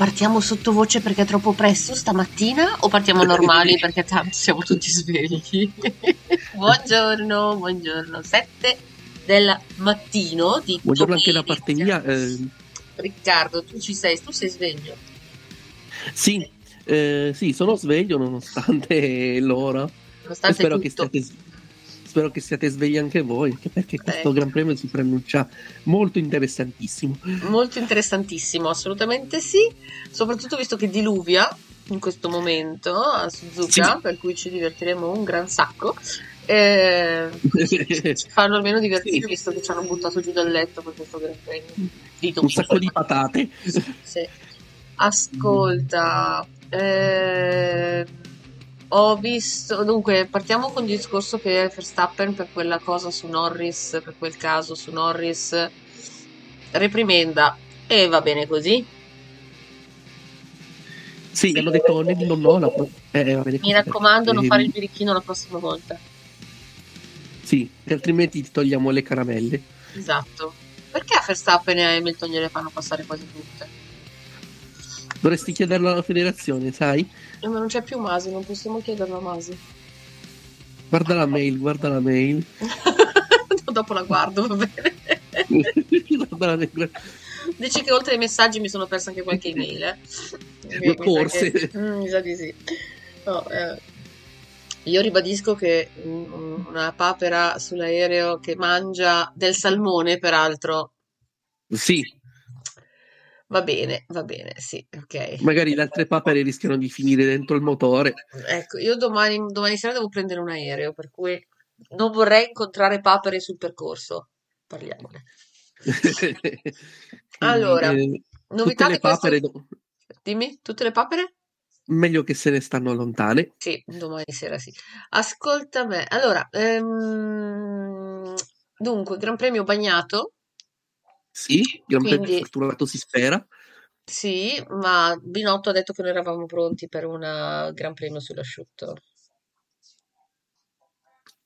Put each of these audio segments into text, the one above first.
Partiamo sottovoce perché è troppo presto stamattina o partiamo normali perché tanto siamo tutti svegli? buongiorno, buongiorno. 7 del mattino di Buongiorno anche da parte mia. eh, Riccardo, tu ci sei, tu sei sveglio. sì, eh, sì, sono sveglio nonostante l'ora. Nonostante spero che, tutto. siate, spero che siate svegli anche voi, anche perché questo Ecco. Gran Premio si preannuncia molto interessantissimo. Molto interessantissimo, assolutamente sì. Soprattutto visto che diluvia in questo momento a Suzuka, Sì. per cui ci divertiremo un gran sacco. Eh, ci fanno almeno divertire Sì. visto che ci hanno buttato giù dal letto per questo gran premio di Un sacco di patate. Sì. Ascolta, eh, ho visto, dunque partiamo con il discorso che Verstappen per quella cosa su Norris, per quel caso su Norris, reprimenda e va bene così. Sì, hanno detto né di no, no, la pro- eh, va bene Mi così, raccomando, non perché- fare il birichino la prossima volta. Sì, che altrimenti ti togliamo le caramelle. Esatto. Perché a Verstappen e a Hamilton gliele fanno passare quasi tutte? Dovresti chiederlo alla federazione, sai? Eh, ma non c'è più Masi, non possiamo chiederlo a Masi. Guarda la mail, guarda la mail. Dopo la guardo, va bene. Dici che oltre ai messaggi mi sono persa anche qualche email, eh? Mi- Forse. che- Mm, mi sa di sì. No, eh, Io ribadisco che mm, una papera sull'aereo che mangia del salmone, peraltro, Sì, va bene, va bene, sì, ok. magari le altre papere rischiano di finire dentro il motore. Ecco, io domani, domani sera devo prendere un aereo, per cui non vorrei incontrare papere sul percorso. Parliamone. Allora, eh, Novità tutte le questo... papere, do- Dimmi, tutte le papere? meglio che se ne stanno lontane. Sì, domani sera sì. Ascolta me. Allora, ehm, dunque, Gran Premio bagnato, Sì, gran premio Quindi- fortunato si spera. sì, ma Binotto ha detto che noi eravamo pronti per un Gran Premio sull'asciutto.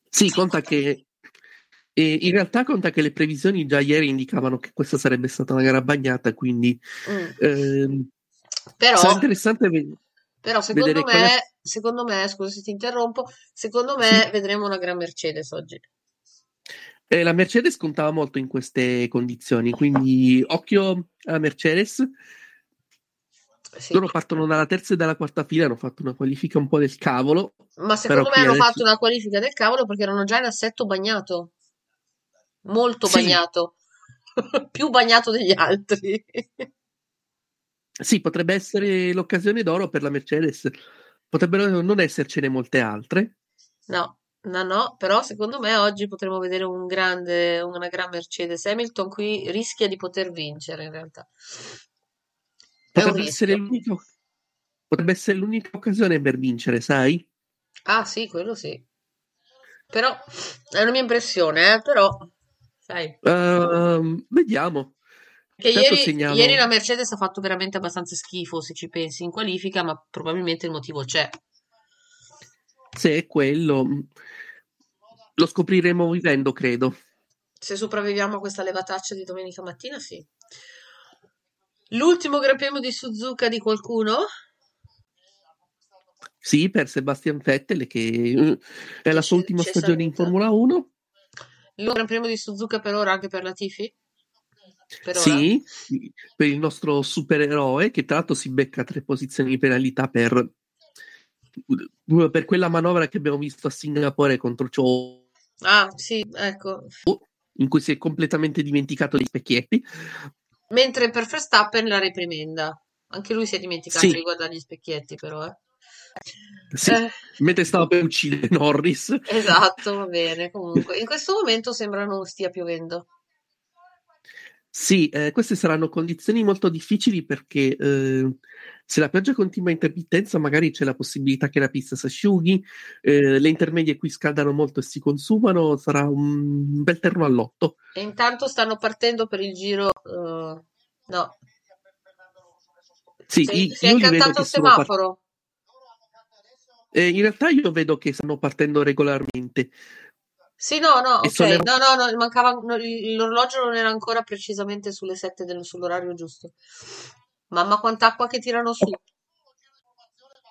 Sì, conta che eh, in realtà conta che le previsioni già ieri indicavano che questa sarebbe stata una gara bagnata, quindi Mm. ehm, Però, sarà interessante vedere. però secondo me, è- secondo me, scusa se ti interrompo, secondo me Sì. vedremo una gran Mercedes oggi. Eh, la Mercedes contava molto in queste condizioni, quindi occhio alla Mercedes. Sì. Loro partono dalla terza e dalla quarta fila, hanno fatto una qualifica un po' del cavolo. Ma secondo me hanno adesso- fatto una qualifica del cavolo perché erano già in assetto bagnato. Molto Sì. bagnato. Più bagnato degli altri. Sì, potrebbe essere l'occasione d'oro per la Mercedes. Potrebbero non essercene molte altre. No, no, no, però secondo me oggi potremo vedere un grande, una gran Mercedes. Hamilton qui rischia di poter vincere in realtà. Potrebbe essere, potrebbe essere l'unica occasione per vincere, sai? Ah, sì, quello sì. Però è una mia impressione, eh, però sai, Ehm, vediamo. che ieri, ieri la Mercedes ha fatto veramente abbastanza schifo se ci pensi in qualifica, ma probabilmente il motivo c'è. Se è quello, lo scopriremo vivendo, credo. Se sopravviviamo a questa levataccia di domenica mattina, sì. L'ultimo Gran Premio di Suzuka di qualcuno? Sì, per Sebastian Vettel, che eh, è la sua ultima stagione in. Formula 1. Il Gran Premio di Suzuka per ora anche per la Tifi? Per? Sì, per il nostro supereroe, che tra l'altro si becca tre posizioni di penalità per, per quella manovra che abbiamo visto a Singapore contro Ciò, Ah, sì, ecco. in cui si è completamente dimenticato degli specchietti. Mentre per Verstappen la reprimenda. Anche lui si è dimenticato Sì. di guardare gli specchietti, però, eh. Sì, Eh, mentre stava per uccidere Norris. esatto, va bene. Comunque, in questo momento sembra non stia piovendo. Sì, eh, queste saranno condizioni molto difficili perché eh, se la pioggia continua a intermittenza, magari c'è la possibilità che la pista si asciughi, eh, le intermedie qui scaldano molto e si consumano, sarà un bel terno all'otto. E intanto stanno partendo per il giro. eh, no, Sì, si, i- si è io li vedo incantato il semaforo. eh, in realtà io vedo che stanno partendo regolarmente Sì, no, no, ok. sono No, no, no, mancava, no, l'orologio non era ancora precisamente sulle 7 del, sull'orario giusto. Mamma, quant'acqua che tirano su.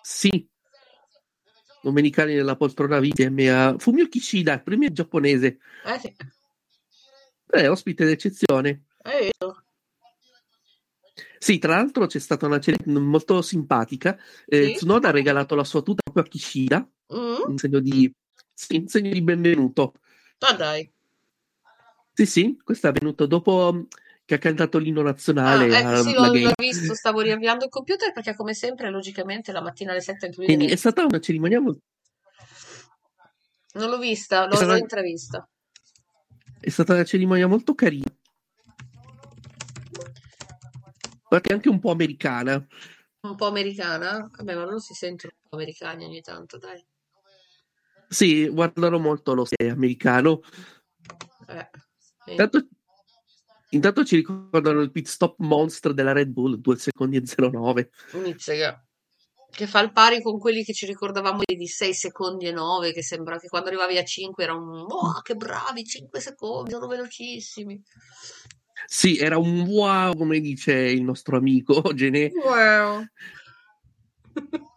Sì, domenicali nella poltrona insieme a Fumio Kishida, il premier giapponese, Eh sì, eh, ospite d'eccezione. hai visto? Sì, tra l'altro c'è stata una cena molto simpatica. Eh, Sì? Tsunoda ha regalato la sua tuta proprio a Kishida Mm? in segno di, sì, in segno di benvenuto. Ah, dai. Sì, sì, questo è avvenuto dopo che ha cantato l'inno Ah, nazionale ecco, alla sì, l'ho, l'ho visto, stavo riavviando il computer perché come sempre, logicamente, la mattina alle 7 anche lui Quindi è stata una cerimonia molto, Non l'ho vista, l'ho, stata, intravista. è stata una cerimonia molto carina, perché anche un po' americana. Un po' americana? Vabbè, ma non si sentono un po' americani ogni tanto, dai. Sì, guardano molto lo stile americano. Eh, sì. Intanto, intanto ci ricordano il pit stop monster della Red Bull, 2 secondi e 09. Unizzica. Che fa il pari con quelli che ci ricordavamo di 6 secondi e 9, che sembra che quando arrivavi a 5 era un oh, che bravi, 5 secondi, sono velocissimi. Sì, era un wow, come dice il nostro amico Genè. Wow.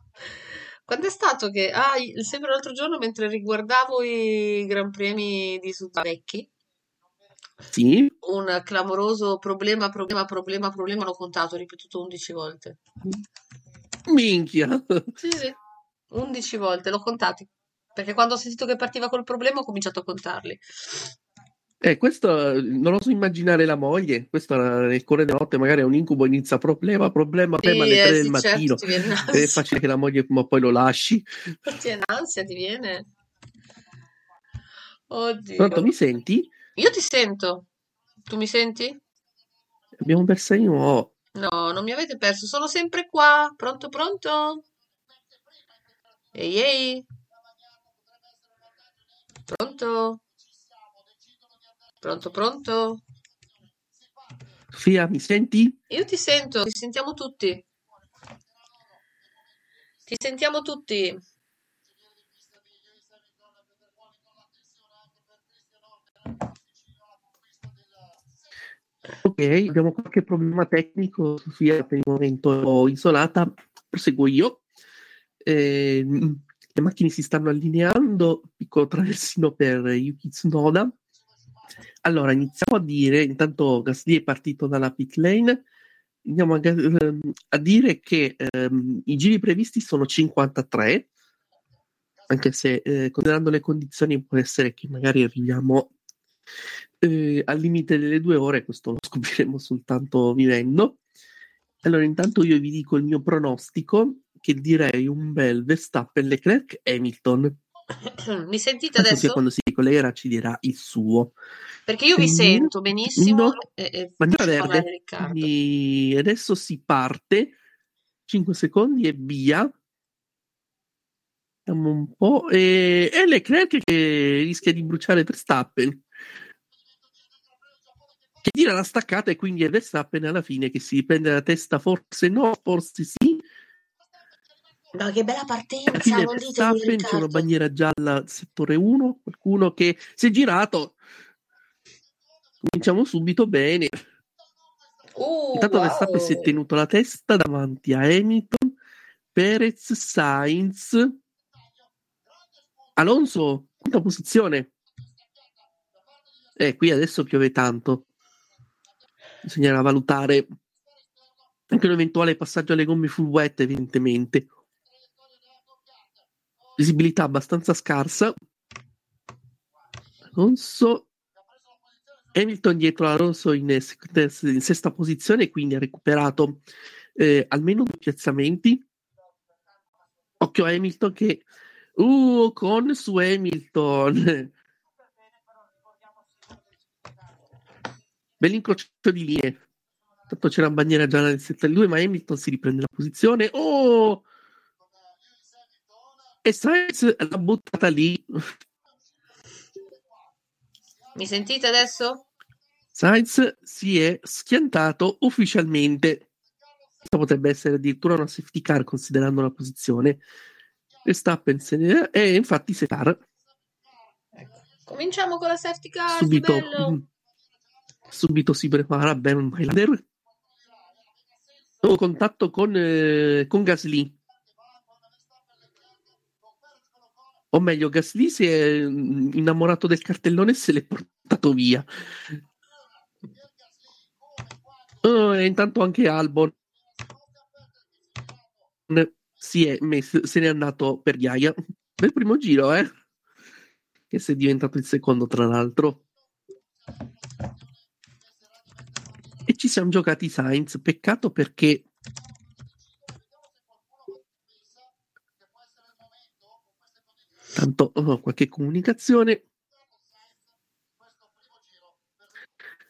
Quando è stato che, ah, sempre l'altro giorno mentre riguardavo i Gran Premi di Suzuka vecchi, Sì, un clamoroso problema, problema, problema, problema, l'ho contato, ho ripetuto 11 volte. minchia. Sì, sì, 11 volte, l'ho contati. Perché quando ho sentito che partiva col problema ho cominciato a contarli. Eh, questo eh, non oso immaginare la moglie. Questo nel cuore della notte, magari è un incubo, inizia problema, problema, Sì, alle eh, 3 del sì, certo, mattino. Ed è facile che la moglie prima o poi lo lasci. Ti viene l'ansia, ti viene. Pronto, Oddio. mi senti? Io ti sento. Tu mi senti? Abbiamo bersaglio nuovo. No, non mi avete perso, sono sempre qua. Pronto, pronto? Ehi, ehi. Pronto? Pronto, pronto? Sofia, mi senti? Io ti sento, ti sentiamo tutti. Ti sentiamo tutti. Ok, abbiamo qualche problema tecnico. Sofia per il momento è isolata. Proseguo io. Ehm, le macchine si stanno allineando. Piccolo traversino per Yuki Tsunoda. Allora, iniziamo a dire, intanto Gasly è partito dalla pit lane, andiamo a, ehm, a dire che ehm, i giri previsti sono 53, anche se eh, considerando le condizioni può essere che magari arriviamo eh, al limite delle due ore, questo lo scopriremo soltanto vivendo. Allora, intanto io vi dico il mio pronostico, che direi un bel Verstappen, Leclerc, Hamilton. Mi sentite Sofia adesso? Collegherà ci dirà il suo. Perché io vi sento benissimo no, e, e bandiera verde. Quindi adesso si parte, 5 secondi e via. Vediamo un po'. E, e Leclerc che rischia di bruciare Verstappen. Che tira la staccata e quindi è Verstappen alla fine che si prende la testa, forse no, forse sì. No, che bella partenza, non ditemi c'è una bandiera gialla al settore 1, qualcuno che si è girato. Cominciamo subito bene. Uh, Intanto Verstappen si è wow. tenuto la testa davanti a Hamilton, Perez, Sainz, Alonso, quinta posizione. Eh, qui adesso piove tanto. Bisognerà valutare anche un eventuale passaggio alle gomme full wet, evidentemente. Visibilità abbastanza scarsa. Alonso Hamilton dietro Alonso in, in sesta posizione, quindi ha recuperato eh, almeno due piazzamenti. Occhio a Hamilton che uh, con su Hamilton. Bell'incrocio di linee. Tanto c'era una bandiera gialla nel 72, ma Hamilton si riprende la posizione. Oh! E Sainz l'ha buttata lì. Mi sentite adesso? Sainz si è schiantato ufficialmente. Questa potrebbe essere addirittura una safety car considerando la posizione. Verstappen se ne è, e infatti Setar. Ecco. Cominciamo con la safety car. Subito, bello. mm, subito si prepara Ben Highlander. Nuovo contatto con, eh, con Gasly. O meglio, Gasly si è mm, innamorato del cartellone e se l'è portato via. Oh, e intanto anche Albon si è messo, se n'è andato per Gaia. Bel primo giro, eh? Che si è diventato il secondo, tra l'altro. E ci siamo giocati Sainz. Peccato perché tanto oh, qualche comunicazione.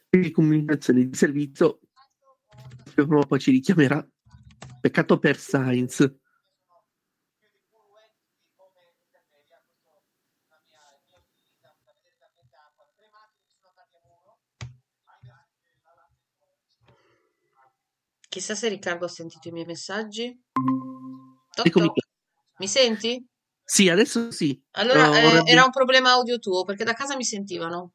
Qualche comunicazione di servizio. Poi ci richiamerà. Peccato per Sainz. Chissà se Riccardo ha sentito i miei messaggi. Totto, mi senti? Sì adesso sì Allora, eh, ora era un problema audio tuo, perché da casa mi sentivano.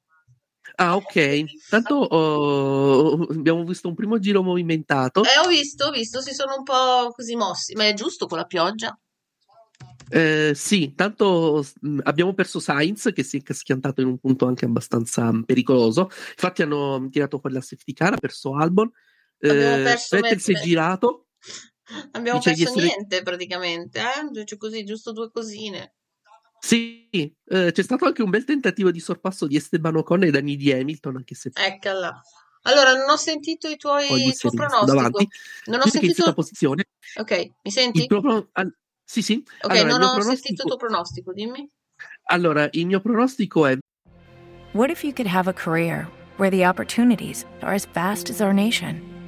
ah ok tanto oh, abbiamo visto un primo giro movimentato Eh, ho visto, ho visto, si sono un po' così mossi, ma è giusto con la pioggia? Eh, sì, tanto mh, abbiamo perso Sainz che si è schiantato in un punto anche abbastanza mh, pericoloso. Infatti hanno tirato fuori la safety car, ha perso Albon. Abbiamo Eh, perso Vettel si è girato. Abbiamo Dice di perso essere- niente praticamente, eh? Cioè, così, giusto due cosine. Sì, eh, c'è stato anche un bel tentativo di sorpasso di Esteban Ocon e Dani di Hamilton, anche se Eccola. Allora, non ho sentito i tuoi, il tuo pronostico. davanti. Non ho Dice sentito... sesta posizione. Ok, mi senti? Pro- al- Sì, sì. Ok, Allora, non ho sentito pronostico... il tuo pronostico, dimmi. allora, il mio pronostico è What if you could have a career where the opportunities are as vast as our nation,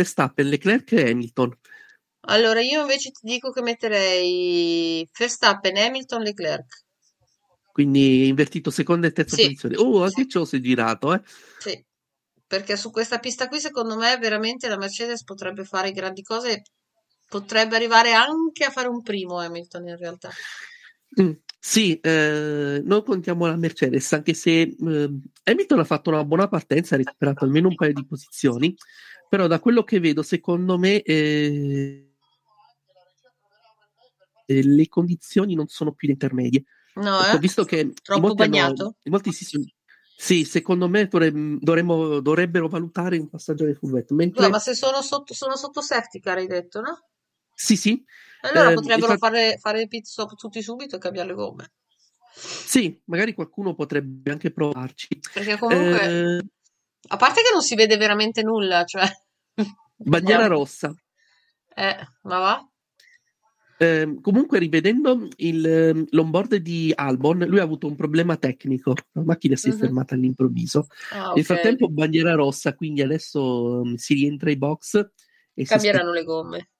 Verstappen, Leclerc e Hamilton. Allora, io invece ti dico che metterei Verstappen, Hamilton, Leclerc. Quindi invertito seconda e terza Sì. posizione. Oh, anche ciò si è girato, eh. Sì, perché su questa pista qui, secondo me, veramente la Mercedes potrebbe fare grandi cose. Potrebbe arrivare anche a fare un primo Hamilton, in realtà. Mm, Sì, eh, non contiamo la Mercedes, anche se eh, Hamilton ha fatto una buona partenza, ha recuperato almeno un paio di posizioni, però da quello che vedo, secondo me, eh, eh, le condizioni non sono più le intermedie. No, eh? visto che Troppo molti hanno- bagnato? in molti si sono- sì, secondo me dovremmo, dovrebbero valutare un passaggio nel fumetto. Mentre, Scusa, ma se sono sotto, sono sotto safety car, hai detto, no? sì, sì, Allora Eh, potrebbero infatti- fare, fare pit stop tutti subito e cambiare le gomme. sì, magari qualcuno potrebbe anche provarci. Perché comunque, Eh, a parte che non si vede veramente nulla, cioè... bandiera rossa. Eh, ma va? Eh, comunque, rivedendo il, ehm, l'onboard di Albon, lui ha avuto un problema tecnico. La macchina si è Mhm. fermata all'improvviso. Ah, Nel ok. frattempo, bandiera rossa, quindi adesso ehm, si rientra ai box e Cambieranno le gomme.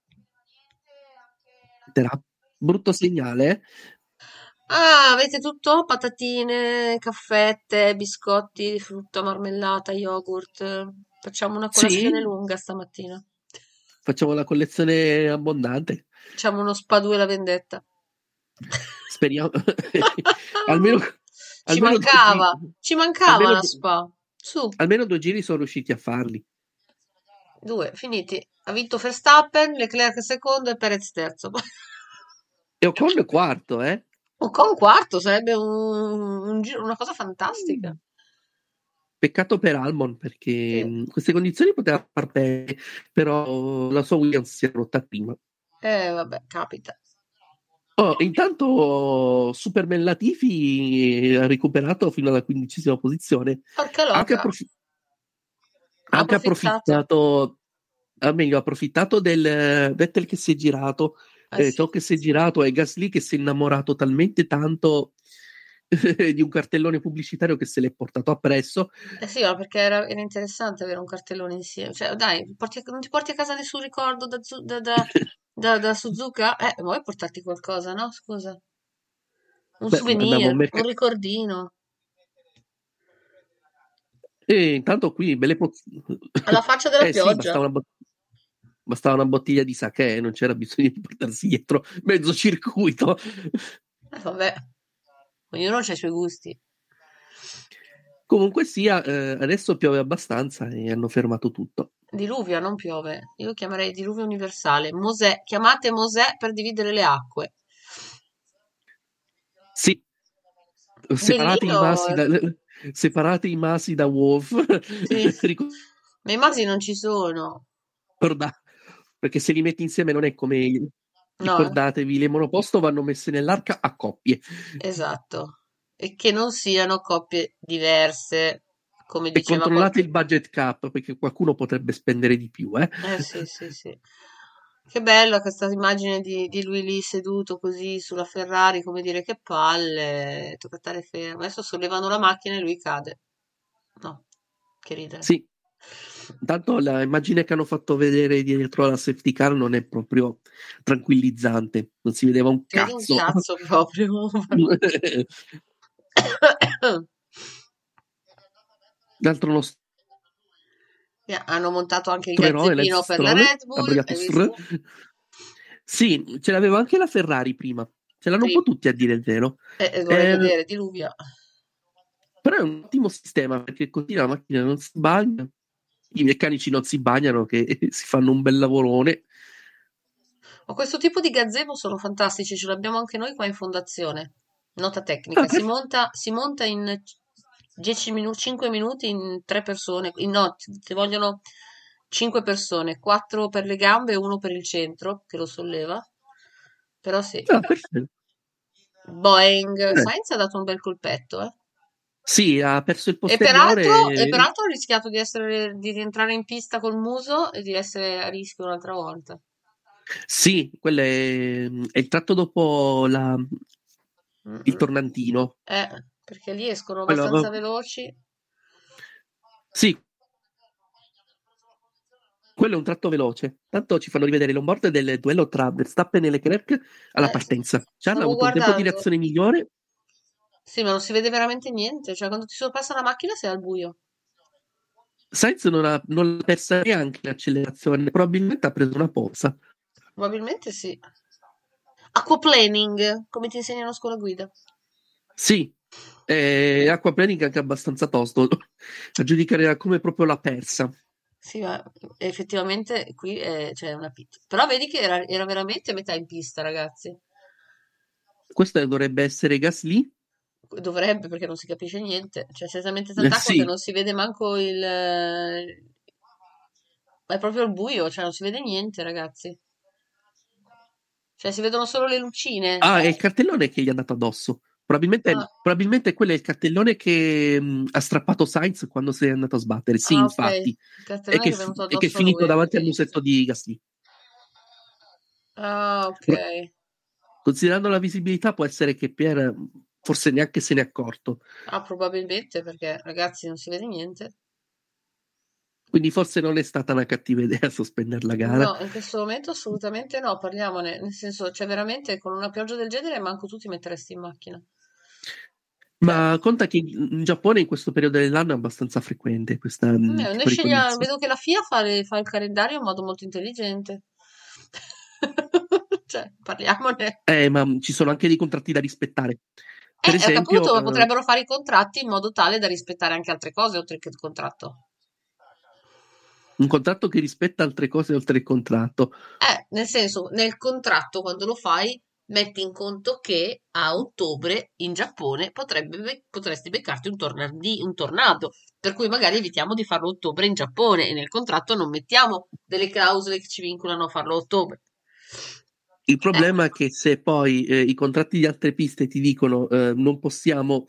Brutto segnale, eh? Ah, avete tutto? Patatine, caffette, biscotti, frutta, marmellata, yogurt. Facciamo una colazione Sì, lunga stamattina. facciamo la collezione abbondante. Facciamo uno spa 2 la vendetta. Speriamo. almeno, Ci almeno mancava, ci mancava la spa. Su, almeno due giri sono riusciti a farli. due, finiti. Ha vinto Verstappen, Leclerc secondo e Perez terzo. E Ocon quarto, eh? Ocon quarto, sarebbe un, un giro- una cosa fantastica. Peccato per Almon perché Sì. in queste condizioni poteva far bene, però la sua Williams si è rotta prima. Eh, vabbè, capita. Oh, intanto Superman Latifi ha recuperato fino alla quindicesima posizione. Anche, ha anche approfittato. approfittato, ah, meglio, ha approfittato del Vettel che si è girato, Eh eh, sì. Che si è girato e Gasly che si è innamorato talmente tanto di un cartellone pubblicitario che se l'è portato appresso. Eh sì, ma perché era, era interessante avere un cartellone insieme. Cioè, dai, porti- non ti porti a casa nessun ricordo da, da, da, da- da Suzuka? Eh, vuoi portarti qualcosa, no? Scusa. Un Beh, souvenir, al un ricordino. E intanto qui belle poz- Alla faccia della Eh sì, pioggia. bot- bastava una bottiglia di sake, non c'era bisogno di portarsi dietro mezzo circuito. Eh, vabbè, ognuno ha i suoi gusti. Comunque sia, eh, adesso piove abbastanza e hanno fermato tutto. Diluvia, non piove. Io chiamerei diluvio universale. Mosè, chiamate Mosè per dividere le acque. Sì, separate i masi da, separate i masi da Wolf. Sì. Ma i masi non ci sono. Perché se li metti insieme non è come No, ricordatevi, le monoposto vanno messe nell'arca a coppie Esatto. E che non siano coppie diverse, come e diceva controllate qualche... il budget cap perché qualcuno potrebbe spendere di più, eh. Eh sì, sì, sì. Che bella questa immagine di, di lui lì seduto così sulla Ferrari, come dire che palle, tocca stare fermo. Adesso sollevano la macchina e lui cade. No, che ridere. Sì. Intanto la immagine che hanno fatto vedere dietro alla safety car non è proprio tranquillizzante, non si vedeva un vedi un cazzo. cazzo proprio. D'altro non Yeah, Hanno montato anche il Lance per la Red Bull? Sì, ce l'aveva anche la Ferrari prima. Ce l'hanno un Sì. po' tutti a dire il vero. Eh, eh, Eh, vedere, diluvia. Però è un ottimo sistema perché così la macchina non si bagna, i meccanici non si bagnano, che si fanno un bel lavorone. Ma questo tipo di gazebo sono fantastici, ce l'abbiamo anche noi qua in fondazione. Nota tecnica, Ah, si monta, si monta in 10 minuti, 5 minuti in 3 persone, in- no, ti vogliono 5 persone, 4 per le gambe e uno per il centro che lo solleva. Però sì, Ah. Boeing, Eh. Sainz ha dato un bel colpetto, eh. Sì, ha perso il E posteriore. peraltro, e peraltro ha rischiato di essere, di rientrare in pista col muso e di essere a rischio un'altra volta. Sì, quello è, è il tratto dopo la- Mm, il tornantino. Eh, perché lì escono abbastanza veloci. Sì. Quello è un tratto veloce. Tanto ci fanno rivedere l'onboard del duello tra Verstappen e Leclerc alla Eh, partenza. Ci hanno avuto un tempo di guardando. reazione migliore. Sì, ma non si vede veramente niente. Cioè, quando ti sorpassa la macchina sei al buio. Sainz non ha, non ha persa neanche l'accelerazione, probabilmente ha preso una pozza. Probabilmente sì. Aquaplaning, come ti insegnano a scuola guida. Sì, eh, acquaplaning anche abbastanza tosto a giudicare come proprio l'ha persa. Sì, ma effettivamente qui è- c'è una pizza. Però vedi che era, era veramente metà in pista, ragazzi. Questo dovrebbe essere Gasly. Dovrebbe, perché non si capisce niente. Cioè, c'è talmente tant'acqua sì. che non si vede manco il... Ma è proprio il buio, cioè non si vede niente, ragazzi. Cioè, si vedono solo le lucine. Ah, è il cartellone che gli è andato addosso. Probabilmente, Ah. probabilmente quello è il cartellone che mh, ha strappato Sainz quando si è andato a sbattere. Sì, Ah, infatti. E che, che e che è finito lui, davanti al musetto di Gasly. Ah, ok. Considerando la visibilità, può essere che Pierre forse neanche se ne è accorto. Ah, probabilmente perché ragazzi non si vede niente. Quindi forse non è stata una cattiva idea sospendere la gara. No, in questo momento assolutamente no, parliamone, nel senso, cioè veramente con una pioggia del genere manco tu ti metteresti in macchina. Ma conta che in Giappone in questo periodo dell'anno è abbastanza frequente questa Eh, noi scegliamo, vedo che la FIA fa, le- fa il calendario in modo molto intelligente. Cioè, parliamone. Eh, ma ci sono anche dei contratti da rispettare. Per Eh, esempio, appunto, eh, potrebbero fare i contratti in modo tale da rispettare anche altre cose oltre che il contratto. un contratto che rispetta altre cose oltre il contratto. Eh, nel senso, nel contratto quando lo fai, metti in conto che a ottobre in Giappone potrebbe be- potresti beccarti un, tornadi- un tornado, per cui magari evitiamo di farlo a ottobre in Giappone e nel contratto non mettiamo delle clausole che ci vincolano a farlo a ottobre. Il problema è che se poi eh, i contratti di altre piste ti dicono eh, non possiamo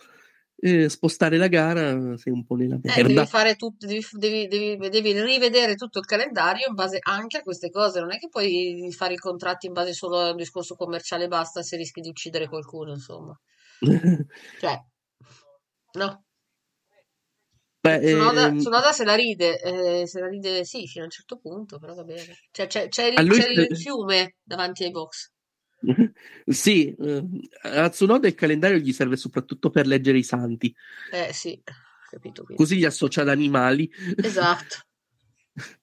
eh, spostare la gara, sei un po' nella Eh, devi merda. fare tutto, devi, devi- devi- devi rivedere tutto il calendario in base anche a queste cose. Non è che puoi fare i contratti in base solo a un discorso commerciale e basta se rischi di uccidere qualcuno, insomma. Cioè, no. Beh, Tsunoda, ehm, Tsunoda se la ride, eh, se la ride sì, fino a un certo punto, però va bene. Cioè, c'è, c'è il, lui c'è il fiume davanti ai box. sì, eh, a Tsunoda il calendario gli serve soprattutto per leggere i santi, Eh sì, capito quindi. così li associa ad animali. Esatto.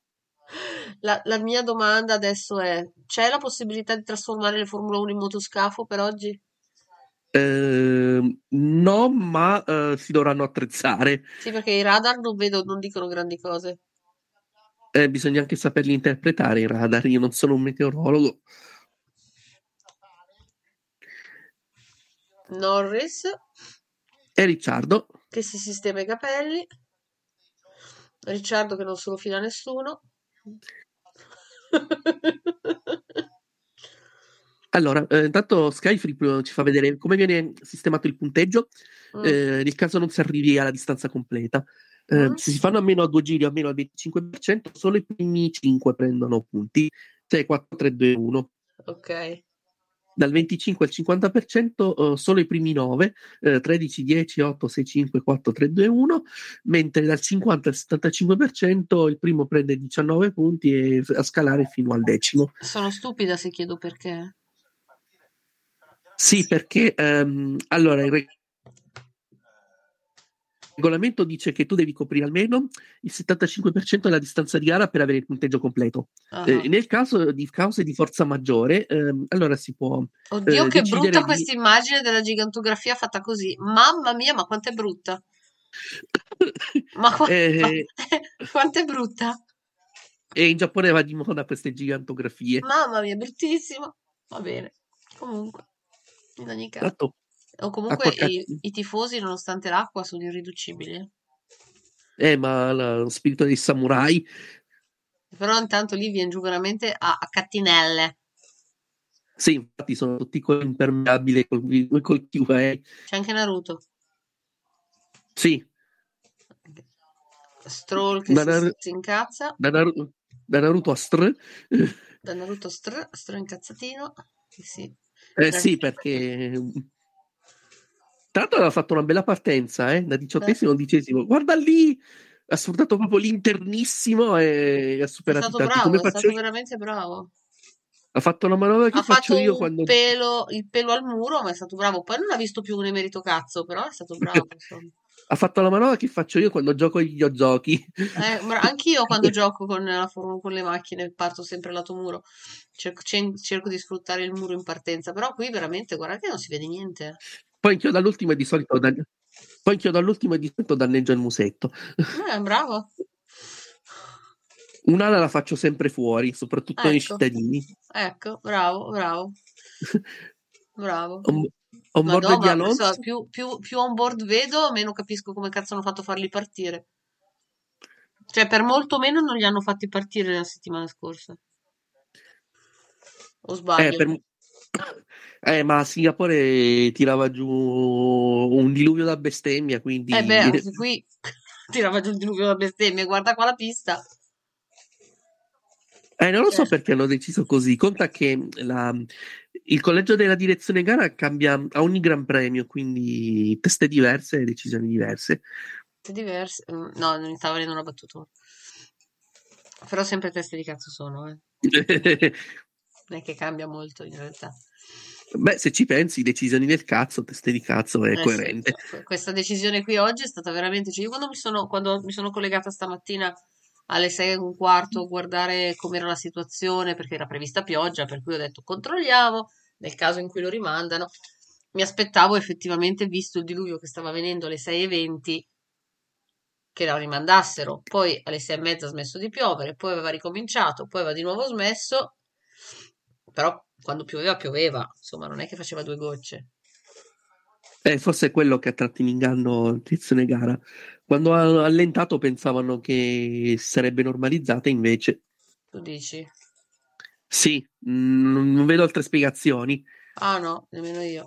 La, la mia domanda adesso è: c'è la possibilità di trasformare le Formula 1 in motoscafo per oggi? Ehm, no, ma eh, si dovranno attrezzare. Sì, perché i radar non vedo, non dicono grandi cose. Eh, bisogna anche saperli interpretare i radar. Io non sono un meteorologo. Norris E Ricciardo, che si sistema i capelli. Ricciardo che non se lo fila nessuno. allora, eh, intanto Skyfree eh, ci fa vedere come viene sistemato il punteggio Mm. eh, nel caso non si arrivi alla distanza completa. Eh, Mm. Se si fanno a meno a due giri o a meno al 25%, solo i primi 5 prendono punti. 6, 4, 3, 2, 1. Ok. Dal 25 al 50% eh, solo i primi 9, eh, 13, 10, 8, 6, 5, 4, 3, 2, 1, mentre dal 50 al 75% il primo prende 19 punti e a scalare fino al decimo. Sono stupida se chiedo perché. Sì, perché ehm, allora il re- regolamento dice che tu devi coprire almeno il 75% della distanza di gara per avere il punteggio completo. Ah. Eh, nel caso di cause di forza maggiore, ehm, allora si può Oddio, eh, che brutta di- questa immagine della gigantografia fatta così. Mamma mia, ma quanto è brutta. Ma, qua- Eh, ma- quanto è brutta. e in Giappone va di moda queste gigantografie. Mamma mia, bruttissimo. Va bene. Comunque, in ogni caso. Tanto O comunque i, i tifosi, nonostante l'acqua, sono irriducibili. Eh, ma la- lo spirito dei samurai. Però intanto lì viene giù veramente a, a cattinelle. Sì, infatti sono tutti con impermeabile col, col QA. C'è anche Naruto. Sì, Stroll che Da si, Naru- si incazza. da, Naru- da Naruto a Str. Da Naruto str, str incazzatino. Sì. Eh sì, perché tra l'altro aveva fatto una bella partenza, eh, da diciottesimo a undicesimo. Guarda lì, ha sfruttato proprio l'internissimo e ha È superato stato tanti. bravo, Come è stato io? veramente bravo. Ha fatto una manovra che Ha faccio fatto io quando pelo, il pelo al muro, ma è stato bravo. Poi non ha visto più un emerito cazzo, però è stato bravo, insomma. Ha fatto la manovra che faccio io quando gioco agli videogiochi. Eh, anch'io quando gioco con, la for- con le macchine parto sempre lato muro. Cerco, cerco di sfruttare il muro in partenza, però qui veramente, guarda che non si vede niente. Poi inchiodo all'ultimo e di solito dan- poi inchiodo all'ultimo e di solito danneggio il musetto. Eh, bravo. Un'ala la faccio sempre fuori, soprattutto nei Ecco. cittadini. Ecco, bravo, bravo. Bravo. On, on board Madonna, di Alonso. so, più, più, più on board vedo, meno capisco come cazzo hanno fatto a farli partire. Cioè, per molto meno non li hanno fatti partire la settimana scorsa. O Eh, sbaglio? per- eh, ma Singapore tirava giù un diluvio da bestemmia, quindi Eh beh, anche qui tirava giù il diluvio da bestemmie, guarda qua la pista. Eh, non lo so Cioè. perché hanno deciso così. Conta che la- il collegio della direzione gara cambia a ogni gran premio, quindi teste diverse e decisioni diverse. Diverse. Mm, No, non mi stava venendo una battuta. Però sempre teste di cazzo sono, eh. Non è che cambia molto in realtà. Beh, se ci pensi, decisioni del cazzo, teste di cazzo è Eh sì, coerente. cioè, questa decisione qui oggi è stata veramente. Cioè, io quando mi sono, quando mi sono collegata stamattina alle 6 e un quarto guardare com'era la situazione, perché era prevista pioggia, per cui ho detto controlliamo nel caso in cui lo rimandano. Mi aspettavo effettivamente, visto il diluvio che stava venendo alle 6 e 20, che la rimandassero. Poi alle 6 e mezza ha smesso di piovere, poi aveva ricominciato, poi aveva di nuovo smesso. Però quando pioveva, pioveva, insomma, non è che faceva due gocce. Eh, forse è quello che ha tratto in inganno il Tizione Gara. Quando ha allentato pensavano che sarebbe normalizzata, invece Tu dici? sì, non vedo altre spiegazioni. Ah no, nemmeno io.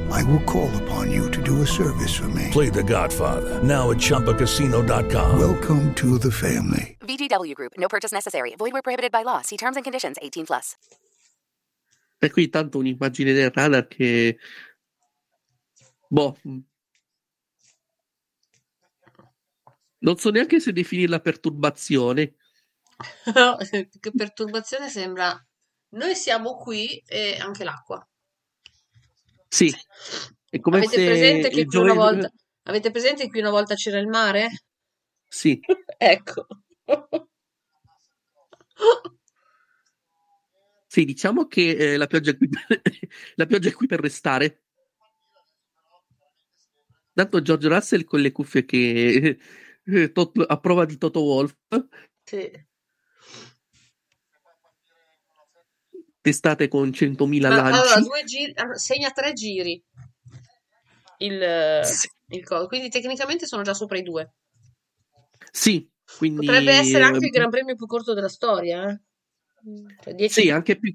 I will call upon you to do a service for me. Play The Godfather now at ChumbaCasino.com. Welcome to the family. VGW Group. No purchase necessary. Void where prohibited by law. See terms and conditions. 18 plus. E qui tanto un'immagine del radar che... Boh. Non so neanche se definirla perturbazione. che perturbazione sembra. Noi siamo qui e anche l'acqua. Sì, è come Avete se presente che qui una volta. Avete presente che qui una volta c'era il mare? Sì, Ecco. sì, diciamo che eh, la pioggia è qui per... la pioggia è qui per restare. Tanto George Russell con le cuffie che eh, Tot- a prova di Toto Wolff, Sì. Testate con 100.000 Ma lanci. allora, giri, allora, segna tre giri il, Sì. il coso. Quindi tecnicamente sono già sopra i due. Sì, quindi Potrebbe essere anche il eh, Gran Premio più corto della storia, eh? Cioè, 10 Sì, anche più,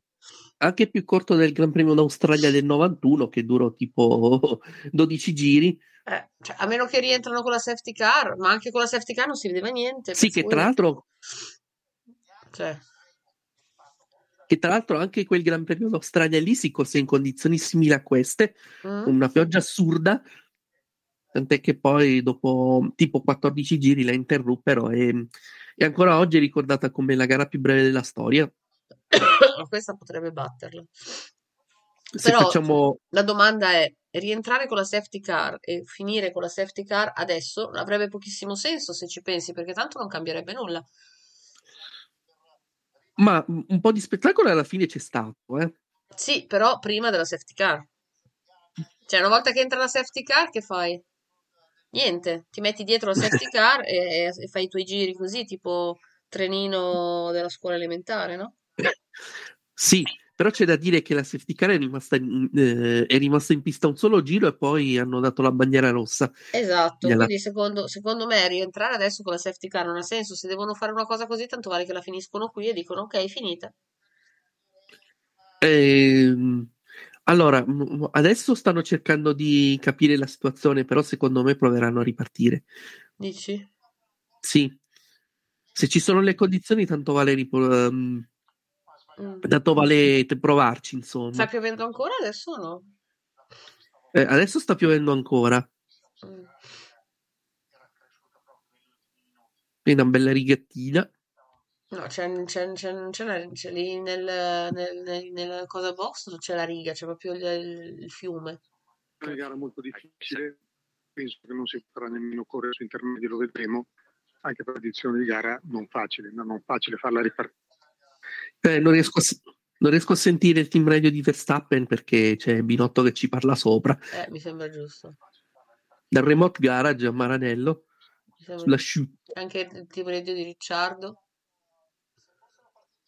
anche più corto del Gran Premio d'Australia del 91 che durò tipo 12 giri. eh, cioè, a meno che rientrano con la safety car, ma anche con la safety car non si vedeva niente. Sì, che cui- tra l'altro cioè, che tra l'altro anche quel Gran Premio d'Australia lì si corse in condizioni simili a queste, mm? con una pioggia assurda, tant'è che poi dopo tipo 14 giri la interruppero e, e ancora oggi è ricordata come la gara più breve della storia. questa potrebbe batterla. Se Però facciamo la domanda è: rientrare con la safety car e finire con la safety car adesso avrebbe pochissimo senso se ci pensi, perché tanto non cambierebbe nulla. Ma un po' di spettacolo alla fine c'è stato, eh. Sì, però prima della safety car. Cioè, una volta che entra la safety car, che fai? Niente, ti metti dietro la safety car e, e fai i tuoi giri così, tipo trenino della scuola elementare, no? Sì, però c'è da dire che la safety car è rimasta in, eh, è rimasta in pista un solo giro e poi hanno dato la bandiera rossa. Esatto, Gliela- quindi secondo, secondo me rientrare adesso con la safety car non ha senso. Se devono fare una cosa così, tanto vale che la finiscono qui e dicono ok, è finita. Ehm, allora, adesso stanno cercando di capire la situazione, però secondo me proveranno a ripartire. Dici? Sì, se ci sono le condizioni, tanto vale, ripo- ehm, Mm. tanto vale provarci, insomma. Sta piovendo ancora adesso o no? Eh, adesso sta piovendo ancora, Mm. è una bella righettina. No, c'è, c'è, c'è, c'è la- c'è lì nel, nel, nel- nella cosa box non c'è la riga, c'è proprio il, il- fiume. una gara molto difficile, penso che non si potrà nemmeno correre su intermedi, lo vedremo, anche per edizione di gara non facile, no, non facile farla ripartire. Eh, non riesco a, Non riesco a sentire il team radio di Verstappen perché c'è Binotto che ci parla sopra. Eh, mi sembra giusto. Dal remote garage a Maranello, Mi sembra sulla giusto. shoot. Anche il team radio di Ricciardo.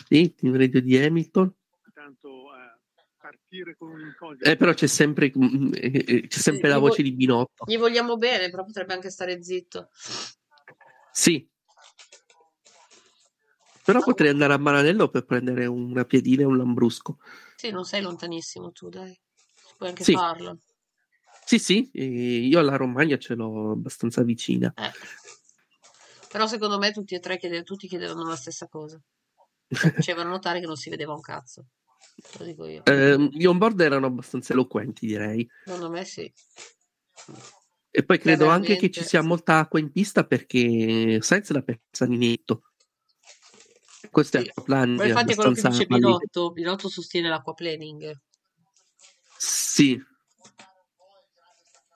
Sì, team radio di Hamilton. Tanto eh, partire con un'incognita. Eh, però c'è sempre, mm, eh, eh, c'è sempre Sì, la voce vo- di Binotto. Gli vogliamo bene, però potrebbe anche stare zitto. Sì. Però potrei andare a Maranello per prendere una piedina e un lambrusco. Sì, non sei lontanissimo tu, dai. Puoi anche Sì. farlo. Sì, sì, io alla Romagna ce l'ho abbastanza vicina. Eh. Però secondo me tutti e tre chiede- tutti chiedevano la stessa cosa. Facevano notare che non si vedeva un cazzo. Lo dico io. Eh, gli onboard erano abbastanza eloquenti, direi. Secondo me sì. E poi credo anche che ci sia molta acqua in pista perché Sainz l'ha persa di netto. Questo è plan Ma infatti è quello che dice palese. Binotto. Binotto sostiene l'acquaplaning. Sì,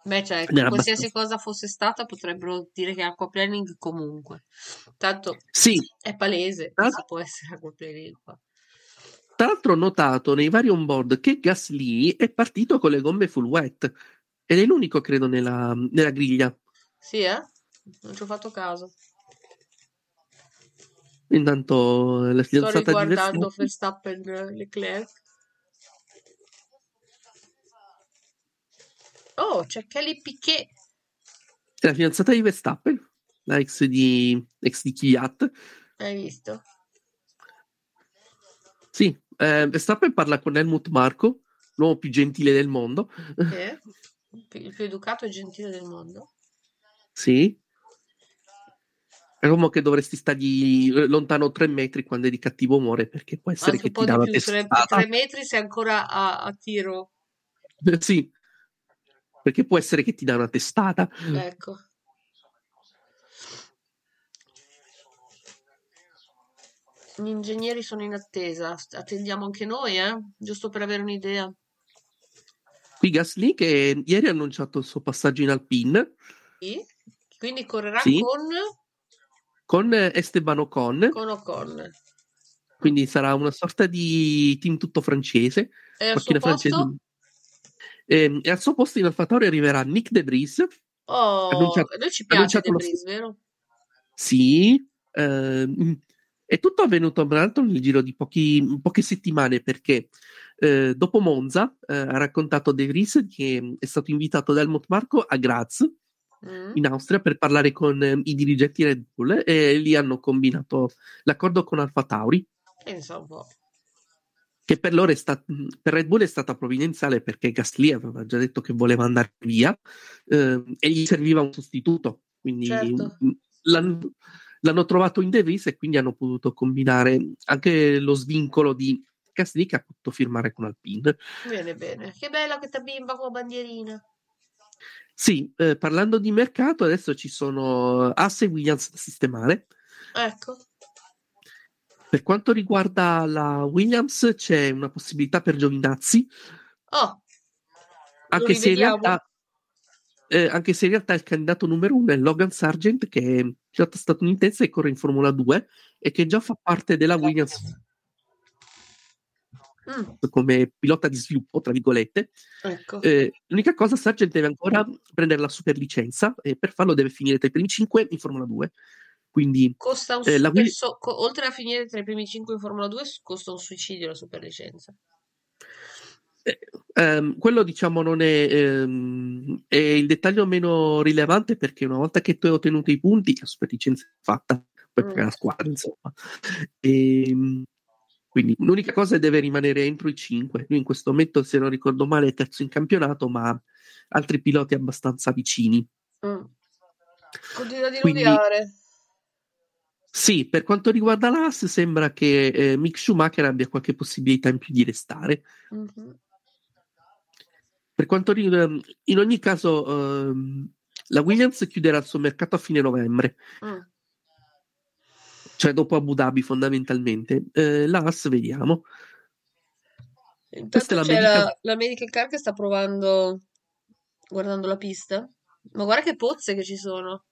Beh, cioè, Era qualsiasi abbastanza- cosa fosse stata, potrebbero dire che è aquaplaning comunque. Tanto sì. è palese, Ah. si può essere aquaplaning qua. Tra l'altro ho notato nei vari onboard che Gasly è partito con le gomme full wet ed è l'unico, credo, nella, nella griglia. Sì, eh? Non ci ho fatto caso. Intanto eh, la Sto fidanzata di riguardando Verstappen Verstappen eh, Leclerc. Oh, c'è Kelly Piquet. è la fidanzata di Verstappen, la ex di, ex di Kvyat. Hai visto? Sì, eh, Verstappen parla con Helmut Marko, l'uomo più gentile del mondo. Che? Il più educato e gentile del mondo. Sì. È l'uomo che dovresti stargli eh, lontano tre metri quando è di cattivo umore perché può essere Anche che ti dà tre, testata. tre metri sei ancora a, a tiro. Sì, perché può essere che ti dà una testata. Ecco. Gli ingegneri sono in attesa. Attendiamo anche noi, eh? Giusto per avere un'idea. Qui Gasly che ieri ha annunciato il suo passaggio in Alpine Sì. Quindi correrà Sì. con, con Esteban Ocon, con Ocon. quindi sarà una sorta di team tutto francese. E al suo posto? francese. Ehm, E, al suo posto in AlphaTauri arriverà Nick De Vries. Oh, Annunciato- noi ci piace De Vries, vero? Sì, ehm, è tutto avvenuto tra l'altro nel giro di pochi- poche settimane perché eh, dopo Monza eh, ha raccontato De Vries che è stato invitato da Helmut Marko a Graz Mm. in Austria per parlare con eh, i dirigenti Red Bull e lì hanno combinato l'accordo con Alfa Tauri un po'. che per loro è sta- per Red Bull è stata provvidenziale perché Gasly aveva già detto che voleva andare via eh, e gli serviva un sostituto quindi Certo. l'hanno, l'hanno trovato in De Vries e quindi hanno potuto combinare anche lo svincolo di Gasly che ha potuto firmare con Alpine Bene, bene. Che bella questa bimba con la bandierina. Sì, eh, parlando di mercato adesso ci sono Asse e Williams da sistemare. Ecco. Per quanto riguarda la Williams, c'è una possibilità per Giovinazzi, Oh, anche se, realtà, eh, anche se in realtà il candidato numero uno è Logan Sargent, che è pilota statunitense e corre in Formula 2 e che già fa parte della Williams Mm, come pilota di sviluppo, tra virgolette. ecco. Eh, l'unica cosa, Sargent deve ancora prendere la superlicenza e per farlo deve finire tra i primi 5 in Formula 2. Quindi Costa un eh, la super so- co- oltre a finire tra i primi 5 in Formula 2, s- costa un suicidio la superlicenza. Eh, ehm, quello diciamo non è, ehm, è il dettaglio meno rilevante perché una volta che tu hai ottenuto i punti la superlicenza è fatta poi Mm. la squadra insomma Ehm, quindi l'unica cosa è deve rimanere entro i 5 lui in questo momento se non ricordo male è terzo in campionato ma altri piloti abbastanza vicini Mm. Continua a Quindi- diluvionare. sì per quanto riguarda l'AS sembra che eh, Mick Schumacher abbia qualche possibilità in più di restare Mhm. Per quanto riguarda, in ogni caso, ehm, la Williams chiuderà il suo mercato a fine novembre, Mm. Cioè dopo Abu Dhabi fondamentalmente. Eh, la Haas vediamo. Intanto Questa è la, l'American Car che sta provando, guardando la pista. Ma guarda che pozze che ci sono.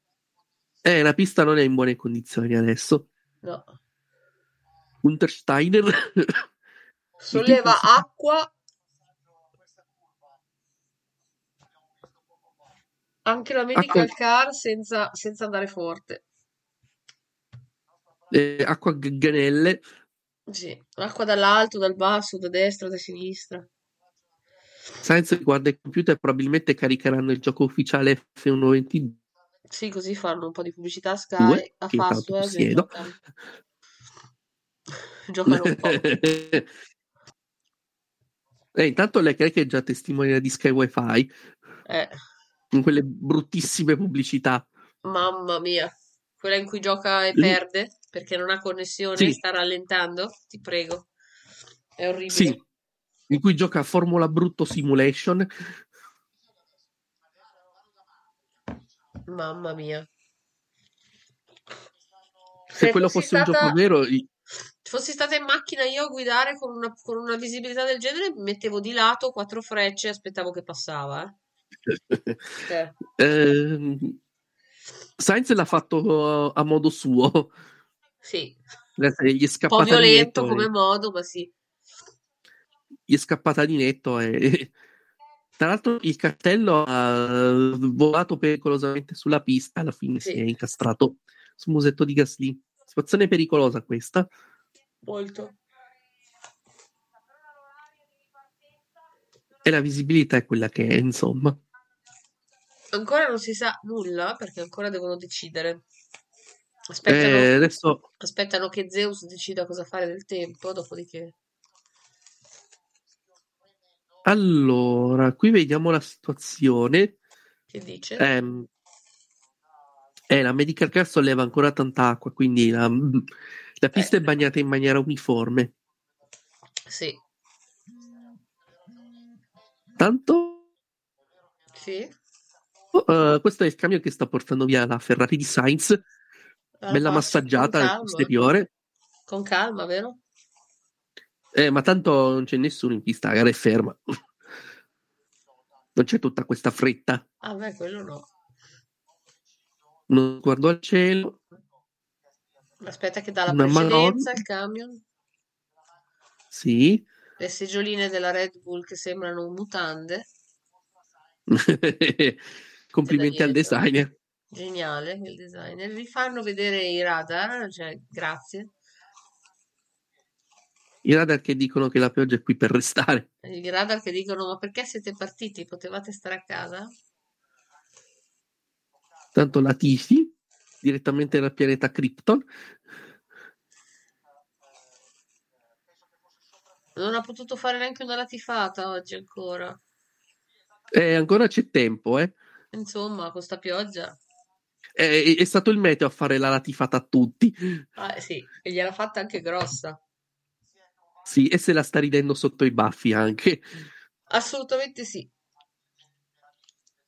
Eh, la pista non è in buone condizioni adesso. No. Untersteiner Solleva si- acqua. Anche la medical Acqua- car senza, senza andare forte. Eh, acqua a ganelle. Sì, acqua dall'alto, dal basso, da destra, da sinistra. Sainz guarda il computer probabilmente caricheranno il gioco ufficiale F122 Sì, così fanno un po' di pubblicità a Sky, a che tanto Fastweb possiedo. giocano. Un po'. Eh, intanto Leclerc è già testimone di Sky Wi-Fi Eh, con quelle bruttissime pubblicità. mamma mia. Quella in cui gioca e perde perché non ha connessione Sì. sta rallentando. Ti prego. È orribile. Sì, in cui gioca a Formula Brutto Simulation. Mamma mia. Se Se quello fosse un stata- gioco vero, i- Fossi stata in macchina io a guidare con una, con una visibilità del genere, mi mettevo di lato quattro frecce e aspettavo che passava. eh. Ehm, Sainz l'ha fatto a modo suo. sì, Gli è un po' scappata violento come e- modo, ma sì. gli è scappata di netto e tra l'altro il cartello ha volato pericolosamente sulla pista alla fine Sì. si è incastrato sul musetto di Gasly situazione pericolosa questa Molto. e la visibilità è quella che è insomma Ancora non si sa nulla perché ancora devono decidere. Aspettano, Eh, adesso aspettano che Zeus decida cosa fare del tempo, dopodiché. allora qui vediamo la situazione Che dice? Ehm, eh, la medical car solleva ancora tanta acqua quindi la, la pista è bagnata in maniera uniforme Sì, tanto sì. Uh, questo è il camion che sta portando via la Ferrari di Sainz, Ah, bella massaggiata al posteriore. Con calma, vero? Eh, ma tanto non c'è nessuno in pista, la gara è ferma. Non c'è tutta questa fretta. Ah, beh, quello no. Non guardo al cielo. Aspetta che dà la Una precedenza al camion. Sì. Le segioline della Red Bull che sembrano mutande. Complimenti al designer. Geniale il designer. Vi fanno vedere i radar, cioè, grazie. I radar che dicono che la pioggia è qui per restare. I radar che dicono: Ma perché siete partiti? Potevate stare a casa? Tanto la Tifi, direttamente dal pianeta Krypton. Non ha potuto fare neanche una latifata oggi ancora. Eh, ancora c'è tempo, eh. Insomma, con sta pioggia. È, è stato il meteo a fare la latifata a tutti. Ah, sì, e gliel'ha fatta anche grossa. Sì, e se la sta ridendo sotto i baffi anche. Assolutamente sì.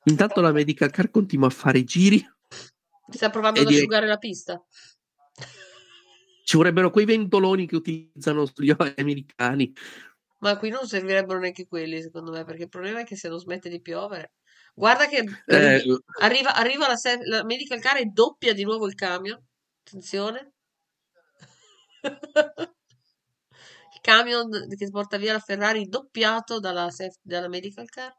Intanto la medical car continua a fare giri. Sta provando ad asciugare la pista. Ci vorrebbero quei ventoloni che utilizzano gli americani. Ma qui non servirebbero neanche quelli, secondo me, perché il problema è che se non smette di piovere. Guarda che Eh, arri- arriva, arriva la, se- la medical car e doppia di nuovo il camion. Attenzione. Il camion che porta via la Ferrari doppiato dalla, dalla medical car.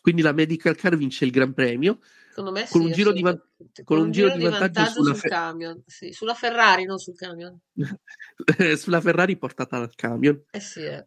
quindi la medical car vince il Gran Premio Secondo me con sì, un giro di, van- assolutamente. con un giro di vantaggio sulla, sul Fe- camion. Sì, sulla Ferrari, non sul camion. sulla Ferrari portata dal camion. Eh sì, eh.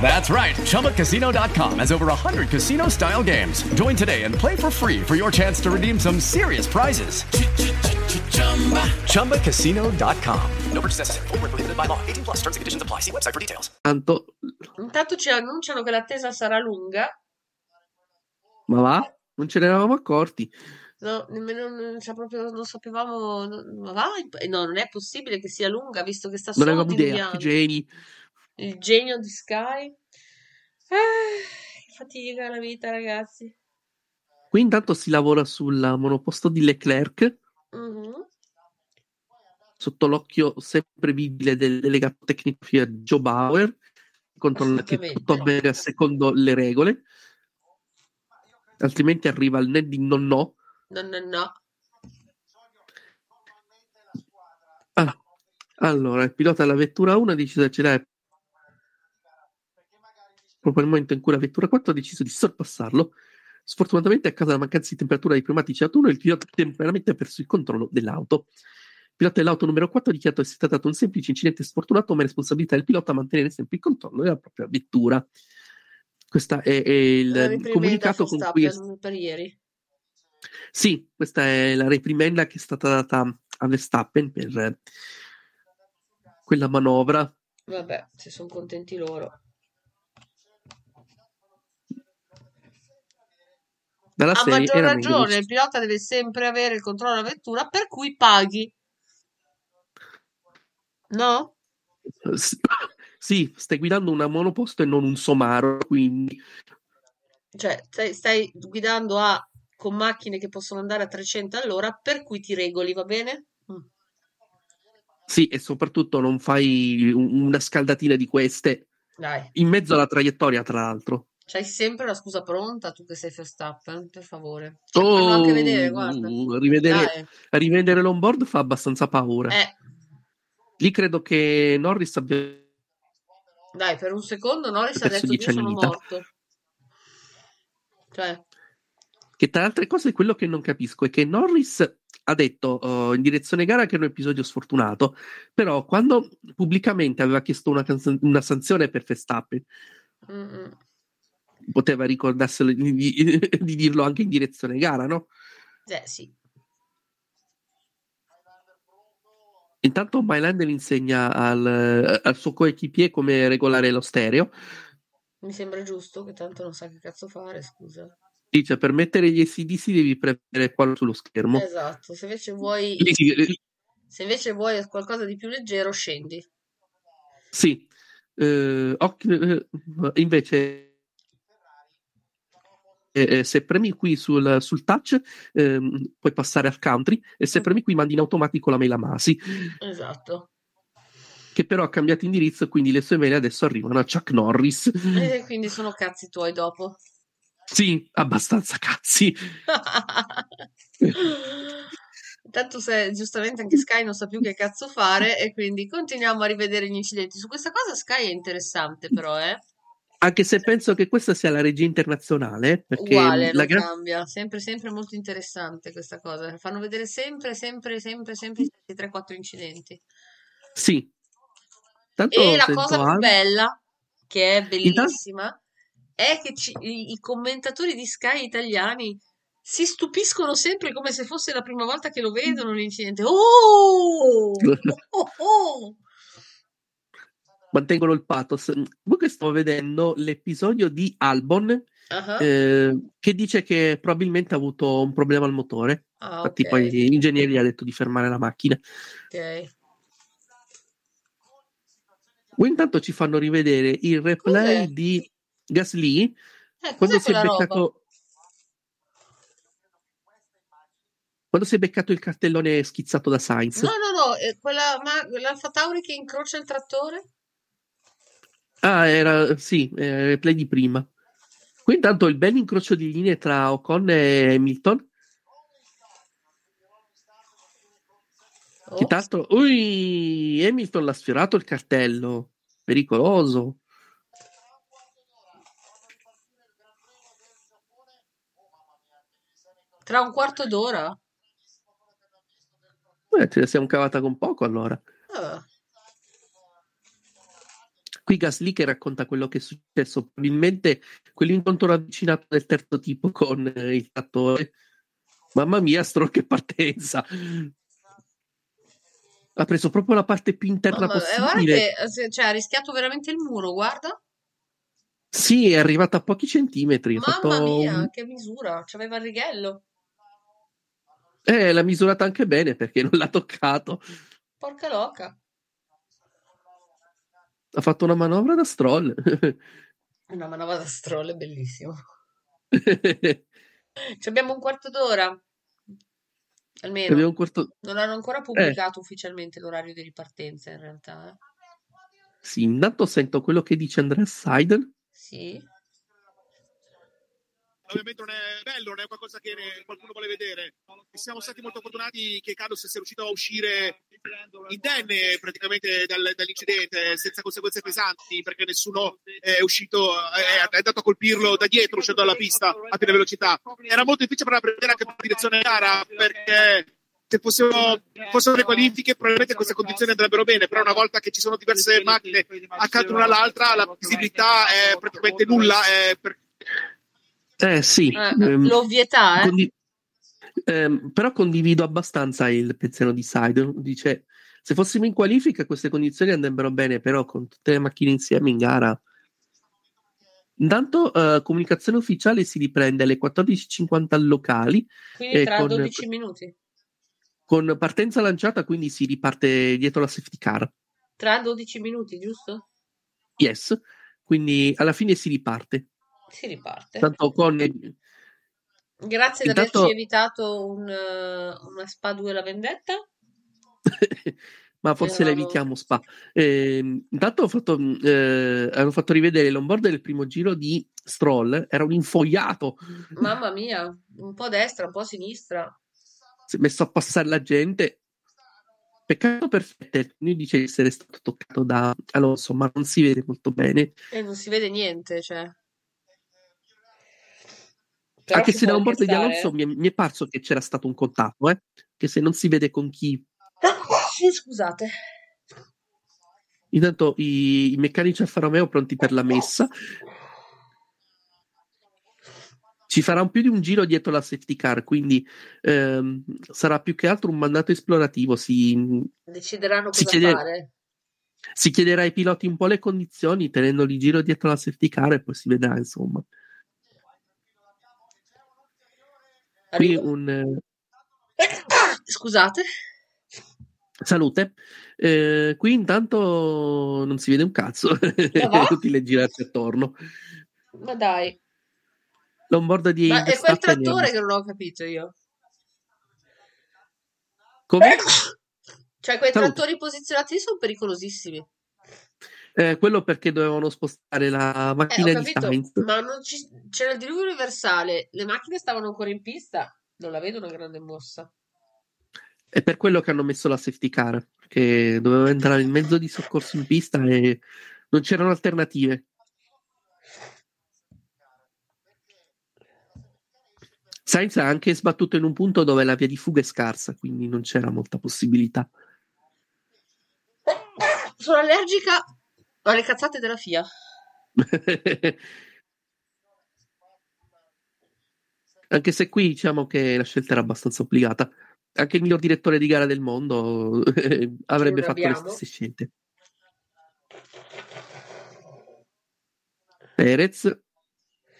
That's right. ChumbaCasino.com has over 100 casino style games. Join today and play for free for your chance to redeem some serious prizes. ChumbaCasino.com. No purchase necessary. Void where prohibited by law. 18 plus terms and conditions apply. See website for details. Tanto, Intanto ci annunciano che l'attesa sarà lunga. ma va? Non ce ne eravamo accorti. No, nemmeno non, cioè, proprio non sapevamo. Ma va? No, non è possibile che sia lunga, visto che sta Non solo avevamo idea. diluviando. Che geni. Il genio di Sky. Ah, che fatica la vita, ragazzi. Qui intanto si lavora sul monoposto di Leclerc, Mhm. sotto l'occhio sempre vibile del delegato tecnico Joe Bauer, controlla che tutto avvenga secondo le regole, altrimenti arriva il net di non no. No, no, no. Ah, allora, il pilota della vettura 1 ha deciso di accelerare proprio nel momento in cui la vettura 4 ha deciso di sorpassarlo. Sfortunatamente, a causa della mancanza di temperatura dei pneumatici a turno, il pilota temporaneamente ha perso il controllo dell'auto. Il pilota dell'auto numero 4 ha dichiarato che si è trattato di un semplice incidente sfortunato, ma è responsabilità del pilota mantenere sempre il controllo della propria vettura. Questo è, è il comunicato con cui è per ieri. sì, questa è la reprimenda che è stata data a Verstappen per quella manovra. Vabbè, se sono contenti loro. Dalla A maggior ragione, il pilota deve sempre avere il controllo della vettura, per cui paghi. No? Sì, stai guidando una monoposto e non un somaro, quindi Cioè, stai, stai guidando a, con macchine che possono andare a 300 all'ora, per cui ti regoli, va bene? Mm. sì, e soprattutto non fai un- una scaldatina di queste Dai, in mezzo alla traiettoria, tra l'altro. C'hai sempre la scusa pronta, tu che sei Verstappen, per favore. Cioè, fanno anche vedere, guarda. Oh, rivedere, Dai. rivedere l'onboard fa abbastanza paura. Eh, Lì credo che Norris abbia dai, per un secondo Norris ha detto 10 io sono vita. morto. Cioè, Che tra le altre cose quello che non capisco è che Norris ha detto uh, in direzione gara che era un episodio sfortunato, però quando pubblicamente aveva chiesto una, canz- una sanzione per Verstappen, mm-mm. Poteva ricordarselo di, di- di dirlo anche in direzione gara, no? Eh, sì. Intanto Mylander insegna al, al suo coequipier come regolare lo stereo. Mi sembra giusto, che tanto non sa che cazzo fare, scusa. Dice per mettere gli ACDC devi premere qua sullo schermo. Esatto, se invece vuoi, se invece vuoi qualcosa di più leggero, scendi. Sì, eh, occhi- eh, invece eh, se premi qui sul, sul touch ehm, puoi passare al country e se premi qui mandi in automatico la mail a Masi Esatto. che però ha cambiato indirizzo quindi le sue mail adesso arrivano a Chuck Norris E quindi sono cazzi tuoi dopo. sì, abbastanza cazzi Tanto se giustamente anche Sky non sa più che cazzo fare e quindi continuiamo a rivedere gli incidenti. Su questa cosa Sky è interessante però, eh? Anche se penso che questa sia la regia internazionale perché Uguale, la gra- cambia. Sempre, sempre molto interessante questa cosa. Fanno vedere sempre, sempre, sempre, sempre i 3-4 incidenti. sì Tanto E la cosa più bella, che è Intanto- bellissima, è che ci- i, i commentatori di Sky italiani si stupiscono sempre come se fosse la prima volta che lo vedono l'incidente. Oh! Oh, oh! Mantengono il pathos. Comunque sto vedendo l'episodio di Albon Ah, eh, che dice che probabilmente ha avuto un problema al motore. Ah, Infatti, ok. poi l'ingegnere gli ha detto di fermare la macchina. ok. Poi intanto ci fanno rivedere il replay Cos'è? di Gasly Eh, quando si è quella roba? beccato. Quando si è beccato il cartellone schizzato da Sainz. No, no, no, è quella, ma l'Alfa Tauri che incrocia il trattore? Ah, era sì, il replay di prima. Qui intanto il bel incrocio di linee tra Ocon e Hamilton. Che Oh, tanto, ui, Hamilton l'ha sfiorato il cartello, pericoloso. tra un quarto d'ora? Eh, ce la siamo cavata con poco allora. Ah, Qui Gasly che racconta quello che è successo, probabilmente quell'incontro ravvicinato del terzo tipo con eh, il trattore. Mamma mia, Stroll che partenza! Ha preso proprio la parte più interna Mamma, eh, guarda possibile. che eh, cioè, ha rischiato veramente il muro, guarda. Sì, è arrivata a pochi centimetri. Mamma mia, un- che misura. C'aveva il righello. Eh, l'ha misurata anche bene perché non l'ha toccato. Porca loca. Ha fatto una manovra da Stroll. Una manovra da stroll, è bellissimo. Ci abbiamo un quarto d'ora. Almeno. Un quarto... Non hanno ancora pubblicato ufficialmente l'orario di ripartenza, in realtà. eh. Sì, intanto sento quello che dice Andrea Seidel. Sì. Ovviamente non è bello, non è qualcosa che qualcuno vuole vedere. E siamo stati molto fortunati che Carlos sia riuscito a uscire indenne praticamente dal- dall'incidente, senza conseguenze pesanti, perché nessuno è uscito, è, è andato a colpirlo da dietro, uscendo dalla pista a piena velocità. Era molto difficile per vedere anche per direzione gara, perché se fossero, fossero le qualifiche probabilmente queste condizioni andrebbero bene, però una volta che ci sono diverse macchine accanto l'una all'altra, la visibilità è praticamente nulla. È per- Eh sì, Eh, ehm, l'ovvietà, eh. condi- ehm, però condivido abbastanza il pensiero di Seidel. Dice, se fossimo in qualifica queste condizioni andrebbero bene, però con tutte le macchine insieme in gara... Intanto, eh, comunicazione ufficiale si riprende alle 14.50 locali, Quindi eh, tra con- 12 minuti. con partenza lanciata, quindi si riparte dietro la safety car. Tra 12 minuti, giusto? Yes, quindi alla fine si riparte. Si riparte. Tanto con Grazie di Intanto- averci evitato un, eh, una Spa 2 la vendetta. ma forse la evitiamo Spa. Ehm, intanto ho fatto, mh, eh, hanno fatto rivedere l'onboard del primo giro di Stroll, era un infogliato, Mamma mia, un po' a destra, un po' a sinistra. si è messo a passare la gente. Peccato per Vettel, lui dice di essere stato toccato da Alonso, ma non si vede molto bene. E non si vede niente, cioè. Però Anche se da un board di Alonso mi è, mi è parso che c'era stato un contatto, eh? che se non si vede con chi. eh. Scusate. Intanto i, i meccanici Alfa Romeo pronti per la messa. Ci farà un più di un giro dietro la safety car, quindi ehm, sarà più che altro un mandato esplorativo. Si, Decideranno Si cosa chiede- fare. si chiederà ai piloti un po' le condizioni, tenendoli giro dietro la safety car e poi si vedrà, insomma. Qui un eh, Scusate. salute. Eh, qui intanto non si vede un cazzo, è va? utile girarsi attorno. Ma dai. L'onboard di Ma è quel trattore che non ho capito io. Come? Cioè, quei Salute. trattori posizionati sono pericolosissimi. Eh, quello perché dovevano spostare la Eh, macchina di capito, Sainz. ma non ci- c'era il diluvio universale, le macchine stavano ancora in pista. Non la vedo una grande mossa. È per quello che hanno messo la safety car, perché doveva entrare il mezzo di soccorso in pista e non c'erano alternative. Sainz ha anche sbattuto in un punto dove la via di fuga è scarsa, quindi non c'era molta possibilità. Sono allergica alle cazzate della FIA. Anche se qui diciamo che la scelta era abbastanza obbligata. Anche il miglior direttore di gara del mondo avrebbe fatto le abbiamo. stesse scelte. Perez,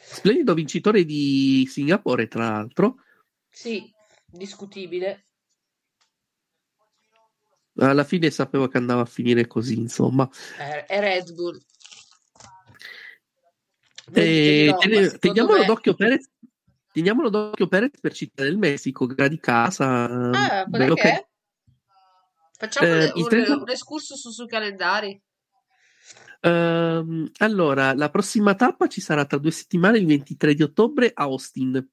splendido vincitore di Singapore, tra l'altro. Sì, discutibile. Alla fine sapevo che andava a finire così, insomma. È, è Red Bull. E no, teniamolo me- d'occhio Perez. Teniamolo d'occhio Perez per Città del Messico, gara di casa. Ah, bello che è? Facciamo Eh, un, il un, 30 un excursus su- sui calendari. Ehm, allora, la prossima tappa ci sarà tra due settimane, il 23 di ottobre a Austin.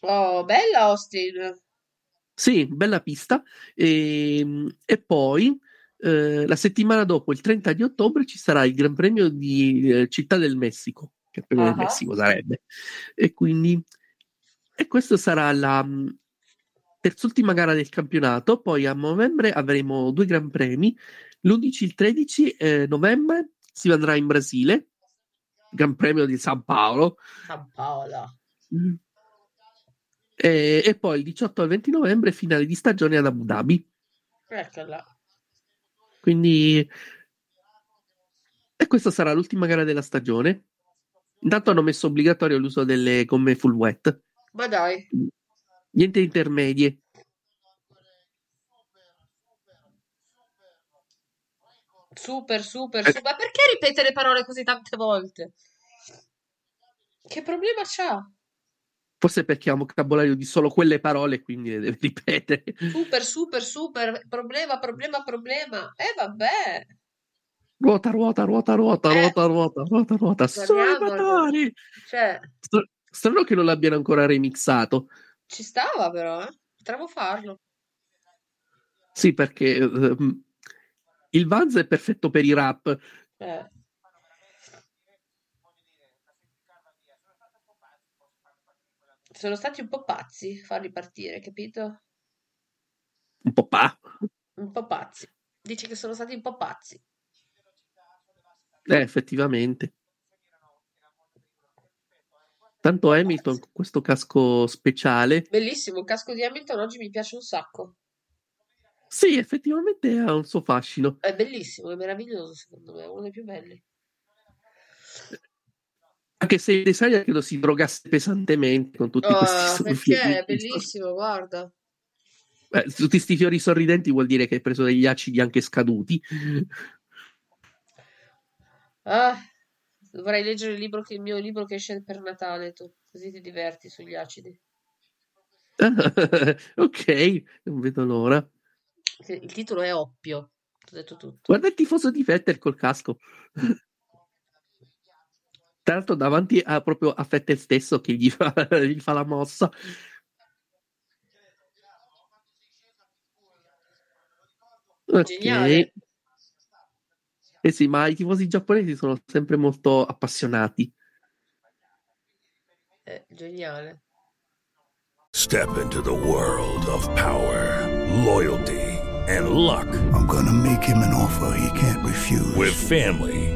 Oh, bella Austin. Sì, bella pista. E, e poi eh, la settimana dopo, il 30 di ottobre, ci sarà il Gran Premio di eh, Città del Messico, che Premio Ah. del Messico sarebbe. E quindi, e questa sarà la mh, terz'ultima gara del campionato. Poi a novembre avremo due Gran Premi, l'11 e il 13 eh, novembre si andrà in Brasile, Gran Premio di San Paolo, San Paolo. E, e poi il 18 al 20 novembre finale di stagione ad Abu Dhabi. Eccola. Quindi, e questa sarà l'ultima gara della stagione. Intanto hanno messo obbligatorio l'uso delle gomme full wet, Ma dai. niente intermedie. Super, super, Eh. super. Ma perché ripete le parole così tante volte? Che problema c'ha? Forse perché ha un vocabolario di solo quelle parole, quindi le deve ripetere. Super, super, super. Problema, problema, problema. E vabbè. Ruota, ruota, ruota, ruota, Eh. ruota, ruota, ruota, ruota. Salvatori! Cioè, Str- Strano che non l'abbiano ancora remixato. ci stava però, eh. Potremmo farlo. Sì, perché ehm, il Vans è perfetto per i rap. Eh. Sono stati un po' pazzi farli partire, capito? Un po' pa. Un po' pazzi. Dice che sono stati un po' pazzi. Eh, effettivamente. Tanto Hamilton con questo casco speciale. Bellissimo, il casco di Hamilton oggi mi piace un sacco. Sì, effettivamente ha un suo fascino. È bellissimo, è meraviglioso secondo me, è uno dei più belli. Anche se il designer credo si drogasse pesantemente con tutti Oh, questi perché è bellissimo, guarda. Eh, tutti questi fiori sorridenti vuol dire che hai preso degli acidi anche scaduti. Ah, dovrai leggere il libro che, il mio libro che esce per Natale, tu, così ti diverti sugli acidi. ok, non vedo l'ora. Il titolo è Oppio, ho detto tutto. Guarda il tifoso di Vettel col casco. Tra l'altro davanti a, proprio a Vettel stesso che gli fa, gli fa la mossa. Ok. Geniale. Eh sì, ma i tifosi giapponesi sono sempre molto appassionati. È geniale. Step into the world of power, loyalty, and luck. I'm gonna make him an offer he can't refuse. With family,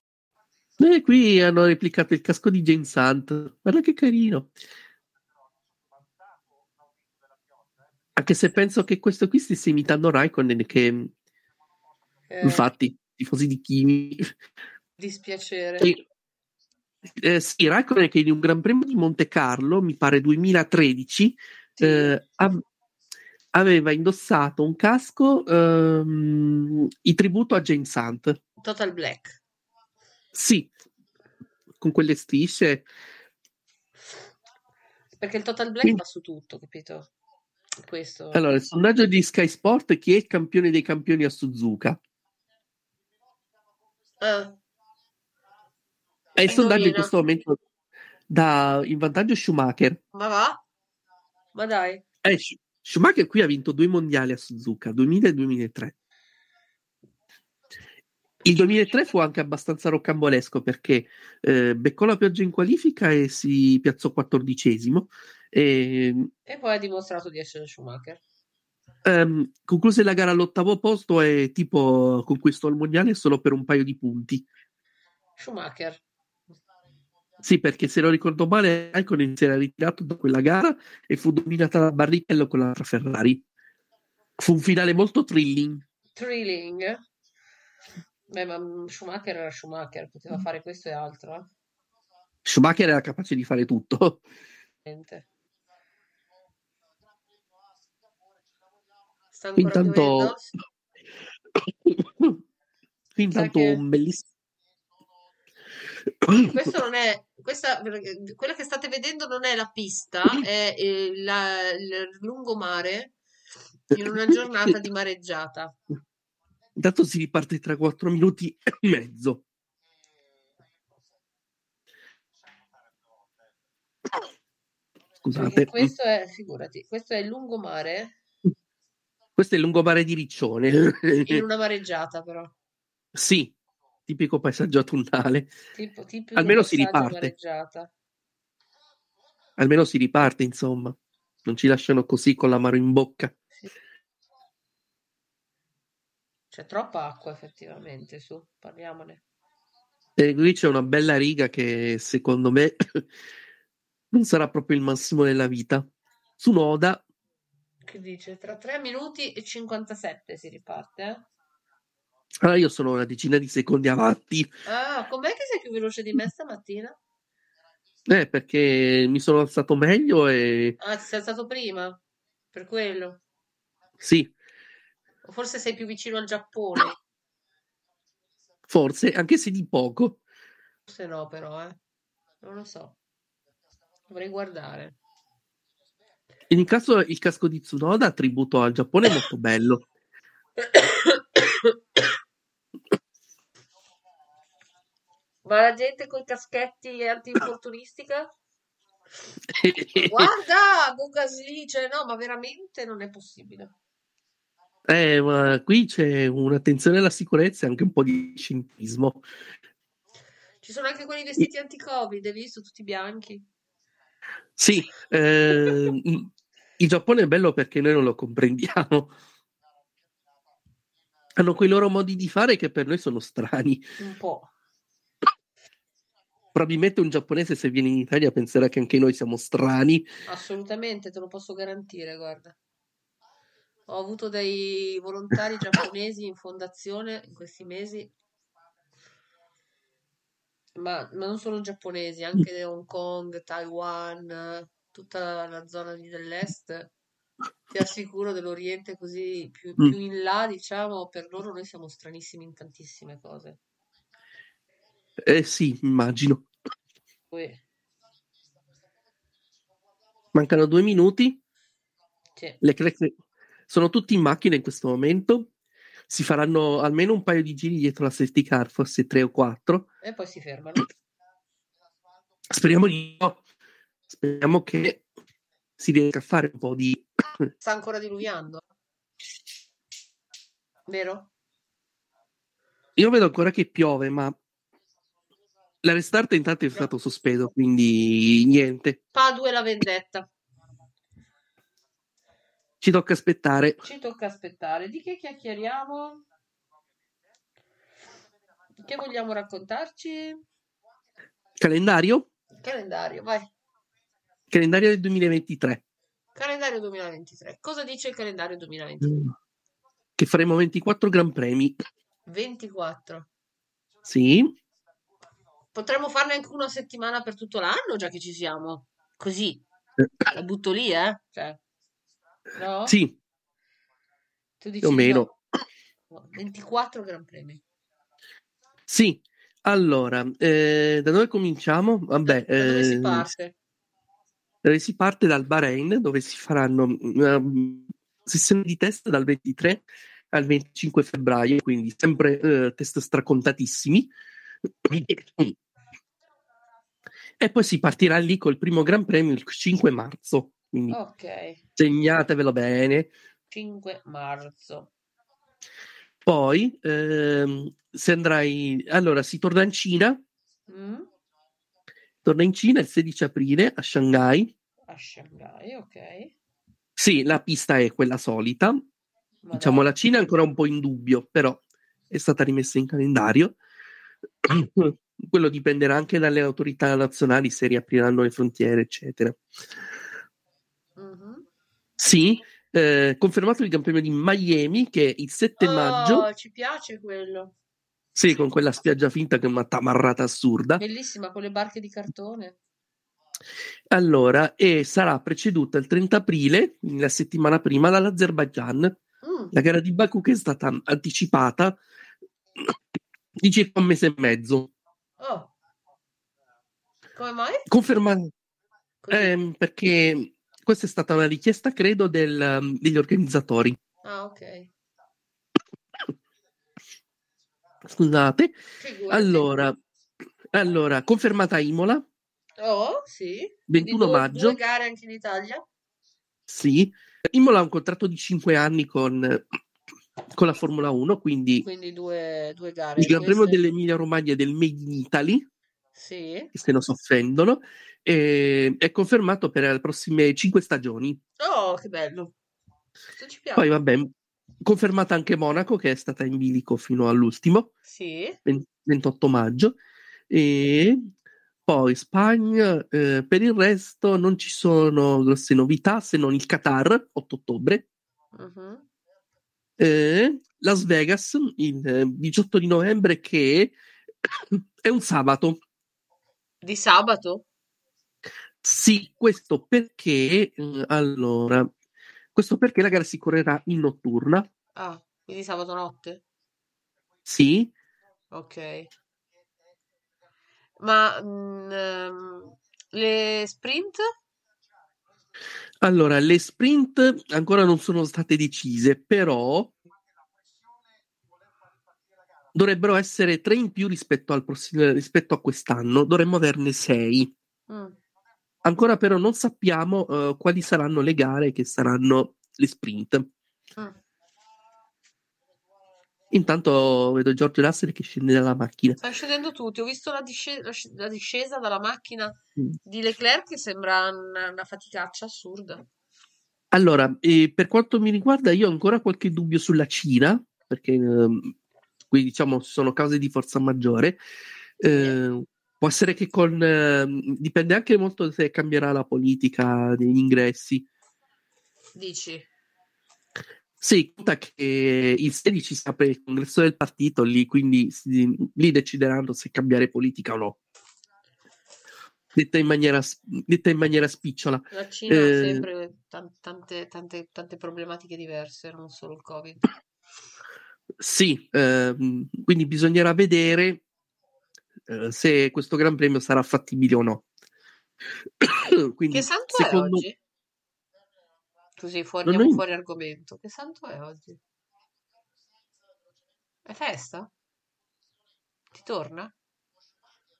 E qui hanno replicato il casco di James Hunt. Guarda che carino. Anche se penso che questo qui stesse imitando Raikkonen, che Eh, infatti, tifosi di Kimi. dispiacere. Sì. Eh, sì, Raikkonen che in un Gran Premio di Monte Carlo, mi pare 2013, eh, av- aveva indossato un casco ehm, in tributo a James Hunt. Total Black. Sì, con quelle strisce. Perché il Total Black va su tutto, capito? Questo. Allora, il sondaggio di Sky Sport chi è il campione dei campioni a Suzuka? Ah, È il sondaggio in questo momento da in vantaggio Schumacher. ma va? Ma dai. Eh, Sch- Schumacher qui ha vinto due mondiali a Suzuka, 2000 e 2003. Il 2003 fu anche abbastanza roccambolesco perché eh, beccò la pioggia in qualifica e si piazzò quattordicesimo. E, E poi ha dimostrato di essere Schumacher. ehm, concluse la gara all'ottavo posto e tipo conquistò il mondiale solo per un paio di punti. Schumacher. Sì, perché se non ricordo male, Raikkonen si era ritirato da quella gara e fu dominata da Barrichello con l'altra Ferrari. Fu un finale molto thrilling. Thrilling. Beh, ma mm, Schumacher era Schumacher, poteva fare questo e altro. eh. Schumacher era capace di fare tutto. Niente. Intanto, intanto che- un bellissimo. Questo non è, questa, quella che state vedendo non è la pista, è la- il lungomare in una giornata di mareggiata. Intanto si riparte tra 4 minuti e mezzo. Scusate, questo è, figurati, questo è il lungomare questo è il lungomare di Riccione. in una mareggiata, però. Sì, tipico paesaggio autunnale. Tipo, tipico Almeno si riparte. mareggiata. Almeno si riparte, insomma. Non ci lasciano così con l'amaro in bocca. C'è troppa acqua, effettivamente, su, parliamone. E qui c'è una bella riga che secondo me non sarà proprio il massimo della vita. Su Noda, Che dice? Tra 3 minuti e 57 si riparte, eh? allora io sono una decina di secondi avanti, Ah, com'è che sei più veloce di me stamattina? eh, perché mi sono alzato meglio e Ah, ti sei alzato prima? Per quello? sì, O forse sei più vicino al Giappone? forse, anche se di poco. Forse no, però, eh. Non lo so. Dovrei guardare. In ogni caso il casco di Tsunoda, tributo al Giappone, è molto bello. Ma la gente con i caschetti è antinfortunistica? Guarda, con Gasly, cioè no, ma veramente non è possibile. Eh, ma qui c'è un'attenzione alla sicurezza e anche un po' di scientismo. Ci sono anche quelli vestiti anti-Covid, hai visto? Tutti bianchi. Sì, eh, il Giappone è bello perché noi non lo comprendiamo. Hanno quei loro modi di fare che per noi sono strani. Un po'. Probabilmente un giapponese se viene in Italia penserà che anche noi siamo strani. Assolutamente, te lo posso garantire, guarda. Ho avuto dei volontari giapponesi in fondazione in questi mesi, ma, ma non solo giapponesi, anche Hong Kong, Taiwan, tutta la zona dell'est. Ti assicuro dell'Oriente così più, Mm. più in là, diciamo, per loro noi siamo stranissimi in tantissime cose. Eh sì, immagino. Poi, Mancano due minuti. sì. Leclerc sono tutti in macchina in questo momento. Si faranno almeno un paio di giri dietro la safety car, forse tre o quattro. E poi si fermano. Speriamo di no. Speriamo che si riesca a fare un po' di. Sta ancora diluviando, vero? Io vedo ancora che piove, ma la restart intanto è stato sospeso, quindi niente. Padua e la vendetta. Ci tocca aspettare. Ci tocca aspettare. Di che chiacchieriamo? Che vogliamo raccontarci? Calendario? Calendario, vai. Calendario del 2023. Calendario 2023. Cosa dice il calendario 2023? Che faremo 24 Gran Premi. 24. Sì. Potremmo farne anche una settimana per tutto l'anno, già che ci siamo. Così. La butto lì, eh? Cioè, no? Sì, Tu dici più o meno. no? No, 24 Gran Premi. Sì. Allora, eh, da dove cominciamo? Vabbè, Da dove si eh, parte? dove si parte dal Bahrain, dove si faranno una sessione di test dal 23 al 25 febbraio, quindi sempre eh, test stracontatissimi. E poi si partirà lì col primo Gran Premio il 5 marzo, quindi Ok. segnatevelo bene. 5 marzo. Poi ehm, se andrai, allora si torna in Cina, Mm? torna in Cina il 16 aprile a Shanghai. A Shanghai, ok. Sì, la pista è quella solita. Diciamo, la Cina è ancora un po' in dubbio, però è stata rimessa in calendario. Quello dipenderà anche dalle autorità nazionali se riapriranno le frontiere, eccetera. Sì, eh, confermato il Gran Premio di Miami che il 7 maggio Oh, ci piace quello. Sì, con quella spiaggia finta che è una tamarrata assurda. Bellissima con le barche di cartone. Allora, e sarà preceduta il 30 aprile, la settimana prima, dall'Azerbaijan. Mm. La gara di Baku che è stata anticipata di circa un mese e mezzo. Oh. Come mai? Confermata ehm, perché questa è stata una richiesta, credo, del, um, degli organizzatori. Ah, ok. Scusate. Figurati. Allora, allora, confermata Imola, Oh, sì. 21 Di due- maggio. Due gare anche in Italia. Sì. Imola ha un contratto di 5 anni con, con la Formula 1, quindi Quindi due, due gare. il Gran Premio dell'Emilia Romagna e del Made in Italy, Sì. se non si offendono, e- è confermato per le prossime 5 stagioni. Oh, che bello. Questo ci piace. Poi, vabbè, confermata anche Monaco, che è stata in bilico fino all'ultimo. Sì. 20 28 maggio e poi Spagna eh, per il resto non ci sono grosse novità se non il Qatar 8 ottobre Mhm. eh, Las Vegas il eh, 18 di novembre che è un sabato Di sabato? sì questo perché eh, allora questo perché la gara si correrà in notturna Ah, quindi sabato notte? sì Ok. Ma mm, ehm, le sprint? Allora, le sprint ancora non sono state decise, però dovrebbero essere tre in più rispetto, al prossimo, rispetto a quest'anno, dovremmo averne sei. Mm. Ancora però non sappiamo eh, quali saranno le gare che saranno le sprint. Mm. Intanto vedo Giorgio Russell che scende dalla macchina. Stanno scendendo tutti. Ho visto la, disce- la sc- la discesa dalla macchina Mm. di Leclerc che sembra una, una faticaccia assurda. Allora, eh, per quanto mi riguarda, io ho ancora qualche dubbio sulla Cina, perché ehm, qui diciamo ci sono cause di forza maggiore. Eh, può essere che con ehm, dipende anche molto se cambierà la politica degli ingressi. Dici? Sì, conta che il 16 si apre il congresso del partito lì, quindi si- lì decideranno se cambiare politica o no. Detta in maniera, detta in maniera spicciola. La Cina ha Eh, sempre tan- tante, tante, tante problematiche diverse, non solo il Covid. Sì, ehm, quindi bisognerà vedere eh, se questo Gran Premio sarà fattibile o no. quindi, Che santo secondo... è oggi? Così fuori, andiamo ho- fuori argomento. Che santo è oggi? È festa? Ti torna?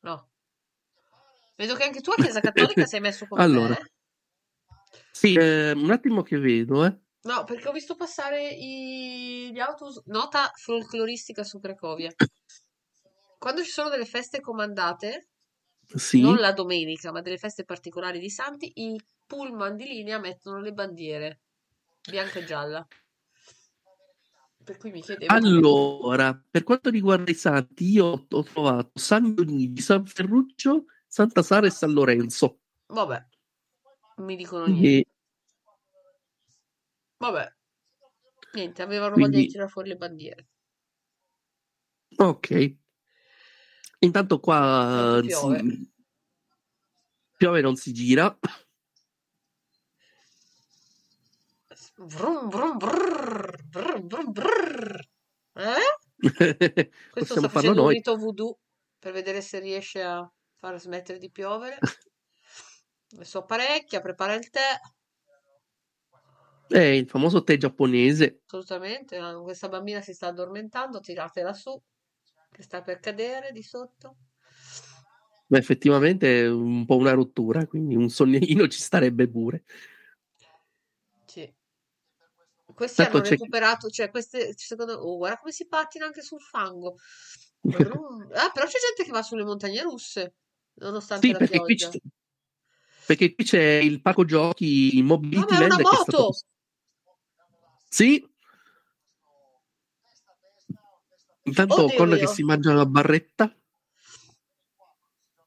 No. Vedo che anche tu a Chiesa Cattolica sei messo come Allora. me. eh? Sì, eh, un attimo che vedo, eh. No, perché ho visto passare i... gli autobus. Nota folcloristica su Cracovia. Quando ci sono delle feste comandate, Sì. non la domenica, ma delle feste particolari di santi, i pullman di linea mettono le bandiere bianca e gialla. Per cui mi chiedevo Allora, per quanto riguarda i santi, io ho, ho trovato San Dionigi, San Ferruccio, Santa Sara e San Lorenzo. Vabbè, non mi dicono niente. E- Vabbè, niente, avevano voglia di Quindi- tirare fuori le bandiere. ok. Intanto qua piove. si- piove non si gira. Vrum, vrum, brrr, vrum, brrr. Eh? Questo sta facendo un rito voodoo per vedere se riesce a far smettere di piovere. Adesso apparecchia, prepara il tè. È il famoso tè giapponese. Assolutamente, questa bambina si sta addormentando, tiratela su, che sta per cadere di sotto. Ma effettivamente è un po' una rottura, quindi un sonnellino ci starebbe pure. Sì. Questi Tanto hanno c'è- recuperato, cioè queste, secondo oh, guarda come si pattina anche sul fango. Brum. Ah, però c'è gente che va sulle montagne russe, nonostante Sì, la perché qui, pioggia. c'è, perché qui c'è il parco giochi Mobility ma è una è stato moto! Sì. Intanto Oddio Con mio. che si mangia la barretta.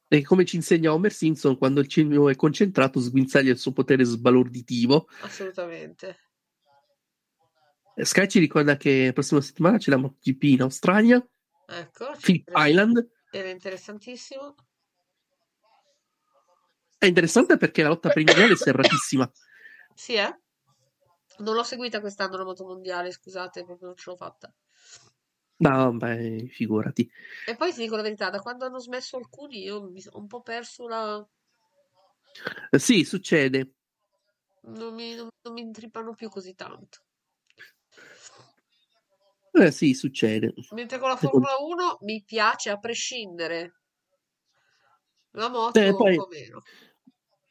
E come ci insegna Homer Simpson, quando il cibo è concentrato, sguinzaglia il suo potere sbalorditivo. Assolutamente. Eh, Sky ci ricorda che la prossima settimana c'è la MotoGP in Australia. Ecco, Phillip Island. era interessantissimo. È interessante perché la lotta mondiale è serratissima. Sì, eh? Non l'ho seguita quest'anno la moto mondiale, scusate, proprio non ce l'ho fatta. No, beh, figurati. E poi ti dico la verità, da quando hanno smesso alcuni io mi sono un po' perso la... Sì, succede. Non mi, non, non mi intrippano più così tanto. Eh, sì, succede. Mentre con la Formula 1 mi piace a prescindere. La moto Eh, un poi- po' meno.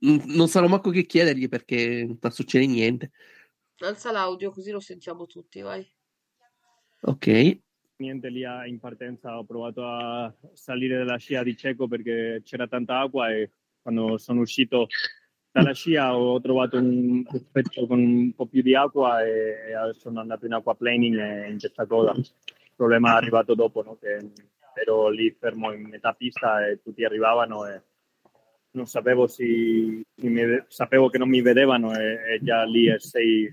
non sarò manco che chiedergli perché non sta succedendo niente. Alza l'audio così lo sentiamo tutti, vai. Ok. Niente lì a- in partenza ho provato a salire dalla scia di cieco perché c'era tanta acqua e quando sono uscito dalla scia ho trovato un effetto con un po' più di acqua e, sono andato in aquaplaning e in testa coda. Il problema è arrivato dopo, no? che ero lì fermo in metà pista e tutti arrivavano e non sapevo se mi- sapevo che non mi vedevano e, e già lì sei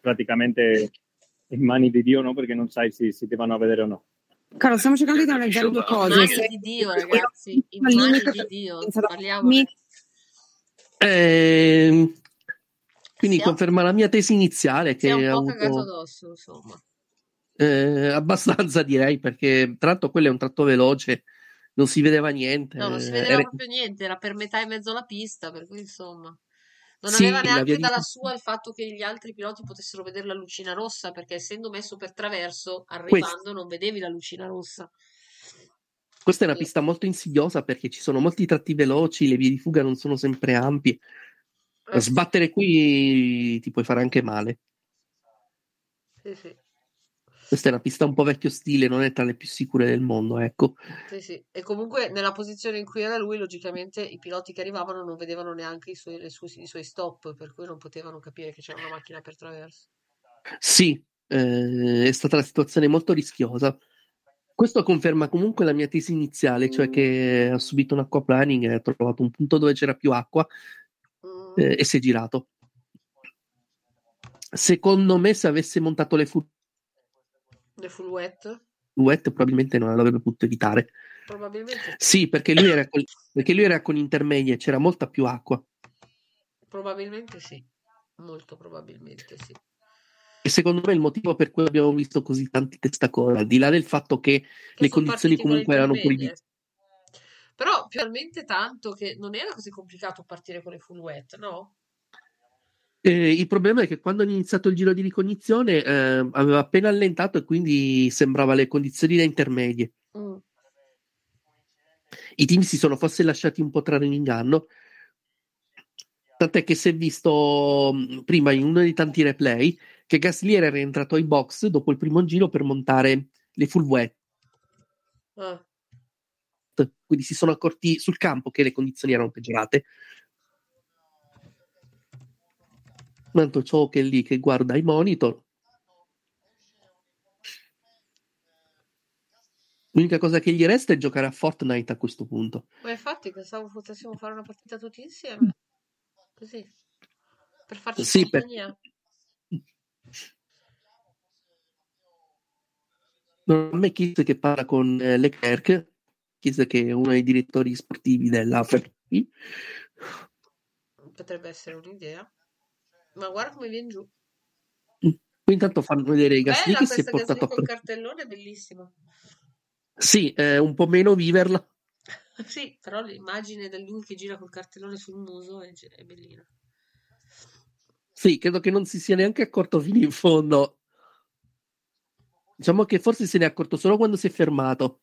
praticamente in mani di Dio, no? Perché non sai se, se ti vanno a vedere o no. Carlo, stiamo cercando di analizzare due cose. Mani Se- di Dio, ragazzi, in mani di Dio. Parliamone. Ehm, quindi Sì, conferma la mia tesi iniziale Si che è un po' cagato avuto addosso, insomma. eh, abbastanza direi perché tra l'altro quello è un tratto veloce, non si vedeva niente. No, non si eh, vedeva era- proprio niente, era per metà e mezzo la pista, per cui insomma. Non Sì, aveva neanche via di- dalla sua il fatto che gli altri piloti potessero vedere la lucina rossa, perché essendo messo per traverso, arrivando non vedevi la lucina rossa. Questa è una pista molto insidiosa perché ci sono molti tratti veloci, le vie di fuga non sono sempre ampie. Eh, Sbattere qui ti puoi fare anche male. Sì, sì, Questa è una pista un po' vecchio stile, non è tra le più sicure del mondo, ecco. sì, sì. E comunque nella posizione in cui era lui, logicamente i piloti che arrivavano non vedevano neanche i suoi, sue- i suoi stop, per cui non potevano capire che c'era una macchina per traverso. Sì, eh, è stata una situazione molto rischiosa. Questo conferma comunque la mia tesi iniziale, cioè che ha subito un acquaplaning e ha trovato un punto dove c'era più acqua eh, e si è girato. Secondo me, se avesse montato le full Le full wet? wet, probabilmente non l'avrebbe potuto evitare. Probabilmente, Sì, perché lui era con, perché lui era con intermedie, c'era molta più acqua. probabilmente sì. Molto probabilmente sì. E secondo me il motivo per cui abbiamo visto così tanti testacoda, al di là del fatto che, le sono condizioni le comunque erano proibite. Però più talmente tanto che non era così complicato partire con le full wet, no? Eh, il problema è che quando hanno iniziato il giro di ricognizione eh, aveva appena allentato e quindi sembrava le condizioni da intermedie. Mm. I team si sono forse lasciati un po' trarre in inganno. Tant'è che si è visto mh, prima in uno dei tanti replay che Gasly era rientrato ai box dopo il primo giro per montare le full wet. Ah, Quindi si sono accorti sul campo che le condizioni erano peggiorate. Tanto ciò che è lì che guarda i monitor. L'unica cosa che gli resta è giocare a Fortnite a questo punto. Ma infatti pensavo potessimo fare una partita tutti insieme. Così. Per farci Sì, per- compagnia. Non a me Kiss che parla con eh, Leclerc, Kiss che è uno dei direttori sportivi della Ferrari. Potrebbe essere un'idea. Ma guarda come viene giù. Poi intanto fanno vedere i Gasly che si è questa portato a col pre- cartellone, bellissima. Sì, è un po' meno viverla. Sì, però l'immagine di lui che gira col cartellone sul muso è, è bellina. Sì, credo che non si sia neanche accorto fino in fondo. Diciamo che forse se ne è accorto solo quando si è fermato.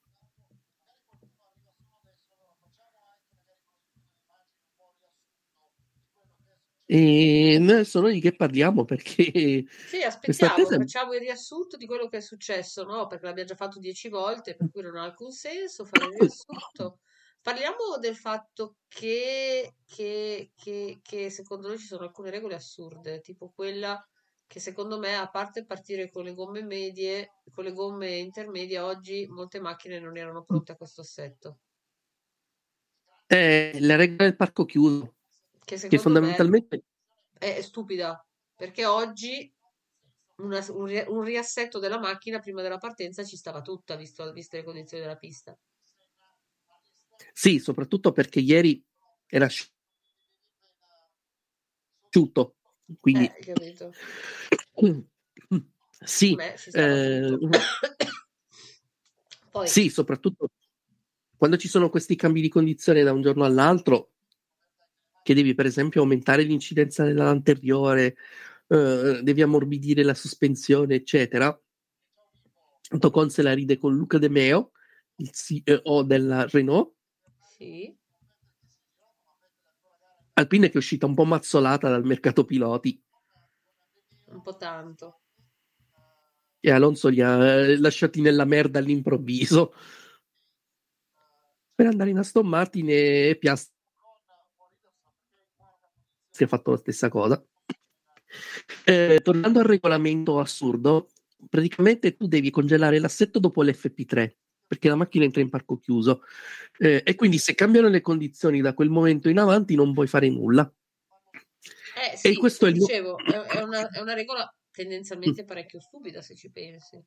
E noi adesso noi di che parliamo? Perché Sì, aspettiamo, attesa facciamo il riassunto di quello che è successo, no? Perché l'abbiamo già fatto dieci volte, per cui non ha alcun senso fare il riassunto. Parliamo del fatto che, che, che, che secondo noi ci sono alcune regole assurde, tipo quella che secondo me, a parte partire con le gomme medie, con le gomme intermedie, oggi molte macchine non erano pronte a questo assetto. è la regola del parco chiuso, Che che fondamentalmente me è stupida, perché oggi una- un, un riassetto della macchina prima della partenza ci stava tutta, visto, viste le condizioni della pista. sì, soprattutto perché ieri era asciutto, quindi Eh, sì, Beh, eh. Poi, sì, soprattutto quando ci sono questi cambi di condizione da un giorno all'altro, che devi per esempio aumentare l'incidenza dell'anteriore, eh, devi ammorbidire la sospensione, eccetera. Tocon se la ride con Luca De Meo, il CEO della Renault, sì, Alpine che è uscita un po' mazzolata dal mercato piloti un po' tanto. e Alonso li ha eh, lasciati nella merda all'improvviso per andare in Aston Martin e Piastri ha fatto la stessa cosa. Eh, tornando al regolamento assurdo, praticamente tu devi congelare l'assetto dopo l'FP3 perché la macchina entra in parco chiuso Eh, e quindi se cambiano le condizioni da quel momento in avanti non puoi fare nulla. Eh E sì, questo è il- dicevo, è, è una, è una regola tendenzialmente parecchio stupida se ci pensi.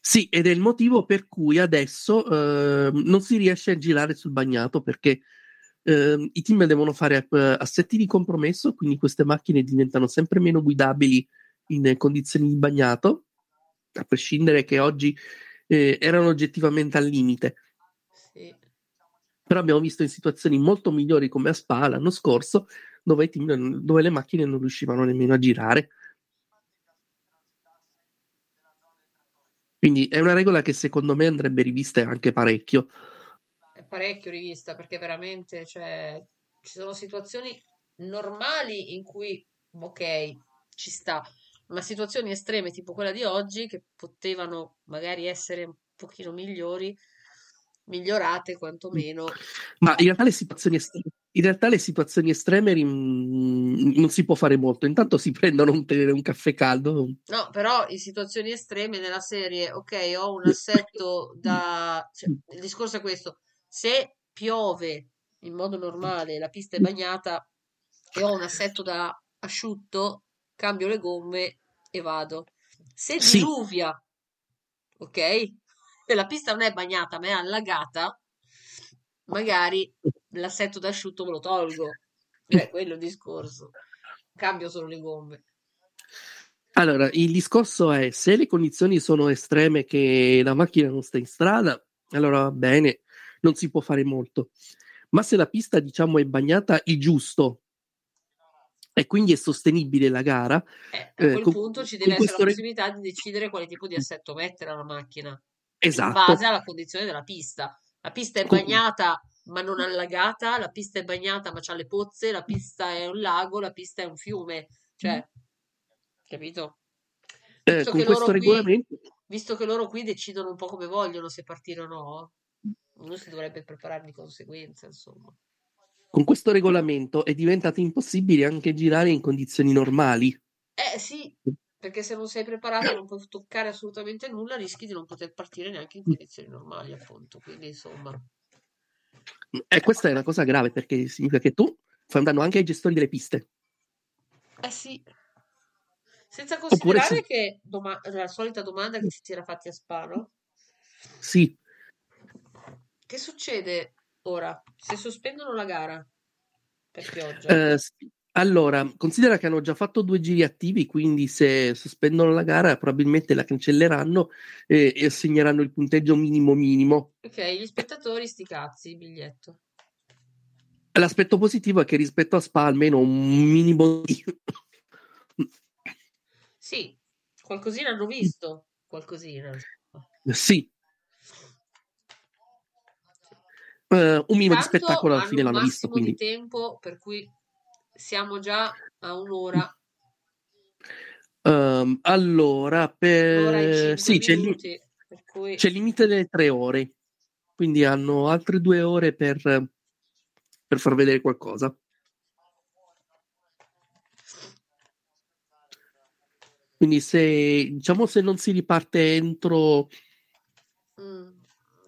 Sì, ed è il motivo per cui adesso eh, non si riesce a girare sul bagnato perché eh, i team devono fare eh, assetti di compromesso, quindi queste macchine diventano sempre meno guidabili in condizioni di bagnato, a prescindere che oggi eh, erano oggettivamente al limite. Sì. Però abbiamo visto in situazioni molto migliori come a Spa l'anno scorso, dove, team, dove le macchine non riuscivano nemmeno a girare. Quindi è una regola che secondo me andrebbe rivista anche parecchio. Parecchio rivista perché veramente, cioè, ci sono situazioni normali in cui, ok, ci sta, ma situazioni estreme tipo quella di oggi che potevano magari essere un pochino migliori, migliorate quantomeno. Ma in realtà le situazioni estreme, in realtà le situazioni estreme rim- non si può fare molto. Intanto si prendono un, tè- un caffè caldo. No, però in situazioni estreme nella serie, ok, ho un assetto da... cioè, il discorso è questo, se piove in modo normale, la pista è bagnata e ho un assetto da asciutto, cambio le gomme e vado. Se Sì. diluvia, ok, e la pista non è bagnata ma è allagata, magari l'assetto da asciutto me lo tolgo. È quello il discorso. Cambio solo le gomme. Allora, il discorso è se le condizioni sono estreme che la macchina non sta in strada, allora va bene, non si può fare molto. Ma se la pista, diciamo, è bagnata il giusto e quindi è sostenibile la gara, A eh, quel con- punto ci deve essere questo la possibilità di decidere quale tipo di assetto mettere alla macchina in Esatto. base alla condizione della pista. La pista è Con- bagnata ma non allagata, la pista è bagnata ma c'ha le pozze, la pista è un lago, la pista è un fiume. Cioè, capito? Eh, con questo loro qui, regolamento, visto che loro qui decidono un po' come vogliono se partire o no, uno si dovrebbe preparare di conseguenza, insomma. con questo regolamento è diventato impossibile anche girare in condizioni normali. Eh sì, perché se non sei preparato non puoi toccare assolutamente nulla, rischi di non poter partire neanche in condizioni normali, appunto. Quindi, insomma, E questa è una cosa grave perché significa che tu fai un danno anche ai gestori delle piste. eh sì. Senza considerare sì. che doma- la solita domanda che si era fatti a Spano, Sì, che succede ora se sospendono la gara? per pioggia. Eh, allora, considera che hanno già fatto due giri attivi, quindi se sospendono la gara probabilmente la cancelleranno e, e assegneranno il punteggio minimo minimo. Ok, gli spettatori sti cazzi, biglietto. L'aspetto positivo è che rispetto a Spa almeno un minimo di... Sì, qualcosina hanno visto, qualcosina. Sì. Eh, un minimo di spettacolo alla fine l'hanno visto, quindi... tempo, per cui siamo già a un'ora. Ehm, allora, per... sì, c'è il, li- cui... c'è il limite delle tre ore, quindi hanno altre due ore per, per far vedere qualcosa. Quindi se, diciamo, se non si riparte entro, Mm,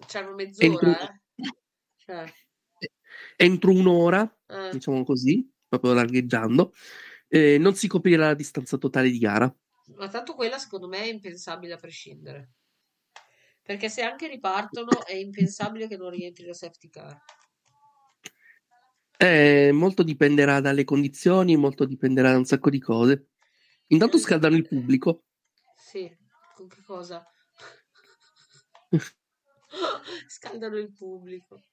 C'hanno entro, mezz'ora, eh? Cioè, entro un'ora, eh. diciamo così, proprio largheggiando, eh, non si coprirà la distanza totale di gara. Ma tanto quella secondo me è impensabile a prescindere. Perché se anche ripartono è impensabile che non rientri la safety car. Eh, molto dipenderà dalle condizioni, molto dipenderà da un sacco di cose. Intanto scaldano il pubblico. Sì, con che cosa? Scaldano il pubblico.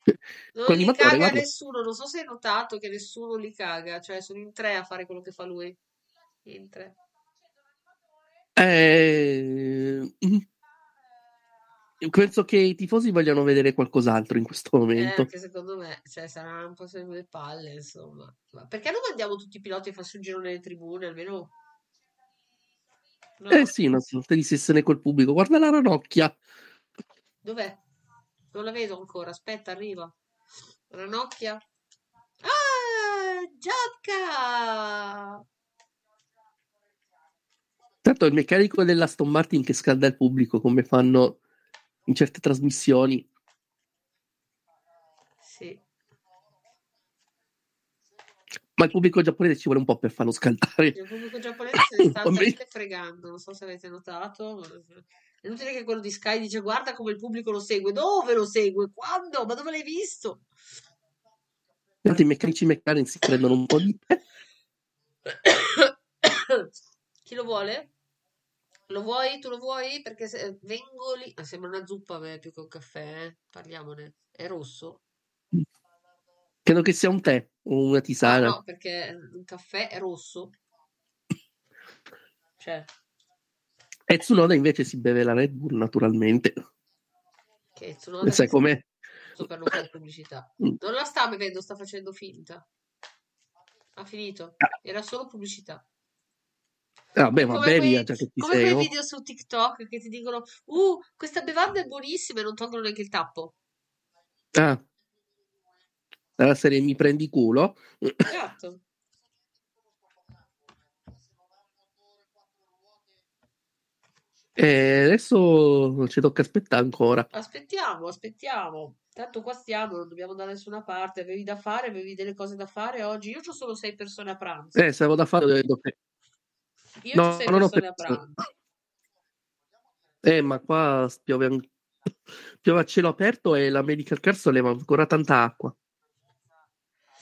Non Con li caga guarda. nessuno, non so se hai notato che nessuno li caga, cioè sono in tre a fare quello che fa lui. In tre. Eh, mm. penso che i tifosi vogliano vedere qualcos'altro in questo Eh, momento. anche secondo me, cioè, sarà un po' sulle palle, insomma. Ma perché non mandiamo tutti i piloti a farsi un giro nelle tribune, almeno... No? Eh sì, una sorta di sessione col pubblico. Guarda la ranocchia. Dov'è? Non la vedo ancora, aspetta, arriva. Ranocchia. Ah, gioca! Tanto il meccanico dell'Aston Martin che scalda il pubblico come fanno in certe trasmissioni. Sì. Ma il pubblico giapponese ci vuole un po' per farlo scaldare. Il pubblico giapponese se ne sta talmente fregando, non so se avete notato. È inutile che quello di Sky dice guarda come il pubblico lo segue. Dove lo segue? Quando? Ma dove l'hai visto? Tanto i meccanici McLaren si prendono un po' di. Chi lo vuole? Lo vuoi? Tu lo vuoi? Perché se vengo lì... ah, sembra una zuppa a me più che un caffè, eh. Parliamone. È rosso? Credo che sia un tè o una Ah, tisana. no, perché un caffè è rosso. Cioè, E Tsunoda invece si beve la Red Bull naturalmente. che Tsunoda Sai com'è? per non fare pubblicità. Mm. Non la sta bevendo, sta facendo finta. Ha finito. Era solo pubblicità. Ah, beh, ma Come bevi quei, ah, già che ci come sei. quei oh. video su TikTok che ti dicono, uh, questa bevanda è buonissima e non tolgono neanche il tappo. Ah. Dalla serie mi prendi culo. Esatto. E adesso ci tocca aspettare ancora. Aspettiamo, aspettiamo. Tanto qua stiamo, non dobbiamo da nessuna parte. Avevi da fare, avevi delle cose da fare oggi. Io ho solo sei persone a pranzo. Eh, se avevo da fare. Io no, ho sei non ho persone a pensato. pranzo. Eh, ma qua piove, piove a cielo aperto e la medical car solleva ancora tanta acqua.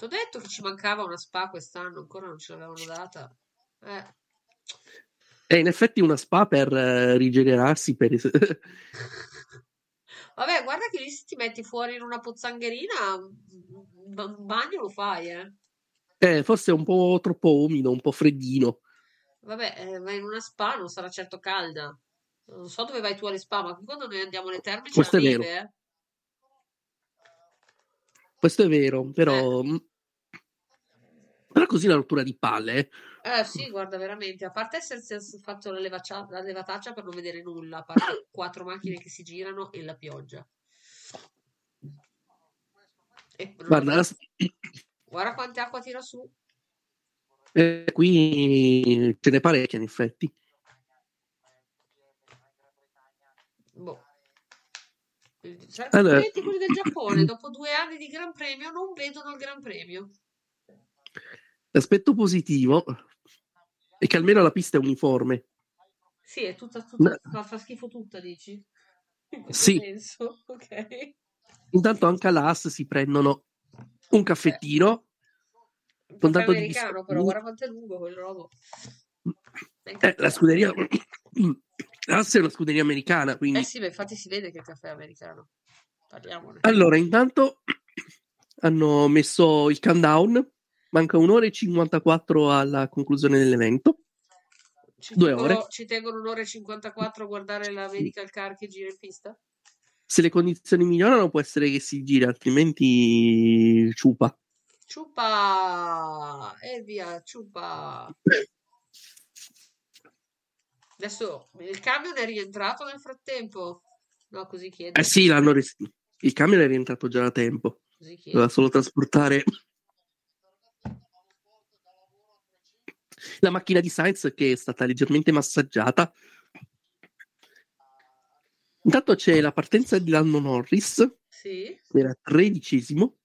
Ti ho detto che ci mancava una spa quest'anno, ancora non ce l'avevano data. Eh. È in effetti una spa per eh, rigenerarsi. Per... Vabbè, guarda che lì se ti metti fuori in una pozzangherina, un bagno lo fai, eh. Eh, forse è un po' troppo umido, un po' freddino. Vabbè, eh, vai in una spa, non sarà certo calda. Non so dove vai tu alle spa, ma quando noi andiamo alle terme c'è Questo la neve, eh. Questo è vero, però... mm, Però così la rottura di palle, eh. Eh sì, guarda, veramente. A parte essersi fatto la, levaccia- la levataccia per non vedere nulla, a parte quattro macchine che si girano e la pioggia. E Guarda, la- guarda quanta acqua tira su. eh, qui ce n'è parecchia in effetti. Boh. Cioè, Allora- quelli del Giappone, dopo due anni di Gran Premio, non vedono il Gran Premio. L'aspetto positivo è che almeno la pista è uniforme. Sì, è tutta, tutta No. fa, schifo tutta, dici? Sì. senso, ok. Intanto anche all'AS si prendono un caffettino Un con tanto di però, guarda quanto è lungo quel robo. Eh, la scuderia l'AS è una scuderia americana, quindi Eh sì, ma infatti si vede che il caffè è americano. Parliamone. Allora, intanto hanno messo il countdown, manca un'ora e 54 alla conclusione dell'evento. Ci Due tengono, ore. ci tengono un'ora e 54 a guardare la medical car che gira in pista? Se le condizioni migliorano può essere che si gira, altrimenti ciupa. Ciupa! E via, ciupa! Adesso il camion è rientrato nel frattempo? No, così chiedo. Eh sì, l'hanno ris- il camion è rientrato già da tempo. Doveva solo trasportare la macchina di Sainz che è stata leggermente massaggiata. Intanto c'è la partenza di Lando Norris, Sì? era tredicesimo.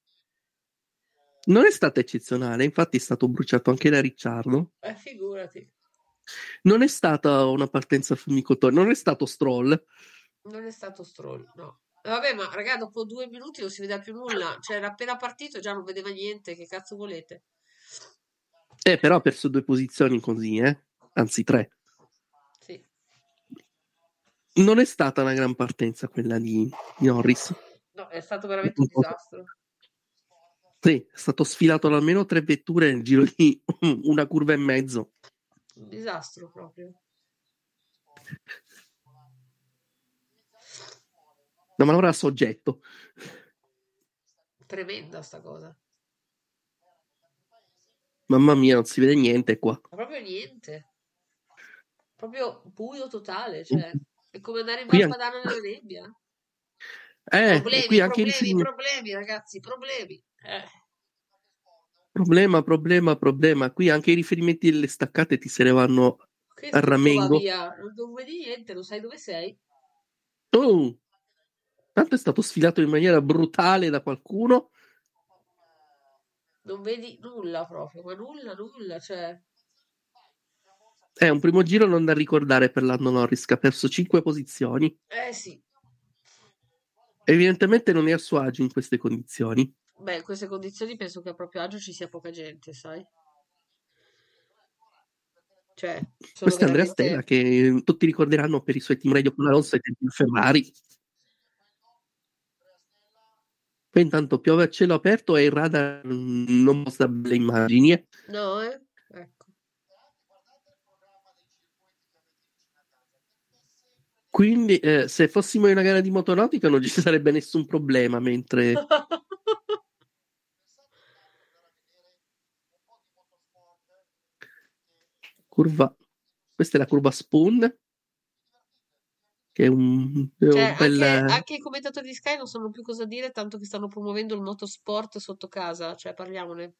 Non è stata eccezionale, infatti è stato bruciato anche da Ricciardo. Eh, figurati. Non è stata una partenza fulmicotore, non è stato Stroll. Non è stato Stroll, no. Vabbè, ma raga, dopo due minuti non si vedeva più nulla. Cioè, era appena partito già non vedeva niente. Che cazzo volete? Eh, però ha perso due posizioni così, eh? Anzi, tre. Sì. Non è stata una gran partenza quella di, di Norris. No, è stato veramente un disastro. Sì, è stato sfilato da almeno tre vetture nel giro di una curva e mezzo. Un disastro proprio. Una manovra a soggetto. Tremenda sta cosa. Mamma mia, non si vede niente qua. Ma proprio niente. Proprio buio totale. Cioè, è come andare in Qui Val an- Padana nella nebbia. Eh, Problemi, qui anche problemi, riferimenti- problemi, ragazzi, problemi. Eh. Problema, problema, problema. Qui anche i riferimenti delle staccate ti se ne vanno Che a ramengo. via. Non vedi niente, non sai dove sei. Oh, tanto è stato sfilato in maniera brutale da qualcuno. Non vedi nulla proprio, ma nulla, nulla. Cioè, È un primo giro non da ricordare per Lando Norris, che ha perso 5 posizioni. eh sì. Evidentemente non è a suo agio in queste condizioni. Beh, in queste condizioni penso che a proprio agio ci sia poca gente, sai? Cioè, Questo è Andrea veramente... Stella, che tutti ricorderanno per i suoi team radio con Alonso di Ferrari. Poi intanto piove a cielo aperto e il radar non mostra belle immagini. eh. No, eh? Ecco. Quindi eh, se fossimo in una gara di motonautica non ci sarebbe nessun problema, mentre curva... Questa è la curva Spoon, che è un, è un Cioè, bel... anche, anche i commentatori di Sky non sanno più cosa dire, tanto che stanno promuovendo il motorsport sotto casa. Cioè, parliamone.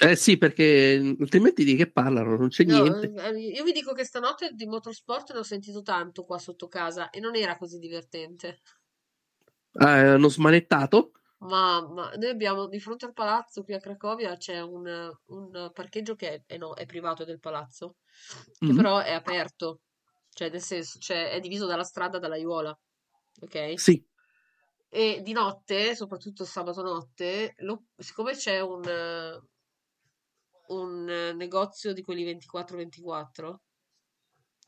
Eh sì, perché altrimenti di che parlano? Non c'è No, niente. eh, io vi dico che stanotte di motorsport ne ho sentito tanto qua sotto casa e non era così divertente. Ah, hanno smanettato? Ma, noi abbiamo di fronte al palazzo qui a Cracovia c'è un, un parcheggio che è, è no, è privato del palazzo, che Mhm. però è aperto, cioè nel senso cioè, è diviso dalla strada dalla aiuola, ok? Sì. E di notte, soprattutto sabato notte, lo- siccome c'è un, un negozio di quelli 24-24,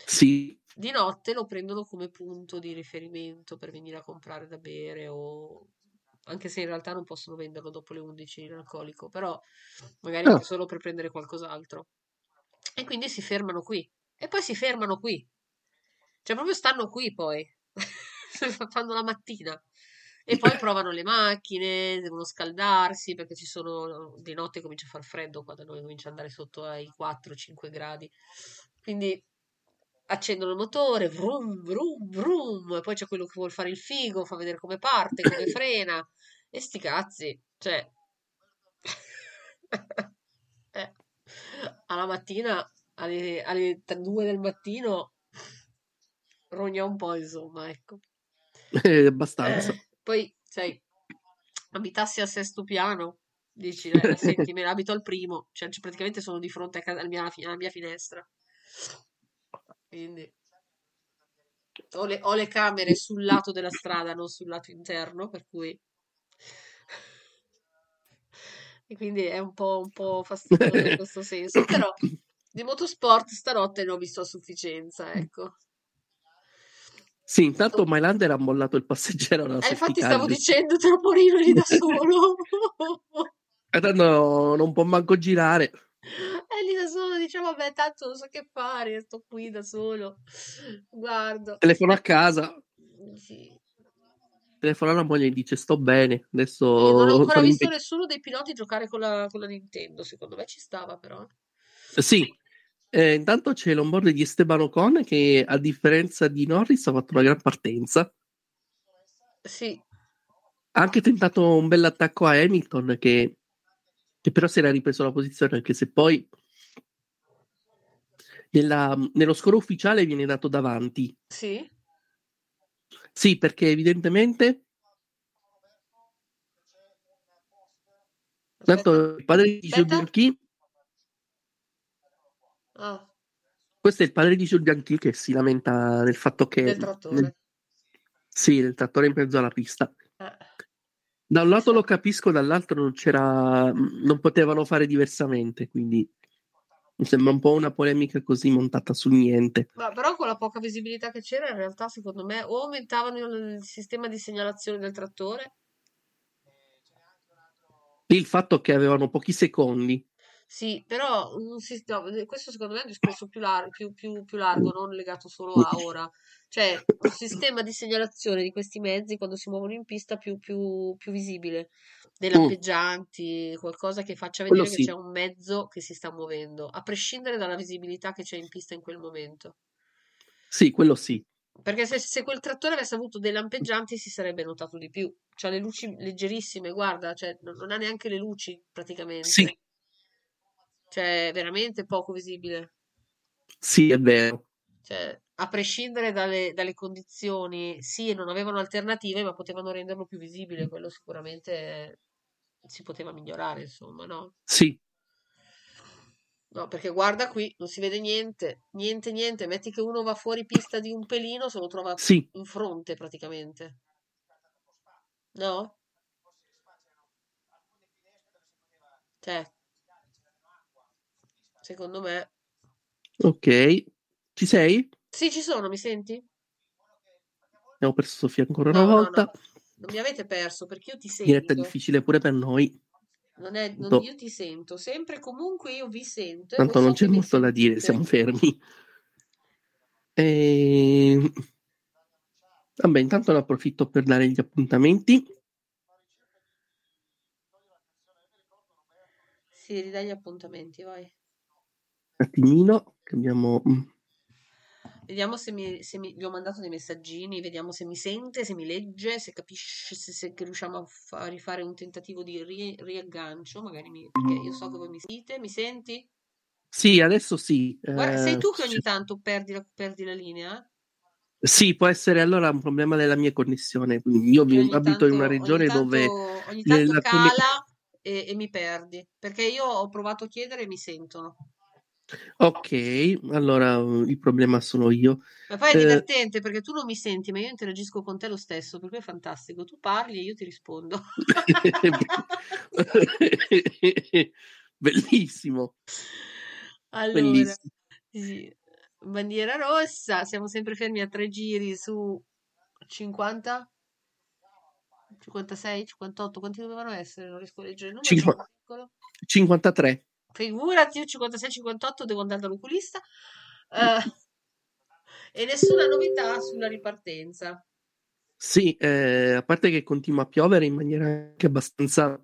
Sì, Di notte lo prendono come punto di riferimento per venire a comprare da bere o anche se in realtà non possono venderlo dopo le 11 l'alcolico, però magari anche solo per prendere qualcos'altro. E quindi si fermano qui. E poi si fermano qui. Cioè proprio stanno qui poi. Fanno la mattina. E poi provano le macchine, devono scaldarsi perché ci sono di notte comincia a far freddo qua da noi, comincia ad andare sotto ai 4-5 gradi. Quindi accendono il motore, vrum, vrum, vrum, e poi c'è quello che vuole fare il figo, fa vedere come parte, come frena, e sti cazzi, cioè, eh, alla mattina, alle, alle 2 del mattino, rogna un po', insomma, ecco. eh, abbastanza. Eh, poi, sai, abitassi al sesto piano, dici, eh, senti, me abito al primo, cioè, cioè, praticamente sono di fronte a casa- alla mia, alla mia finestra. Quindi ho le, ho le camere sul lato della strada, non sul lato interno, per cui e quindi è un po', un po' fastidioso in questo senso, però di motorsport stanotte ne ho visto a sufficienza, ecco. Sì, intanto Mylander ha mollato il passeggero Eh, infatti stavo dicendo Trapolino lì da solo. E tanto non può manco girare. E lì da solo dicevo, vabbè, tanto non so che fare, sto qui da solo. Guardo. Telefono a casa, Sì. telefona alla moglie e dice sto bene, adesso Non ho ancora visto impegnato. nessuno dei piloti giocare con la, con la Nintendo, secondo me ci stava però. Sì, eh, intanto c'è l'onboard di Esteban Ocon che a differenza di Norris ha fatto una gran partenza. Sì, Ha anche tentato un bel attacco a Hamilton che, che però si era ripreso la posizione anche se poi nella- nello score ufficiale viene dato davanti. sì. Sì, perché evidentemente tanto il padre di Aspetta. Ah, questo è il padre di Giulbianchi che si lamenta del fatto che del trattore. nel- sì, del trattore in mezzo alla pista. Eh. Da un lato lo capisco, dall'altro non c'era, non potevano fare diversamente, quindi mi sembra un po' una polemica così montata sul niente. Ma però con la poca visibilità che c'era, in realtà, secondo me, o aumentavano il il sistema di segnalazione del trattore, Il fatto che avevano pochi secondi, sì, però un sis- no, eh, questo secondo me è un discorso più, lar- più, più, più largo, non legato solo a ora. Cioè, un sistema di segnalazione di questi mezzi quando si muovono in pista più, più, più visibile, dei Mm. lampeggianti, qualcosa che faccia vedere Quello che sì. c'è un mezzo che si sta muovendo, a prescindere dalla visibilità che c'è in pista in quel momento. sì, quello sì. Perché se, se quel trattore avesse avuto dei lampeggianti si sarebbe notato di più. C'ha le luci leggerissime, guarda, cioè non, non ha neanche le luci praticamente. Sì, Cioè, veramente poco visibile. sì, è vero. Cioè, a prescindere dalle, dalle condizioni, sì, non avevano alternative, ma potevano renderlo più visibile. Quello sicuramente si poteva migliorare, insomma, no? Sì, No, perché guarda qui, non si vede niente, niente, niente. Metti che uno va fuori pista di un pelino, se lo trova sì, in fronte praticamente. No? Cioè, secondo me... ok. Ci sei? Sì, ci sono, mi senti? Abbiamo perso Sofia ancora No, una no, volta. no, non mi avete perso perché io ti Diretta sento. difficile pure per noi. Non è, non- io ti sento, sempre comunque io vi sento Tanto non so c'è molto da dire, siamo fermi. E... Vabbè, intanto ne approfitto per dare gli appuntamenti. Sì, ridai gli appuntamenti, vai. Un attimino, che abbiamo... mm, Vediamo se mi, se mi- gli ho mandato dei messaggini, vediamo se mi sente, se mi legge, se capisce, se, se che riusciamo a, fa- rifare un tentativo di ri- riaggancio, magari mi, perché io so che voi mi sentite, mi senti? Sì, adesso sì. Guarda, sei eh, tu che ogni tanto perdi la, perdi la linea? Sì, può essere allora un problema della mia connessione. Io vi- abito in una tanto, ogni regione tanto, dove ogni tanto cala e, e mi perdi, perché io ho provato a chiedere e mi sentono. Ok, allora uh, il problema sono io. Ma poi è Eh, divertente perché tu non mi senti, ma io interagisco con te lo stesso, per cui è fantastico. Tu parli e io ti rispondo. Bellissimo, Allora, bellissimo. sì. bandiera rossa, siamo sempre fermi a tre giri su 50, 56, 58, quanti dovevano essere? Non riesco a leggere il numero, Cinqua- troppo piccolo. 53. Figurati, io 56-58 devo andare dall'oculista. Eh, e nessuna novità sulla ripartenza. Sì, eh, a parte che continua a piovere in maniera anche abbastanza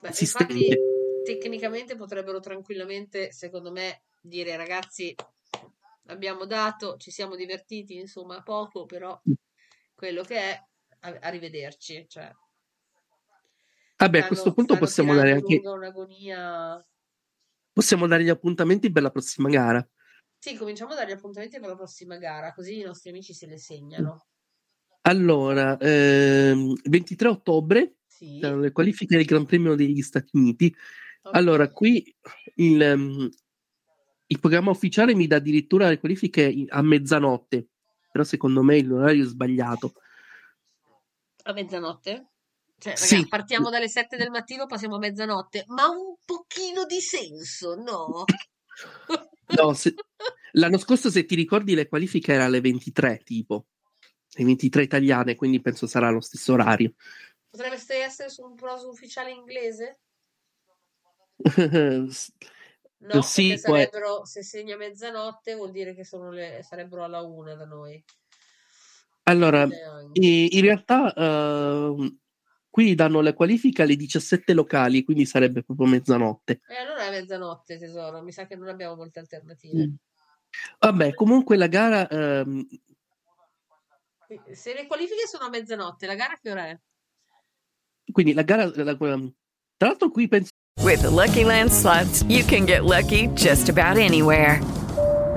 Beh, infatti, tecnicamente potrebbero tranquillamente, secondo me, dire ragazzi, abbiamo dato, ci siamo divertiti, insomma, poco, però quello che è, a- arrivederci. Cioè, Vabbè, a stanno- questo punto possiamo dare anche un'agonia. Possiamo dare gli appuntamenti per la prossima gara. Sì, cominciamo a dare gli appuntamenti per la prossima gara, così i nostri amici se le segnano. Allora, ehm, 23 ottobre, Sì. saranno le qualifiche del Gran Premio degli Stati Uniti. Allora, qui il, ehm, il programma ufficiale mi dà addirittura le qualifiche a mezzanotte, però secondo me l'orario è sbagliato. A mezzanotte? Cioè, Sì. ragazzi, partiamo dalle 7 del mattino, passiamo a mezzanotte, ma un pochino di senso, no? No, se- l'anno scorso, se ti ricordi, le qualifiche erano alle 23, tipo, le 23 italiane, quindi penso sarà lo stesso orario. Potrebbe essere su un proso ufficiale inglese? No, sì, sarebbero, se segna mezzanotte vuol dire che sono le, sarebbero alla una da noi. Allora, in realtà ehm, qui danno le qualifiche alle 17 locali, quindi sarebbe proprio mezzanotte. E allora è mezzanotte, tesoro, mi sa che non abbiamo molte alternative. Mm. Vabbè, comunque la gara ehm, Se le qualifiche sono a mezzanotte, la gara che ora è? quindi la gara la- tra l'altro qui penso With the Lucky Land slots, you can get lucky just about anywhere.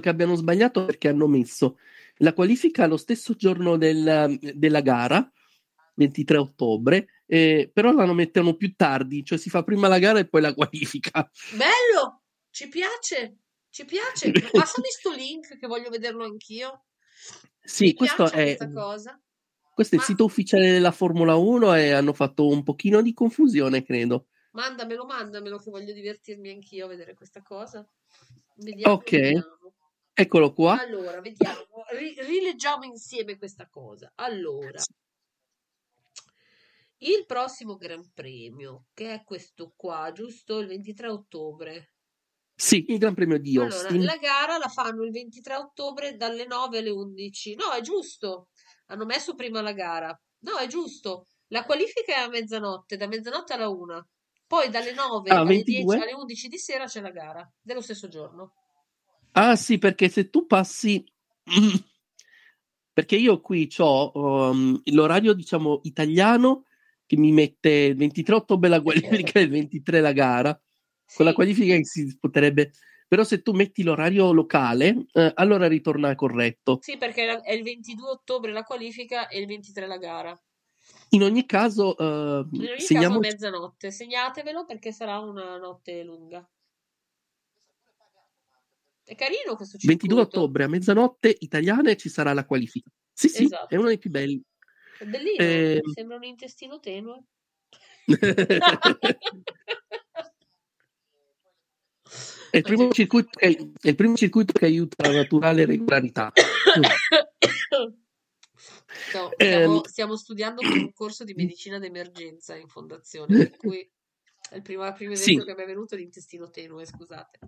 Che abbiano sbagliato perché hanno messo la qualifica lo stesso giorno del- della gara, 23 ottobre, eh, però la mettono più tardi, cioè si fa prima la gara e poi la qualifica. Bello! Ci piace! Ci piace! Passami sto link che voglio vederlo anch'io. Sì, Mi questo è, questa cosa. questo è il sito ufficiale della Formula 1 e hanno fatto un pochino di confusione, credo. Mandamelo, mandamelo che voglio divertirmi anch'io a vedere questa cosa. Vediamo. Ok, vediamo. Eccolo qua. Allora, vediamo. Ri- rileggiamo insieme questa cosa. Allora, il prossimo Gran Premio, che è questo qua, giusto? Il 23 ottobre. Sì, il Gran Premio di Allora, Austin. la gara la fanno il 23 ottobre dalle 9 alle 11. No, è giusto. Hanno messo prima la gara. No, è giusto. La qualifica è a mezzanotte, da mezzanotte alla 1. Poi dalle 9 Ah, alle 22? 10 alle 11 di sera c'è la gara, dello stesso giorno. Ah sì, perché se tu passi... Perché io qui ho l'orario, diciamo, italiano che mi mette il 23 ottobre la qualifica e il 23 la gara. Con la qualifica che si potrebbe... Però se tu metti l'orario locale, eh, allora ritorna corretto. Sì, perché è il 22 ottobre la qualifica e il 23 la gara. In ogni caso, eh, In ogni segniamo... caso mezzanotte. Segnatevelo perché sarà una notte lunga. È carino questo 22 circuito. ottobre a mezzanotte italiane ci sarà la qualifica. Sì, sì, Esatto. è uno dei più belli. È bellino, Eh, sembra un intestino tenue. È il primo circuito che, è il primo circuito che aiuta la naturale regolarità. No, Ehm. stiamo, stiamo studiando per un corso di medicina d'emergenza in fondazione, per cui È il primo, primo Sì. esempio che mi è venuto è l'intestino tenue, scusate.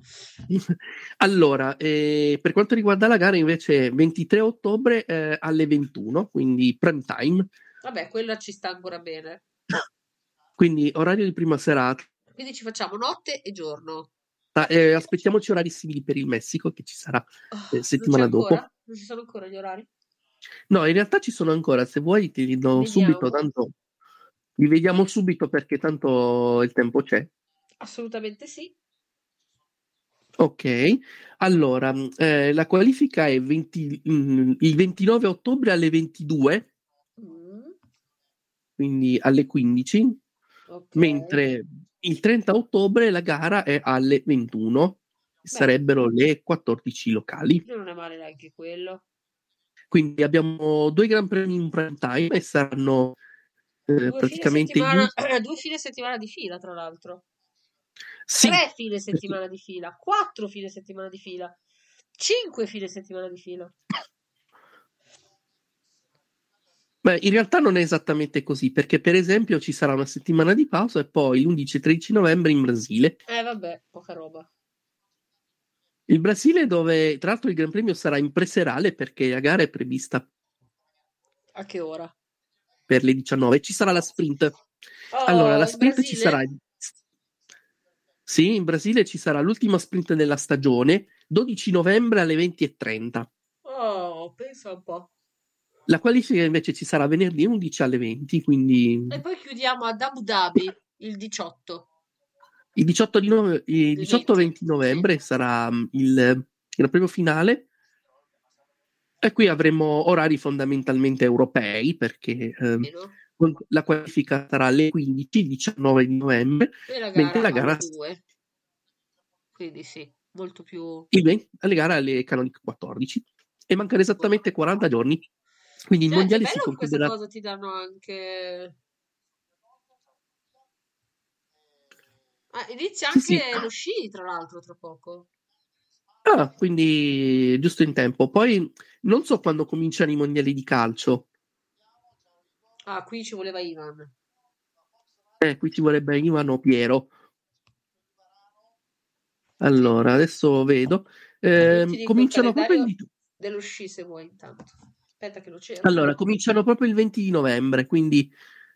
Allora, eh, per quanto riguarda la gara, invece, 23 ottobre eh, alle 21, quindi prime time, Vabbè, quella ci sta ancora bene. quindi orario di prima serata. Quindi ci facciamo notte e giorno. Eh, aspettiamoci orari simili per il Messico, che ci sarà eh, settimana non dopo. ancora? Non ci sono ancora gli orari? No, in realtà ci sono ancora, se vuoi ti li do Vediamo. subito, tanto li vediamo subito perché tanto il tempo c'è. Assolutamente sì. Ok, allora eh, la qualifica è 20 mm, il 29 ottobre alle 22, Mm, quindi alle 15, ok. mentre il 30 ottobre la gara è alle 21, che sarebbero le 14 locali. Non è male neanche quello. Quindi abbiamo due Gran Premi in prime time e saranno eh, Due fine, praticamente settimana, ultimi- due fine settimana di fila, tra l'altro. Sì, Tre fine settimana di fila, quattro fine settimana di fila, cinque fine settimana di fila. Beh, in realtà non è esattamente così, perché per esempio ci sarà una settimana di pausa e poi l'11 e 13 novembre in Brasile. Eh vabbè, poca roba. Il Brasile dove tra l'altro il Gran Premio sarà in preserale perché la gara è prevista A che ora? Per le 19. Ci sarà la sprint. Oh, allora, la in sprint ci sarà... Sì, in Brasile ci sarà l'ultima sprint della stagione, 12 novembre alle 20.30. Oh, pensa un po'. La qualifica invece ci sarà venerdì 11 alle 20, quindi E poi chiudiamo ad Abu Dhabi il 18. il 18 di nove- il 18-20 novembre sarà mm, il Gran Premio finale e qui avremo orari fondamentalmente europei perché ehm, la qualifica sarà alle 15 il 19 di novembre E la mentre la gara gara alle 2. Quindi sì, molto più... il 20 alle gare alle canoniche 14 e mancano esattamente 40 giorni quindi il Cioè, è mondiale si concluderà cosa ti danno anche... Ah, inizia Sì, anche sì. lo sci, tra l'altro, tra poco. Ah, quindi giusto in tempo poi non so quando cominciano i mondiali di calcio Ah, qui ci voleva Ivan. Eh, qui ci vorrebbe Ivan o Piero. Allora, adesso vedo. Il cominciano proprio il... calendario dello sci se vuoi intanto. Aspetta che lo cerco. Allora, cominciano proprio il 20 di novembre, quindi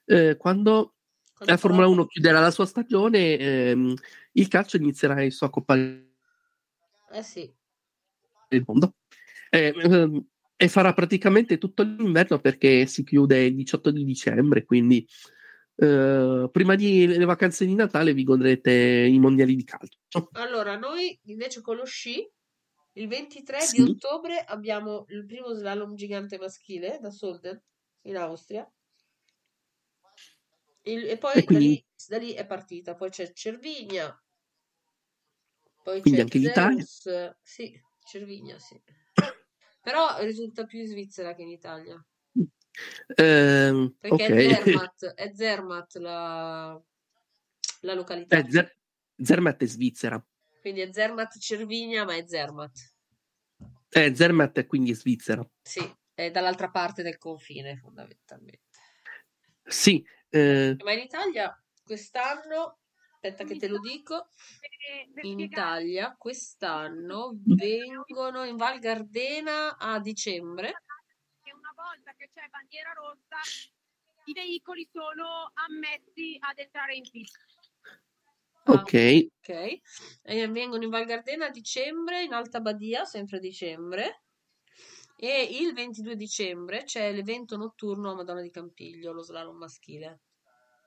eh, quando la Formula 1 chiuderà la sua stagione, ehm, il calcio inizierà sua Coppa del Eh sì. Mondo. Eh, ehm, e farà praticamente tutto l'inverno perché si chiude il 18 di dicembre, quindi eh, prima delle vacanze di Natale vi godrete i mondiali di calcio. Allora, noi invece con lo sci, il 23 Sì. di ottobre abbiamo il primo slalom gigante maschile da Solden in Austria. Il- e poi E quindi- da, lì, da lì è partita. Poi c'è Cervigna, poi Quindi c'è anche l'Italia. Zeus. Sì, Cervigna, sì. Però risulta più in Svizzera che in Italia. Ehm, Perché ok. è Zermatt, è Zermatt la, la località. Eh, Zer- Zermatt è Svizzera. Quindi è Zermatt Cervigna, ma è Zermatt. Eh, Zermatt è quindi Svizzera. Sì, è dall'altra parte del confine, fondamentalmente. Sì, eh, Ma in Italia quest'anno, aspetta che te lo dico, in Italia quest'anno vengono in Val Gardena a dicembre. che una volta che c'è bandiera rossa i veicoli sono ammessi ad entrare in pista. ok. Ok, e vengono in Val Gardena a dicembre, in Alta Badia, sempre a dicembre. E il 22 dicembre c'è l'evento notturno a Madonna di Campiglio, lo slalom maschile.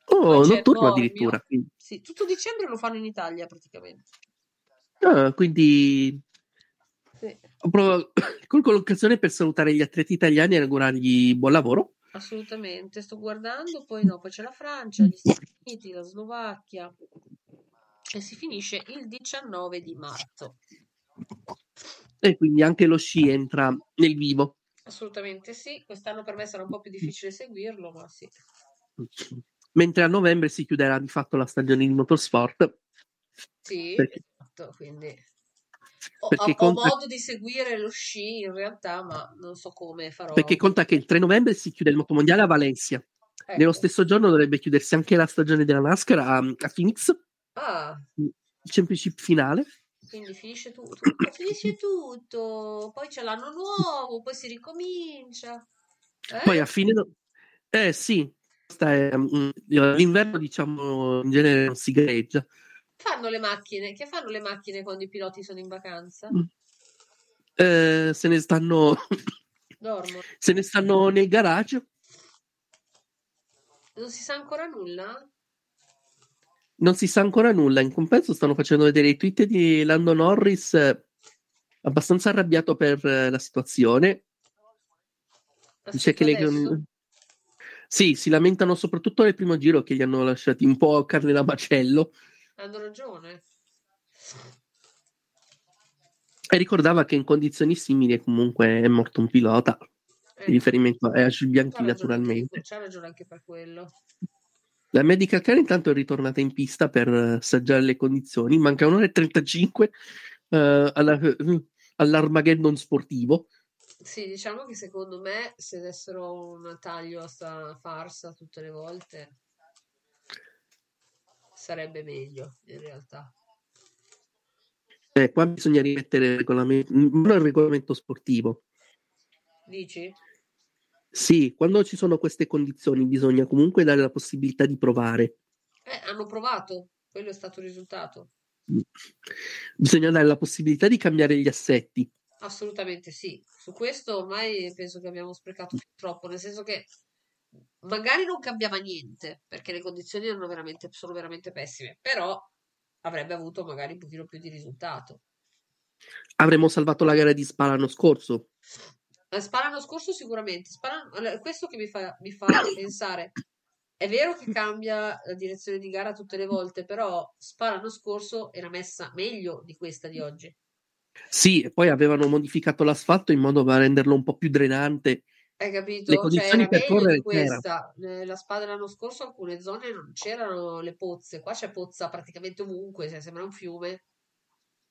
Oh, notturno addirittura. quindi- Sì, tutto dicembre lo fanno in Italia praticamente. Ah, quindi Sì, colgo l'occasione per salutare gli atleti italiani e augurargli buon lavoro. assolutamente. Sto guardando, poi no, poi c'è la Francia, gli Stati Uniti, la Slovacchia e si finisce il 19 di marzo. E quindi anche lo sci entra nel vivo. Assolutamente sì, quest'anno per me sarà un po' più difficile seguirlo, ma sì. Mentre a novembre si chiuderà di fatto la stagione di motorsport. Sì, Perché- esatto, quindi ho, ho- conta- modo di seguire lo sci in realtà, ma non so come farò. Perché conta che il 3 novembre si chiude il motomondiale a Valencia. Ecco. Nello stesso giorno dovrebbe chiudersi anche la stagione della NASCAR a, a Phoenix, Ah, il championship finale. quindi finisce tutto. Finisce tutto. Poi c'è l'anno nuovo, poi si ricomincia. Eh? Poi a fine... no- Eh sì, questa è, mm, l'inverno diciamo in genere non si gareggia. Fanno le macchine. Che fanno le macchine quando i piloti sono in vacanza? Mm. Eh, se ne stanno Dormono. se ne stanno nei garage. Non si sa ancora nulla? Non si sa ancora nulla. In compenso stanno facendo vedere i tweet di Lando Norris eh, abbastanza arrabbiato per eh, la situazione. Dice che le... Sì, si lamentano soprattutto nel primo giro che gli hanno lasciati un po' carne da macello Hanno ragione. e ricordava che in condizioni simili comunque è morto un pilota. Eh. Il riferimento è a Gilles Bianchi naturalmente. C'ha ragione anche per quello. La medical car intanto è ritornata in pista per eh, assaggiare le condizioni. Manca un'ora e 35 eh, alla- all'Armageddon sportivo. Sì, diciamo che secondo me se dessero un taglio a sta farsa tutte le volte sarebbe meglio in realtà. Eh, qua bisogna rimettere il regolamento, non il regolamento sportivo. Dici? Sì, quando ci sono queste condizioni bisogna comunque dare la possibilità di provare. Eh, hanno provato, quello è stato il risultato. Bisogna dare la possibilità di cambiare gli assetti. Assolutamente sì. Su questo ormai penso che abbiamo sprecato fin troppo, nel senso che magari non cambiava niente, perché le condizioni erano veramente, sono veramente pessime, però avrebbe avuto magari un pochino più di risultato. Avremmo salvato la gara di Spa l'anno scorso. Eh, Spa l'anno scorso sicuramente. Spa l'anno- allora, questo che mi fa, mi fa pensare. È vero che cambia la direzione di gara tutte le volte, però Spa l'anno scorso era messa meglio di questa di oggi. Sì, e poi avevano modificato l'asfalto in modo da renderlo un po' più drenante. Hai capito? Le Cioè, condizioni era per correre di c'era. questa. Nella Spa dell'anno scorso alcune zone non c'erano le pozze, qua c'è pozza praticamente ovunque, cioè, sembra un fiume.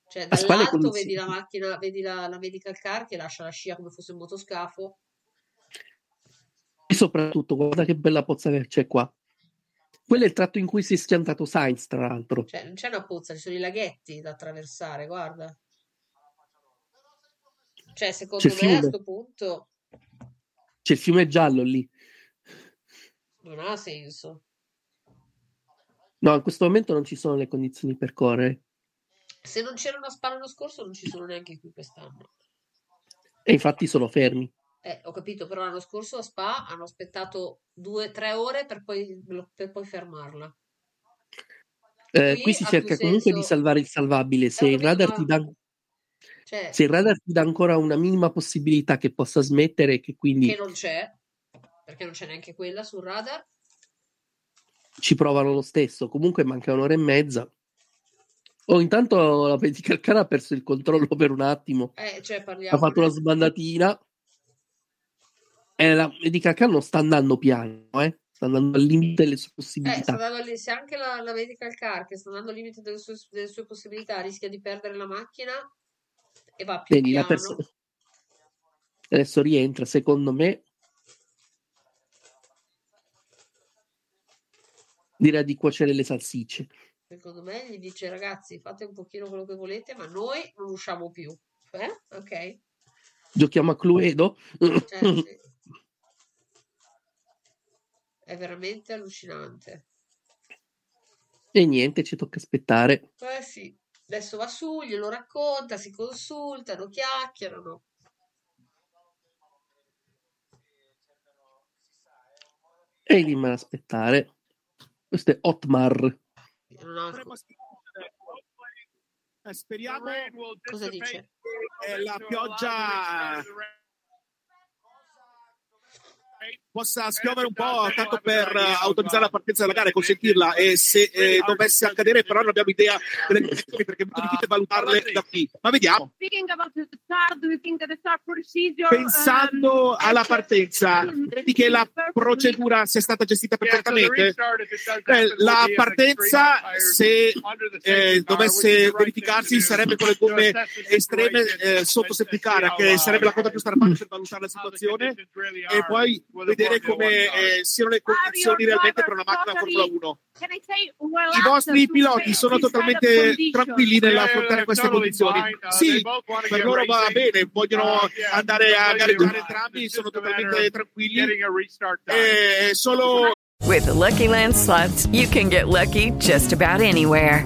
Cioè, A Spa le dall'alto condizioni- vedi la macchina, vedi la, la medical car che lascia la scia come fosse un motoscafo. E soprattutto, guarda che bella pozza che c'è qua. Quello è il tratto in cui si è schiantato Sainz, tra l'altro. Cioè, non c'è una pozza, ci sono i laghetti da attraversare, guarda. Cioè, secondo me a fiume. questo punto C'è il fiume giallo lì. non ha senso. No, in questo momento non ci sono le condizioni per correre. Se non c'era una Spa l'anno scorso, non ci sono neanche qui quest'anno. E infatti sono fermi. Eh, ho capito, però l'anno scorso a Spa hanno aspettato due, tre ore per poi, per poi fermarla. Eh, Qui qui si cerca comunque di senso- salvare il salvabile. Se ho il radar ti dà, Cioè, se il radar ti dà ancora una minima possibilità che possa smettere, che quindi che non c'è, perché non c'è neanche quella sul radar. ci provano lo stesso. Comunque manca un'ora e mezza. Oh, intanto la Car ha perso il controllo per un attimo. Eh, cioè, Ha fatto una sbandatina. E la Medical Car non sta andando piano, eh? sta andando al limite delle sue Eh, possibilità. andando lì, se anche la, la medical car che sta andando al limite delle sue, delle sue possibilità rischia di perdere la macchina e va più Vedi, piano. perso- Adesso rientra, secondo me. Direi di cuocere le salsicce. Secondo me gli dice ragazzi fate un pochino quello che volete, ma noi non usciamo più. Eh? Ok? Giochiamo a Cluedo. Cioè, sì. È veramente allucinante. E niente, ci tocca aspettare. Eh sì, adesso va su, glielo racconta, si consultano, chiacchierano. E rimane a aspettare. Questo è Otmar. Eh, speriamo Cosa dice? che la pioggia possa spiovere un po' tanto per eh, autorizzare la partenza della gara e consentirla. E se eh, dovesse accadere però non abbiamo idea delle condizioni perché è molto difficile valutarle da qui. Ma vediamo. Procedure pensando um, alla partenza credi che la procedura sia stata gestita perfettamente. Eh, la partenza se eh, dovesse verificarsi sarebbe con le gomme estreme eh, sotto settimana che sarebbe la cosa più strana per valutare la situazione. e poi vedere come eh, siano le condizioni realmente per una macchina Formula 1. Can I vostri piloti sono totalmente tranquilli nell'affrontare queste condizioni. Sì, per loro va bene, vogliono andare a gareggiare entrambi, sono totalmente tranquilli. E solo With the Lucky Land slots, you can get lucky just about anywhere.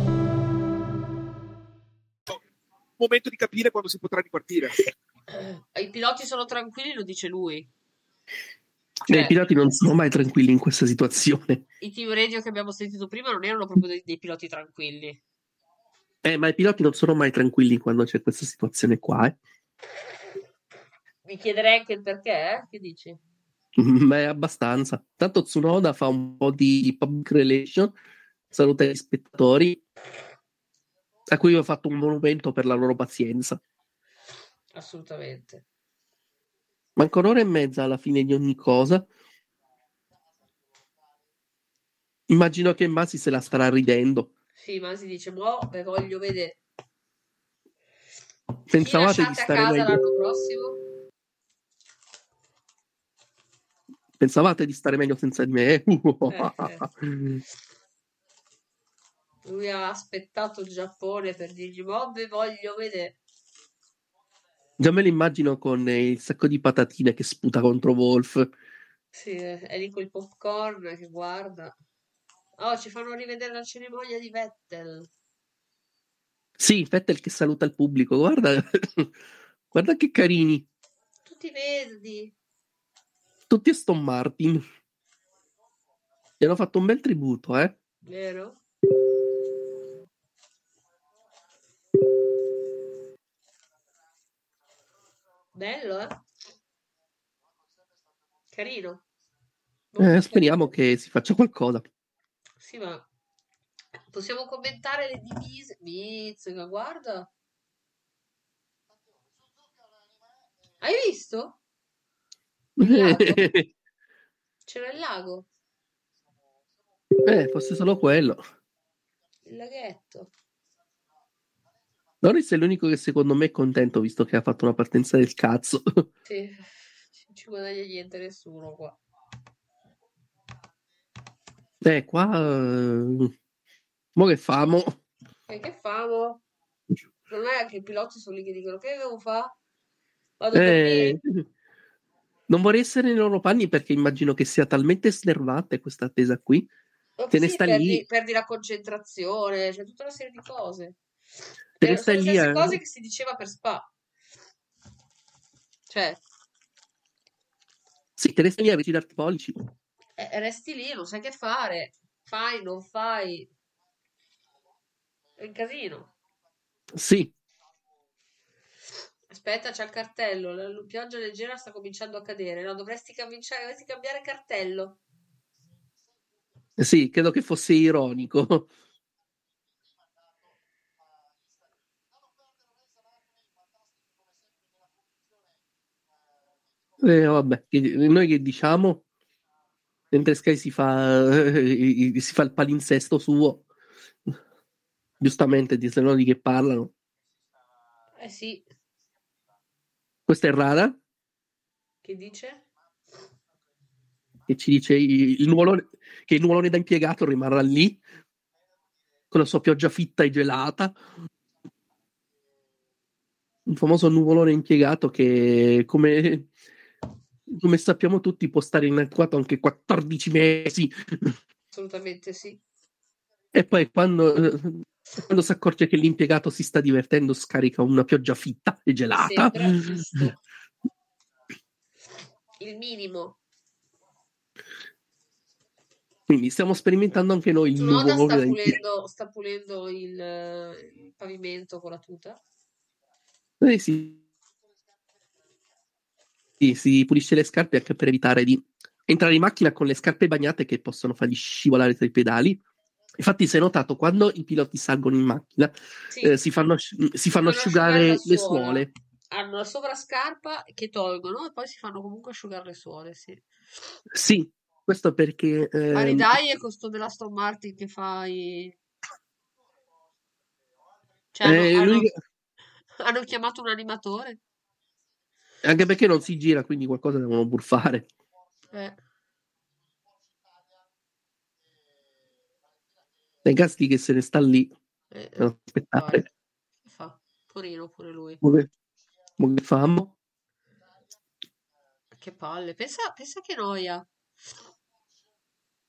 momento di capire quando si potrà ripartire. I piloti sono tranquilli, lo dice lui. Eh, I piloti non sono mai tranquilli in questa situazione. I team radio che abbiamo sentito prima non erano proprio dei, dei piloti tranquilli. Eh, ma i piloti non sono mai tranquilli quando c'è questa situazione qua. Eh. Mi chiederei anche il perché, eh? Che dici? Ma è abbastanza. Tanto Tsunoda fa un po' di public relation, saluta gli spettatori, a cui ho fatto un monumento per la loro pazienza. Assolutamente. Manca un'ora e mezza alla fine di ogni cosa. Immagino che Masi se la starà ridendo. Sì, ma si dice, boh, beh, voglio vedere. Pensavate di stare meglio? l'anno prossimo? Pensavate di stare meglio senza di me? Lui ha aspettato il Giappone per dirgli, boh, beh, voglio vedere. Già me l'immagino con eh, il sacco di patatine che sputa contro Wolf. Sì, è lì col popcorn che guarda. Oh, ci fanno rivedere la cerimonia di Vettel. Sì, Vettel che saluta il pubblico. Guarda, guarda che carini. Tutti verdi. Tutti Aston Martin. Gli hanno fatto un bel tributo, eh. Vero? Bello, eh? Carino. Eh, speriamo che si faccia qualcosa. Sì, ma possiamo commentare le divise. Mizzica, guarda. Hai visto? C'era il lago, eh, fosse solo quello. il laghetto. Norris è l'unico che secondo me è contento visto che ha fatto una partenza del cazzo. Sì, non ci guadagna niente nessuno qua. Eh, qua... eh, Mo che famo? E che famo? Non è che i piloti sono lì che dicono che devo fare? Vado Eh, non vorrei essere nei loro panni perché immagino che sia talmente snervante questa attesa qui. Ma Te ne sì, sta perdi, lì, perdi la concentrazione, c'è tutta una serie di cose. Stai sono le cose che si diceva per Spa. Cioè, Sì, te ne stai lì a ritirarti i pollici. eh, resti lì, non sai che fare. Fai, non fai. È un casino. Sì, Aspetta, c'è il cartello. La pioggia leggera sta cominciando a cadere. No, dovresti, dovresti cambiare cartello. sì, credo che fosse ironico. Eh, vabbè, noi che diciamo? Mentre Sky si fa, eh, si fa il palinsesto suo, giustamente, di se no di che parlano. Eh sì, Questa è rara, che dice? che ci dice il nuvolone, che il nuvolone da impiegato rimarrà lì con la sua pioggia fitta e gelata. Un famoso nuvolone impiegato che, come, come sappiamo tutti, può stare inattuato anche 14 mesi. Assolutamente sì. E poi quando, eh, quando si accorge che l'impiegato si sta divertendo, scarica una pioggia fitta e gelata. Il minimo. Quindi stiamo sperimentando anche noi il Tsunoda nuovo sta pulendo, sta pulendo il, il pavimento con la tuta. Eh sì. Sì, si pulisce le scarpe anche per evitare di entrare in macchina con le scarpe bagnate che possono fargli scivolare tra i pedali. Infatti, si è notato quando i piloti salgono in macchina, Sì. eh, si fanno, asci- si fanno asciugare le suole. Hanno la sovrascarpa che tolgono e poi si fanno comunque asciugare le suole, sì. Sì, questo perché Ma ehm, ridai è questo dell'Aston Martin che fa i... Cioè, eh, hanno- lui- hanno chiamato un animatore. Anche perché non si gira, quindi qualcosa devono buffare. Eh, Dai Gasti che se ne sta lì eh, a aspettare. che fa? Porino pure lui. Mo che famo? Che palle. Pensa, pensa che noia.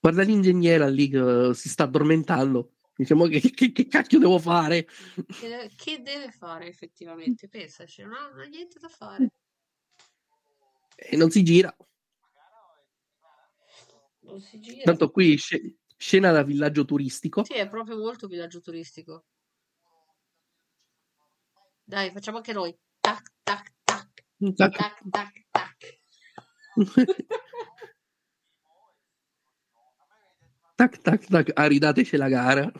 Guarda l'ingegnera lì che eh, si sta addormentando. Diciamo che, che- che cacchio devo fare? Che, deve- che deve fare effettivamente? Pensaci, non ha, non ha niente da fare. E non si gira. Non si gira. Tanto qui sce- scena da villaggio turistico. Sì, è proprio molto villaggio turistico. Dai, facciamo anche noi. Tac, tac, tac, Tac. tac, tac, tac. tac tac tac, aridateci la gara.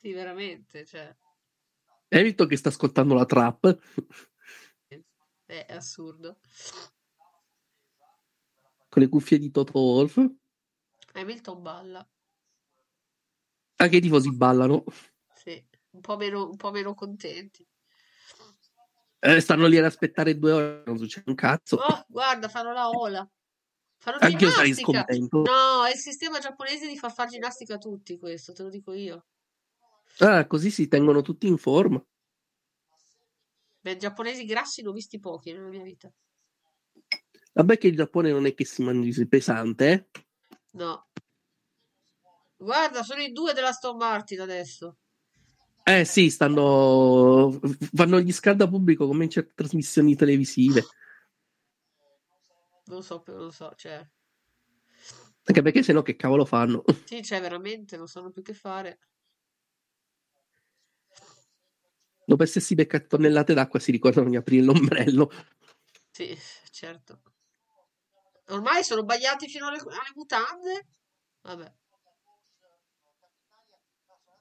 Sì, veramente, cioè, Hai visto che sta ascoltando la trap? è assurdo. Con le cuffie di Toto Wolf. Hamilton balla. Anche i tifosi ballano. Sì, un po' meno, un po' meno contenti. Eh, stanno lì ad aspettare due ore, non succede un cazzo. Oh, guarda, fanno la ola. Fanno Anche io sarei scontento. No, è il sistema giapponese di far fare ginnastica a tutti, questo, te lo dico io. Ah, così si tengono tutti in forma. Beh, giapponesi grassi ne ho visti pochi nella mia vita. Vabbè che il Giappone non è che si mangi pesante, eh? No. Guarda, sono i due della Aston Martin adesso. Eh sì, stanno... fanno gli scalda pubblico come in certe trasmissioni televisive. Non so, non so, cioè. Anche perché sennò che cavolo fanno? Sì, cioè, veramente, non sanno più che fare. Dopo essersi beccati tonnellate d'acqua si ricordano di aprire l'ombrello. Sì, certo. Ormai sono bagliati fino alle, alle mutande. Vabbè.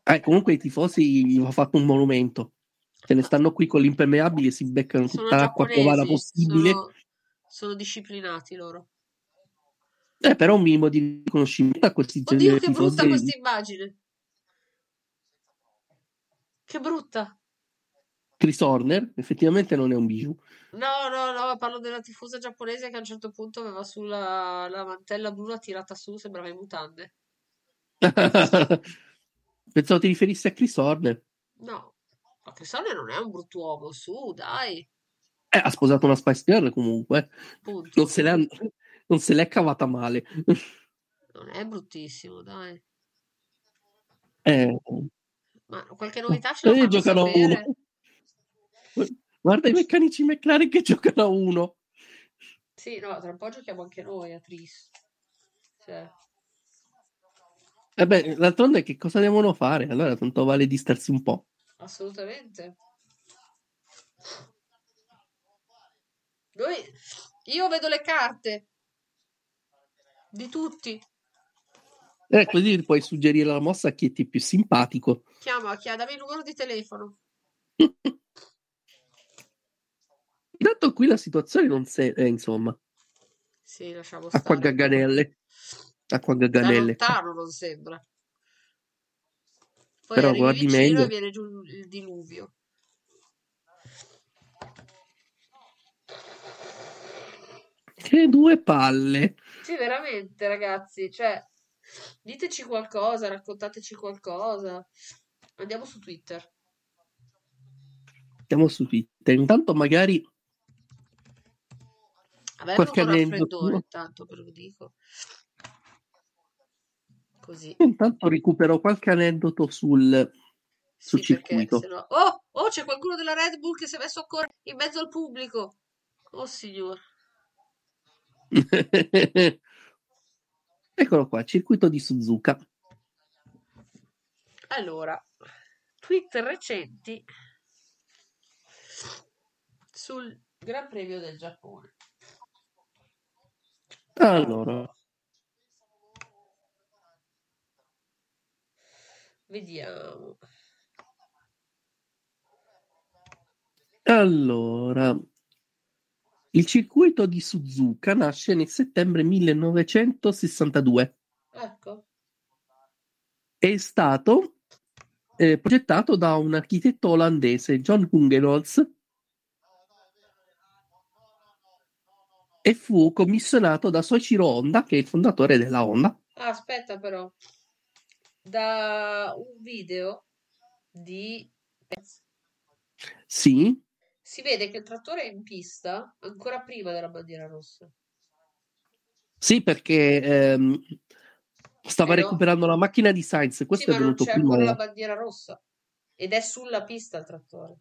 Eh, comunque i tifosi gli va fatto un monumento. Se ne stanno qui con l'impermeabile e si beccano Sono tutta l'acqua giapponesi, possibile. sono, sono disciplinati loro. Eh, però un minimo di riconoscimento a questi Oddio, che di brutta tifosi. questa immagine. Che brutta. Chris Horner effettivamente non è un bijou. No, no, no, parlo della tifosa giapponese che a un certo punto aveva sulla la mantella blu la tirata su, sembrava in mutande. Pensavo ti riferissi a Chris Horner. No, ma Cristone non è un bruttuomo, su, dai. Eh, ha sposato una Spice Girl comunque. Punto. Non se l'è, non se l'è cavata male. Non è bruttissimo, dai. Eh, Ma qualche novità ce la eh, giocano sapere? uno. Guarda i meccanici McLaren che giocano a uno. Sì, no, tra un po' giochiamo anche noi a Tris. Cioè, E beh, d'altronde che cosa devono fare? Allora tanto vale distarsi un po'. assolutamente. Noi, io vedo le carte di tutti. Eh, così puoi suggerire la mossa a chi ti è più simpatico. Chiama, chiama, dammi il numero di telefono. Intanto qui la situazione non si è, insomma, Sì, lasciamo acqua stare. gagganelle. Acqua Da gagganelle. lontano non sembra. Poi Però guardi meglio. e viene giù il diluvio. Che due palle. Sì, veramente, ragazzi, cioè, diteci qualcosa, raccontateci qualcosa. Andiamo su Twitter. Andiamo su Twitter. Intanto magari A è Qualche un aneddoto. raffreddore, intanto ve lo dico. Così. Intanto recupero qualche aneddoto sul, sul Sì, circuito. sennò... Oh, oh, c'è qualcuno della Red Bull che si è messo ancora in mezzo al pubblico. Oh, signor. Eccolo qua, circuito di Suzuka. Allora, tweet recenti sul Gran Premio del Giappone. Allora, Vediamo. allora, il circuito di Suzuka nasce nel settembre 1962. Ecco. È stato eh, progettato da un architetto olandese, John Hungenholz, e fu commissionato da Soichiro Honda, che è il fondatore della Honda. Ah, aspetta però. Da un video di Sì, si vede che il trattore è in pista ancora prima della bandiera rossa. sì, perché ehm, stava Eh no. recuperando la macchina di Sainz, Sì, questo ma è non venuto c'è prima. ancora la bandiera rossa. Ed è sulla pista il trattore.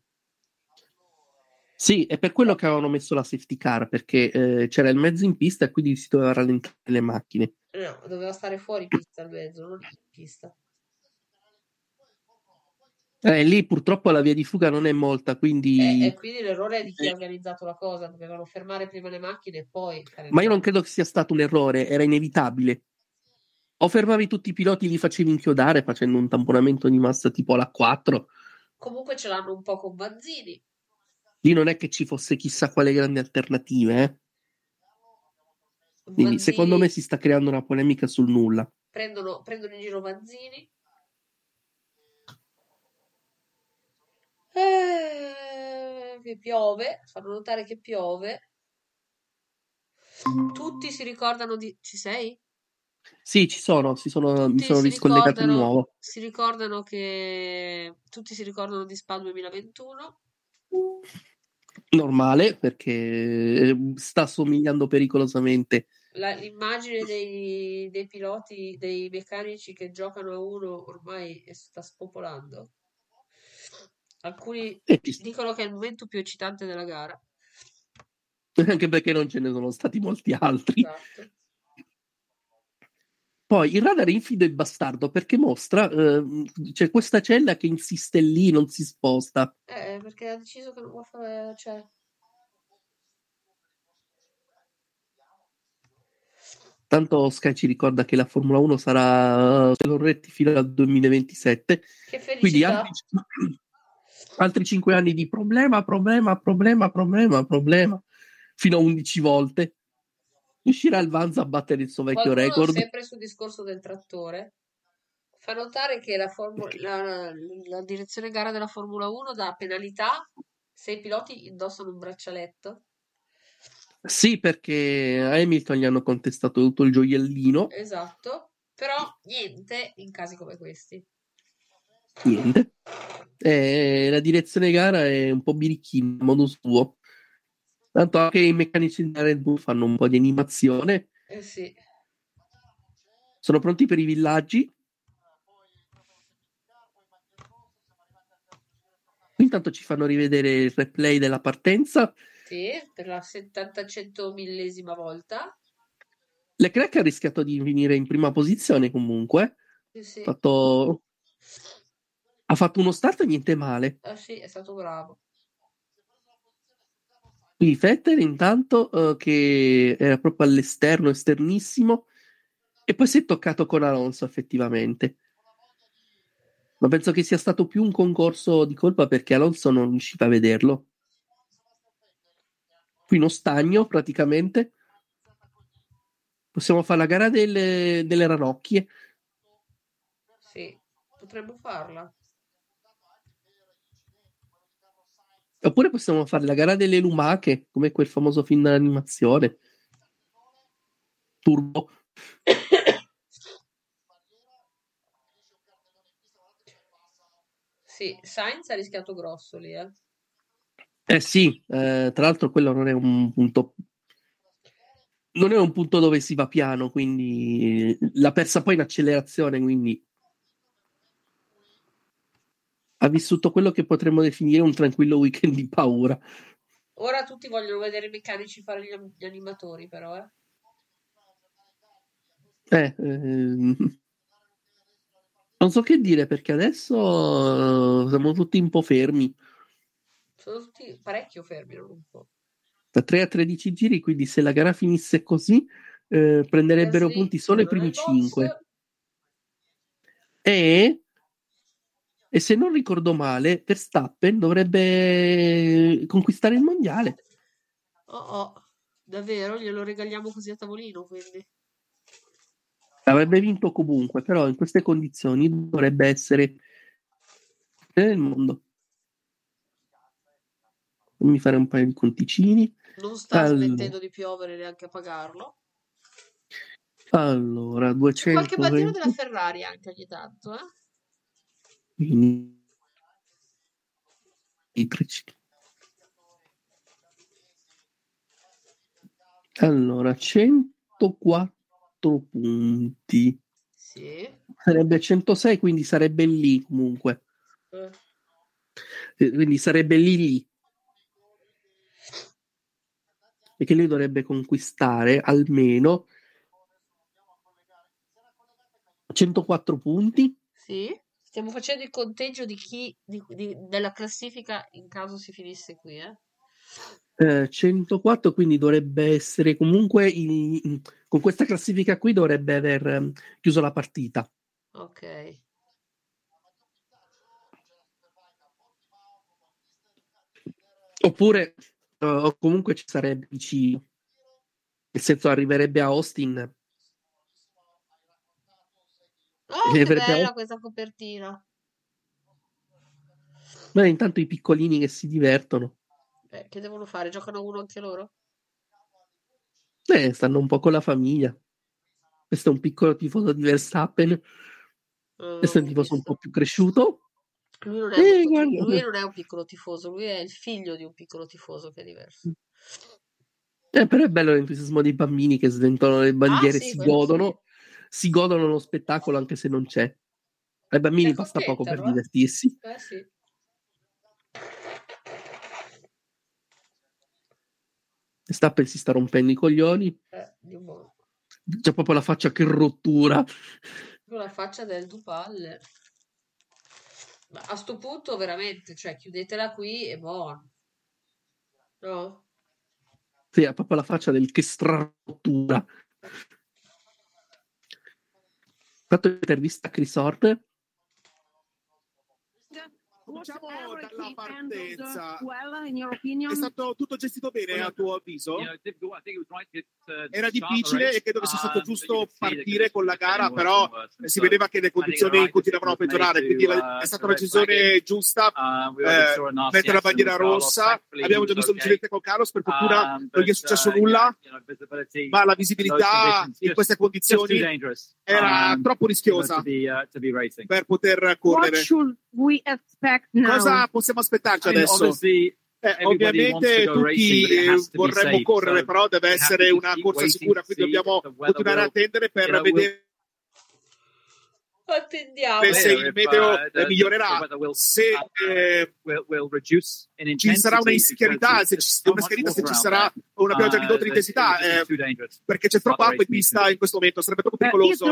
Sì, è per quello che avevano messo la safety car, perché eh, c'era il mezzo in pista e quindi si doveva rallentare le macchine. No, doveva stare fuori pista il mezzo, non in pista. Eh, lì purtroppo la via di fuga non è molta, quindi... E, e quindi l'errore è di chi ha organizzato la cosa. Dovevano fermare prima le macchine e poi Ma io non credo che sia stato un errore, era inevitabile. O fermavi tutti i piloti e li facevi inchiodare facendo un tamponamento di massa tipo la 4. Comunque ce l'hanno un po' con Banzini. Lì non è che ci fosse chissà quale grandi alternative, eh. Quindi secondo me si sta creando una polemica sul nulla. Prendono, prendono in giro Manzini. Eh, che piove, fanno notare che piove. Tutti si ricordano di... Ci sei? Sì, ci sono, si sono, mi sono si riscollegato di nuovo. si ricordano che... Tutti si ricordano di Spa 2021. Normale, perché eh, sta somigliando pericolosamente. La- l'immagine dei, dei piloti, dei meccanici che giocano a uno ormai sta spopolando. Alcuni dicono che è il momento più eccitante della gara. Anche perché non ce ne sono stati molti altri. Esatto. Poi il radar è infido e bastardo perché mostra eh, c'è questa cella che insiste lì, non si sposta. Eh, perché ha deciso che vuole fare... Cioè... Tanto Sky ci ricorda che la Formula 1 sarà eh, Lorretti fino al 2027. Che Quindi felicità! altri, altri 5 anni di problema, problema, problema, problema, problema, fino a 11 volte. Riuscirà il Vanza a battere il suo vecchio Qualcuno, record? sempre sul discorso del trattore, fa notare che la, formu- la- la direzione gara della Formula 1 dà penalità se i piloti indossano un braccialetto. Sì, perché a Hamilton gli hanno contestato tutto il gioiellino. Esatto, però niente in casi come questi. Niente. Eh, la direzione gara è un po' birichina a modo suo. Tanto anche i meccanici della Red Bull fanno un po' di animazione. Eh sì, Sono pronti per i villaggi. Intanto ci fanno rivedere il replay della partenza. sì, per la 70 millesima volta. Leclerc ha rischiato di finire in prima posizione comunque. Sì, sì. Ha fatto... ha fatto uno start niente male. Ah, sì, è stato bravo. Qui Vettel intanto eh, che era proprio all'esterno, esternissimo, e poi si è toccato con Alonso effettivamente. Ma penso che sia stato più un concorso di colpa perché Alonso non riusciva a vederlo. Qui uno stagno praticamente. Possiamo fare la gara delle, delle ranocchie. Sì, potremmo farla. Oppure possiamo fare la gara delle lumache, come quel famoso film d'animazione. Turbo. Sì, Sainz ha rischiato grosso lì, eh. Eh sì, eh, tra l'altro quello non è un punto non è un punto dove si va piano, quindi l'ha persa poi in accelerazione, quindi ha vissuto quello che potremmo definire un tranquillo weekend di paura. Ora tutti vogliono vedere i meccanici fare gli, animatori, però, eh. Eh, ehm, non so che dire perché adesso siamo tutti un po' fermi. Sono tutti parecchio fermi, non un po'. Da 3 a 13 giri, quindi se la gara finisse così, eh, prenderebbero Eh sì, punti solo i primi nel box. 5. E, e se non ricordo male, Verstappen dovrebbe conquistare il mondiale. Oh oh, davvero? Glielo regaliamo così a tavolino, quindi. Avrebbe vinto comunque, però in queste condizioni dovrebbe essere nel mondo. Fammi fare un paio di conticini. Non sta Allora, smettendo di piovere neanche a pagarlo. allora C'è 200 qualche bandino della Ferrari anche ogni tanto, eh? Quindi- i 13. Allora, 104 punti. Sì. Sarebbe 106, quindi sarebbe lì comunque. Eh. Eh, Quindi sarebbe lì lì. E che lui dovrebbe conquistare almeno 104 punti. Sì. Stiamo facendo il conteggio di chi di- di- della classifica in caso si finisse qui, eh? Eh, 104, quindi dovrebbe essere comunque in- in- con questa classifica qui dovrebbe aver ehm, chiuso la partita. Ok. Oppure o comunque ci sarebbe vicino. Nel senso arriverebbe a Austin. Oh, E che bella questa copertina. Ma intanto i piccolini che si divertono. Eh, che devono fare? Giocano uno anche loro? Eh, stanno un po' con la famiglia. Questo è un piccolo tifoso di Verstappen. Eh, Questo è un tifoso un po' più cresciuto. Lui non è, Eh, un, guarda. lui non è un piccolo tifoso, lui è il figlio di un piccolo tifoso che è diverso. Eh, però è bello l'entusiasmo dei bambini che sventolano le bandiere, Ah, sì, si quello godono, si godono lo spettacolo anche se non c'è. Ai bambini basta poco per eh. divertirsi. Eh sì. Verstappen si sta rompendo i coglioni. Eh, buono. C'è proprio la faccia che rottura. La faccia del Dupalle. Ma a sto punto veramente, cioè chiudetela qui e buono. No? Sì, ha proprio la faccia del che strarottura. Fatto l'intervista a Chris Horner. Cominciamo dalla partenza. Well, in your opinion? È stato tutto gestito bene a tuo avviso? Era Era difficile e credo che sia stato giusto partire con la gara, però si vedeva che le condizioni continuavano a peggiorare, quindi la- è stata una decisione giusta eh, mettere la bandiera rossa. Abbiamo già visto l'incidente con Carlos, per fortuna non gli è successo nulla, ma la visibilità in queste condizioni era troppo rischiosa per poter What correre. should we expect now? Cosa possiamo aspettarci I mean, adesso? Eh, ovviamente racing, tutti vorremmo safe, correre, so però deve essere una corsa sicura, quindi dobbiamo continuare a attendere per vedere Attendiamo. se il if, meteo uh, migliorerà, will, se eh, will, will ci sarà una because se ci so una schiarita, se ci sarà una pioggia Uh, ridotta di it's- intensità, eh, perché c'è troppa acqua in pista in questo momento, sarebbe troppo Uh, pericoloso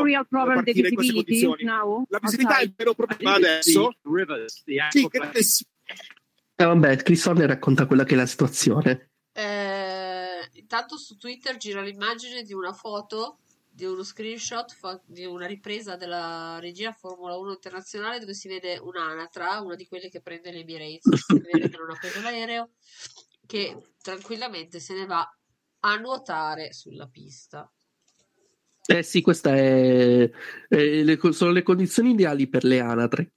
partire in queste condizioni. now? La visibilità è il outside? vero problema adesso. Sì, che- Eh, vabbè, Chris Horner racconta quella che è la situazione. Eh, intanto su Twitter gira l'immagine di una foto, di uno screenshot, fa- di una ripresa della regia Formula 1 internazionale dove si vede un'anatra, una di quelle che prende le Emirates, si vede che non ha preso l'aereo, che tranquillamente se ne va a nuotare sulla pista. Eh sì, queste sono le condizioni ideali per le anatre.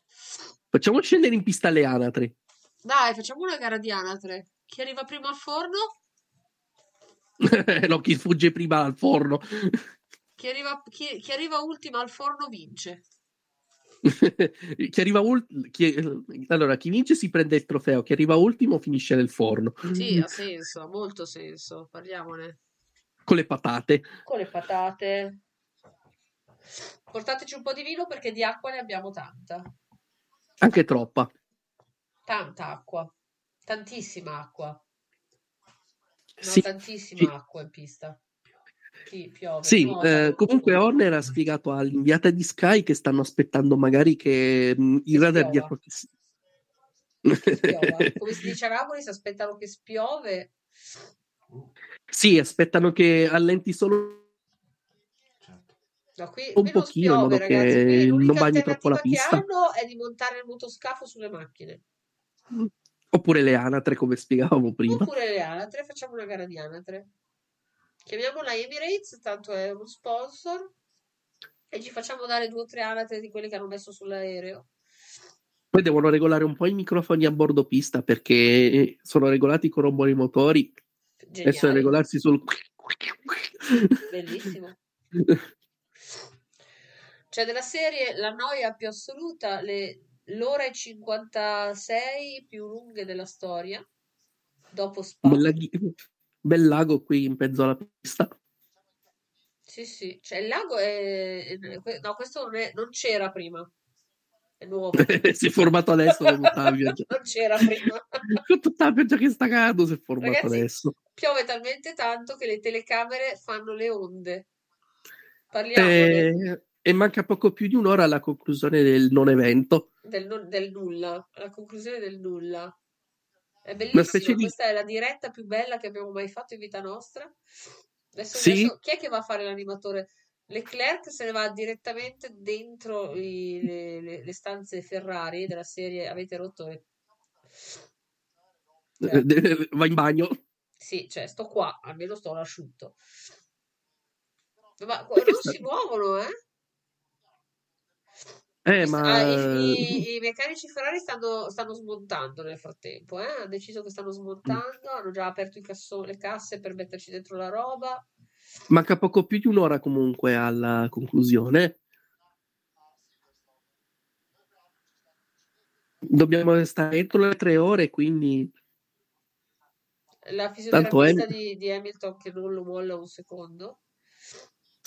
Facciamo scendere in pista le anatre. Dai, facciamo una gara di anatre. Chi arriva prima al forno? no, chi fugge prima al forno. Chi arriva, chi- chi arriva ultima al forno vince. chi arriva ul- chi- allora, chi vince si prende il trofeo, chi arriva ultimo finisce nel forno. Sì, ha senso, ha molto senso. Parliamone. Con le patate. con le patate. Portateci un po' di vino perché di acqua ne abbiamo tanta. Anche troppa. Tanta acqua. Tantissima acqua. No, Sì, tantissima sì. acqua in pista. Sì, piove. Sì, No, eh, comunque Horner ha spiegato all'inviata di Sky che stanno aspettando magari che mh, il radar dia qualche... Come si dice a Napoli, si aspettano che spiove. sì, aspettano che allenti solo No, qui, un pochino in spiove, modo ragazzi. Che l'unica non bagni troppo la alternativa che pista. hanno è di montare il motoscafo sulle macchine. Oppure le anatre, come spiegavamo prima. Oppure le anatre, facciamo una gara di anatre. Chiamiamola Emirates, tanto è uno sponsor. E ci facciamo dare due o tre anatre di quelle che hanno messo sull'aereo. Poi devono regolare un po' i microfoni a bordo pista perché sono regolati con buoni motori. Adesso è Geniale. regolarsi sul... Bellissimo. Cioè, della serie la noia più assoluta, le- l'ora e 56 più lunghe della storia, dopo Spa. Bel lago qui in mezzo alla pista. Sì, sì, cioè il lago è... No, questo non, è- non c'era prima. È nuovo. si è formato adesso con tutta la pioggia. Non c'era prima. Con tutta la pioggia che sta cadendo si è formato Ragazzi, adesso. piove talmente tanto che le telecamere fanno le onde. Parliamone Eh, e manca poco più di un'ora alla conclusione del non evento. del, non- del nulla, alla conclusione del nulla. È bellissimo, di... questa è la diretta più bella che abbiamo mai fatto in vita nostra. Adesso, Sì. adesso chi è che va a fare l'animatore? Leclerc se ne va direttamente dentro i- le, le- le stanze Ferrari della serie Avete rotto le... eh, Va in bagno. Sì, cioè sto qua, almeno sto all'asciutto. Ma non si muovono, eh? Eh, Ah, ma... i, i- i meccanici Ferrari stanno, stanno smontando nel frattempo, eh? Hanno deciso che stanno smontando, hanno già aperto casso- le casse per metterci dentro la roba. Manca poco più di un'ora comunque alla conclusione. Dobbiamo stare entro le tre ore, quindi La fisioterapista Ham- di, di Hamilton che non lo molla un secondo.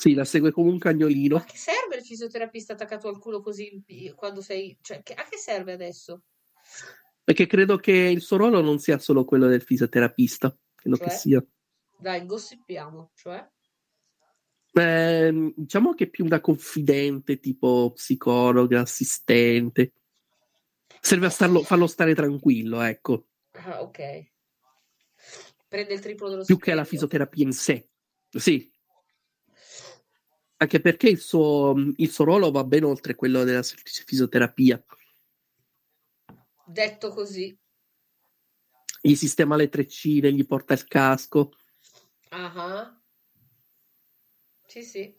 Sì, la segue come un cagnolino. Ma che serve il fisioterapista attaccato al culo così quando sei... Cioè, che- a che serve adesso? Perché credo che il suo ruolo non sia solo quello del fisioterapista, credo che Cioè? sia. Dai, gossipiamo, cioè... Ehm, diciamo che è più da confidente, tipo psicologa, assistente. Serve a starlo- farlo stare tranquillo, ecco, Ah, ok. Prende il triplo dello più che la stipendio. fisioterapia in sé. Sì. Anche perché il suo, il suo ruolo va ben oltre quello della semplice fisioterapia. Detto così. Gli sistema le treccine, gli porta il casco. Ah ah. Sì, sì.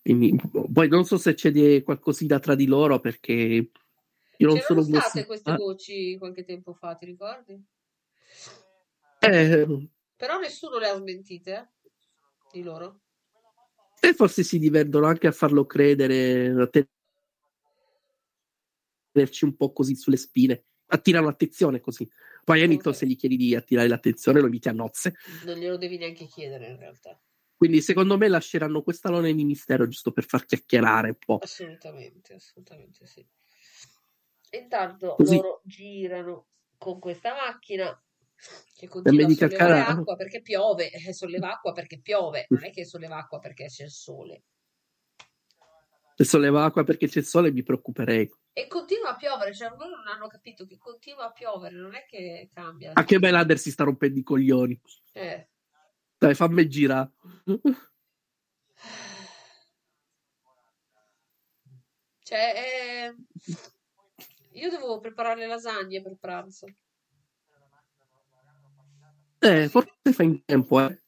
Quindi, poi non so se c'è di- qualcosina tra di loro perché io non C'erano sono state queste ah, voci qualche tempo fa, ti ricordi? eh, Però nessuno le ha smentite, eh? Di loro. E forse si divertono anche a farlo credere, a tenerci un po' così sulle spine, attirano l'attenzione così. Poi Hamilton, se gli chiedi di attirare l'attenzione, lo inviti a nozze. Non glielo devi neanche chiedere in realtà. Quindi secondo me lasceranno quest'alone di mistero giusto per far chiacchierare un po'. Assolutamente, assolutamente sì. Intanto Così. loro girano con questa macchina che continua a sollevare cara- acqua perché piove, eh, solleva acqua perché piove, non è che solleva acqua perché c'è il sole. Se solleva acqua perché c'è il sole mi preoccuperei. E continua a piovere, cioè loro non hanno capito che continua a piovere, non è che cambia. Anche Belader si sta rompendo i coglioni. Eh, Dai, fammi girare. cioè, eh, io devo preparare le lasagne per pranzo. Eh, forse fa in tempo, eh.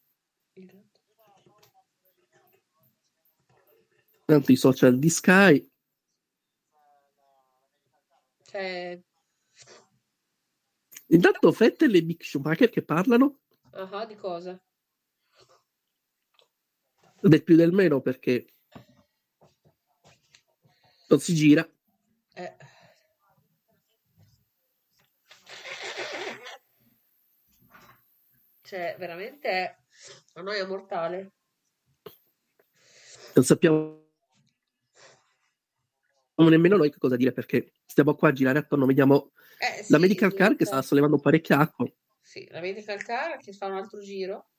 Tanto i social di Sky. Cioè, Intanto Vettel e Mick Schumacher che parlano ah, di cosa? del più del meno perché non si gira. Eh. Cioè, veramente è una noia mortale. Non sappiamo nemmeno noi che cosa dire perché stiamo qua a girare attorno, vediamo Eh, la sì, medical car che sta sollevando parecchia acqua. Sì, la medical car che fa un altro giro.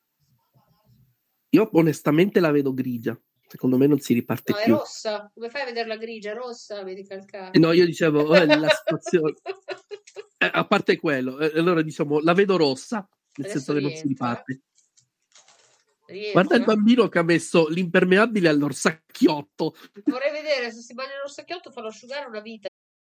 Io onestamente la vedo grigia, secondo me non si riparte No, è più. rossa. Come fai a vederla grigia? È rossa la medical car. No, io dicevo, eh, la situazione... Eh, a parte quello, eh, allora diciamo, la vedo rossa, nel Adesso senso che non si rientra. riparte. Rientra. Guarda il bambino che ha messo l'impermeabile all'orsacchiotto. Vorrei vedere se si bagna nello sacchiotto farlo asciugare una vita.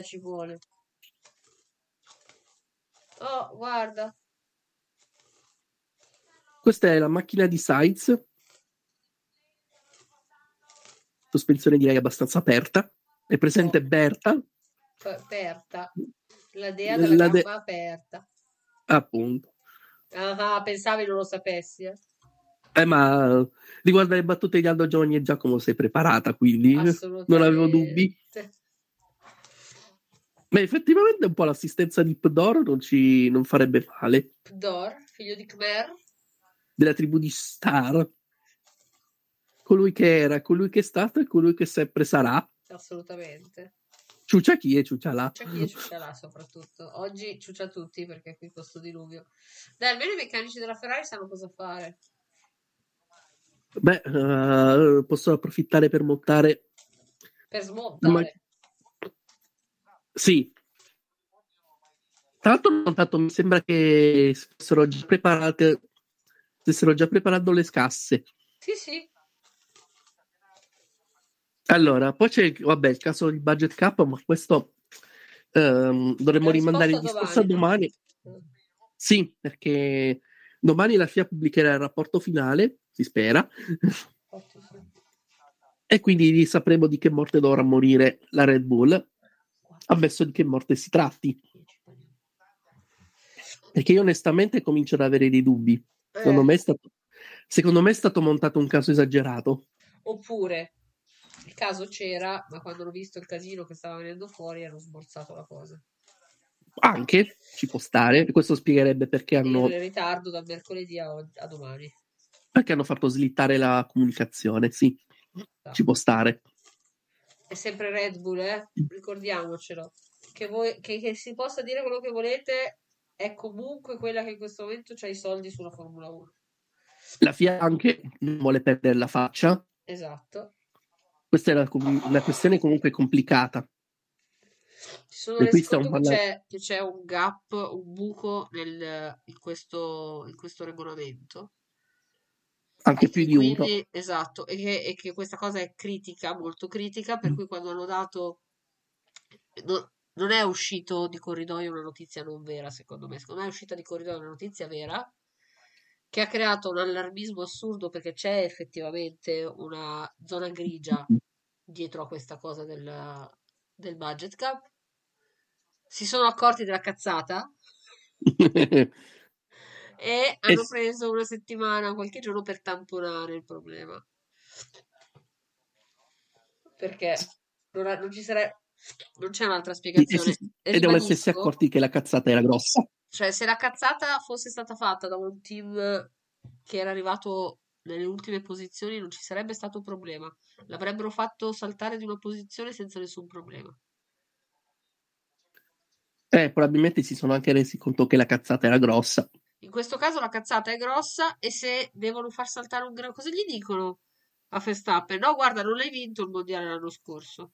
Ci vuole. Oh, guarda. Questa è la macchina di Sides. Sospensione direi abbastanza aperta. È presente Berta, Aperta. La dea della La de- gamba aperta. appunto. Ah, pensavi non lo sapessi. eh? Eh, ma riguardo alle battute di Aldo Giovanni e Giacomo sei preparata, quindi non avevo dubbi. Ma effettivamente un po' l'assistenza di Pdor non, ci, non farebbe male. Dor, figlio di Khmer. Della tribù di Star. Colui che era, colui che è stato e colui che sempre sarà. Assolutamente. Ciuccia chi e ciuccia là. C'è chi ciuccia là soprattutto. Oggi ciuccia tutti perché qui questo diluvio. Dai, almeno i meccanici della Ferrari sanno cosa fare. Beh, eh, posso approfittare per montare. Per smontare. Sì. Tra l'altro, ho notato, mi sembra che fossero già preparate. Stessero già preparando le scasse. Sì, sì. Allora, poi c'è vabbè, il caso di budget cap, ma questo ehm, dovremmo rimandare il discorso a domani. domani. Sì, perché domani la FIA pubblicherà il rapporto finale, si spera, e quindi sapremo di che morte dovrà morire la Red Bull, ammesso di che morte si tratti. Perché io onestamente comincio ad avere dei dubbi. Secondo Eh. me è stato, secondo me è stato montato un caso esagerato. Oppure il caso c'era, ma quando hanno visto il casino che stava venendo fuori hanno sborsato la cosa. Anche ci può stare, questo spiegherebbe perché hanno, Il ritardo da mercoledì a, a domani. perché hanno fatto slittare la comunicazione. Sì, ci può stare. È sempre Red Bull, eh? ricordiamocelo. Che, voi, che, che si possa dire quello che volete, è comunque quella che in questo momento ha i soldi sulla Formula 1. La FIA anche non vuole perdere la faccia. Esatto. Questa è com- una questione comunque complicata. Ci sono resi conto che che c'è un gap, un buco nel, in, questo, in questo regolamento. Anche più di uno. Esatto, e che, e che questa cosa è critica, molto critica, Mm. per cui quando hanno dato... no- non è uscito di corridoio una notizia non vera, secondo me. Secondo me è uscita di corridoio una notizia vera che ha creato un allarmismo assurdo perché c'è effettivamente una zona grigia dietro a questa cosa del, del budget cap. Si sono accorti della cazzata e hanno s- preso una settimana, qualche giorno per tamponare il problema. Perché non, ha- non ci sarebbe, non c'è un'altra spiegazione. e devono essersi accorti che la cazzata era grossa. cioè, se la cazzata fosse stata fatta da un team che era arrivato nelle ultime posizioni, non ci sarebbe stato problema. L'avrebbero fatto saltare di una posizione senza nessun problema. Eh, probabilmente si sono anche resi conto che la cazzata era grossa. In questo caso la cazzata è grossa e se devono far saltare un gran... Cosa gli dicono a Verstappen? No, guarda, non hai vinto il mondiale l'anno scorso.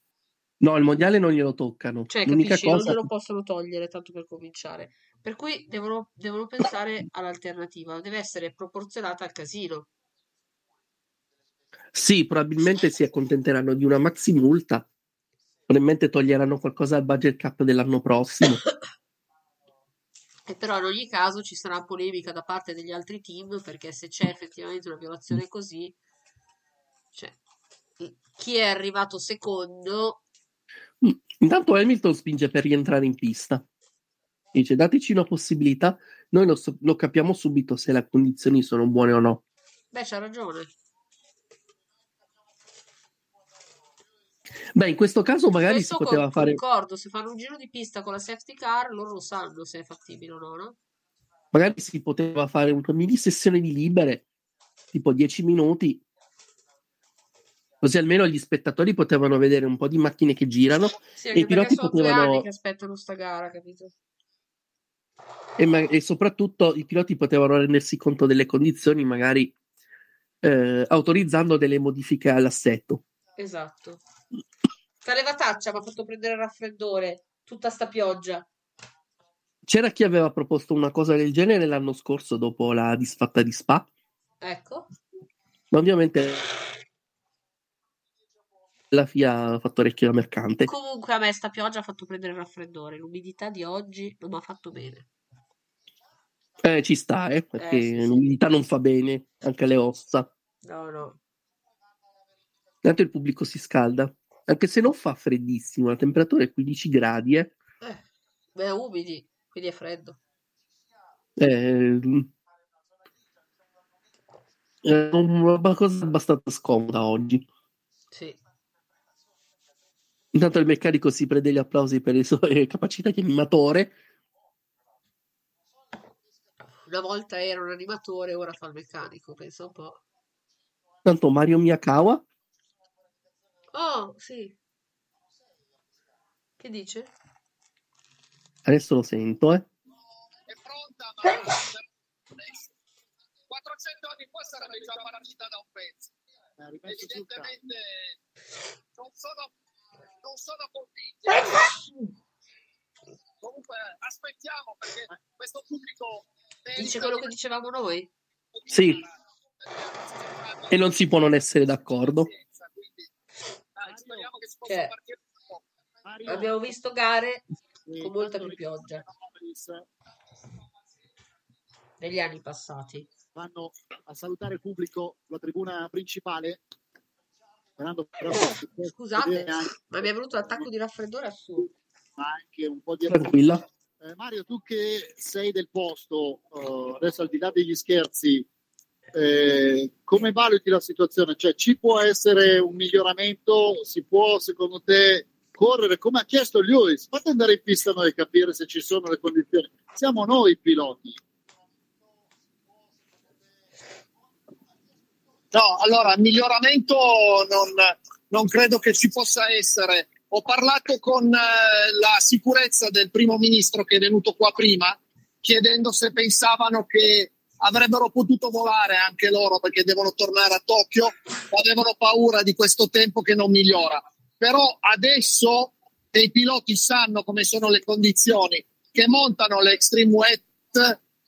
No, il mondiale non glielo toccano. Cioè, L'unica capisci, non cosa glielo possono togliere tanto per cominciare. Per cui devono, devono pensare all'alternativa. Deve essere proporzionata al casino. Sì, probabilmente si accontenteranno di una maxi multa. Probabilmente toglieranno qualcosa al budget cap dell'anno prossimo. E però in ogni caso ci sarà polemica da parte degli altri team perché se c'è effettivamente una violazione così, cioè, chi è arrivato secondo Mm. Intanto Hamilton spinge per rientrare in pista. Dice: Dateci una possibilità, noi lo, so- lo capiamo subito se le condizioni sono buone o no. Beh, c'ha ragione. Beh, in questo caso magari Questo si poteva con- fare. concordo, se fanno un giro di pista con la safety car, loro lo sanno se è fattibile o no, no? Magari si poteva fare una mini sessione di libere, tipo 10 minuti. Così almeno gli spettatori potevano vedere un po' di macchine che girano Sì, e i piloti potevano. che aspettano sta gara, capito? E, ma- e soprattutto i piloti potevano rendersi conto delle condizioni, magari eh, autorizzando delle modifiche all'assetto. Esatto. Sta levataccia mi ha fatto prendere il raffreddore, tutta sta pioggia. C'era chi aveva proposto una cosa del genere l'anno scorso dopo la disfatta di Spa, Ecco. ma ovviamente la FIA ha fatto orecchio da mercante. Comunque a me sta pioggia ha fatto prendere il raffreddore. L'umidità di oggi non mi ha fatto bene. Eh, ci sta, eh, perché Eh, sì, sì. l'umidità non fa bene anche alle ossa. No, no. Tanto il pubblico si scalda, anche se non fa freddissimo, la temperatura è 15 gradi, eh. Eh, beh, umidi, quindi è freddo. Eh, è una cosa abbastanza scomoda oggi. Sì. Intanto il meccanico si prende gli applausi per le sue capacità di animatore. Una volta era un animatore, ora fa il meccanico, pensa un po'. Tanto Mario Miyakawa Oh, sì. Che dice? Adesso lo sento, eh. 400 anni fa sarebbe già partita da un pezzo. Evidentemente non sono, non sono convinti. Comunque aspettiamo perché questo pubblico Dice quello che dicevamo noi? Sì. E non si può non essere d'accordo. Cioè, abbiamo visto gare con molta più pioggia negli anni passati. vanno a salutare il pubblico sulla tribuna principale. Però di Scusate, ma mi è venuto un attacco di raffreddore assurdo. anche un po' di Tranquilla. Eh, Mario, tu che sei del posto, eh, adesso al di là degli scherzi, eh, come valuti la situazione? Cioè, ci può essere un miglioramento? Si può, secondo te, correre? Come ha chiesto Lewis, fate andare in pista noi e capire se ci sono le condizioni. Siamo noi i piloti. No, allora, miglioramento non, non credo che ci possa essere. Ho parlato con eh, la sicurezza del primo ministro che è venuto qua prima, chiedendo se pensavano che avrebbero potuto volare anche loro perché devono tornare a Tokyo, avevano paura di questo tempo che non migliora. Però adesso i piloti sanno come sono le condizioni, che montano le extreme wet,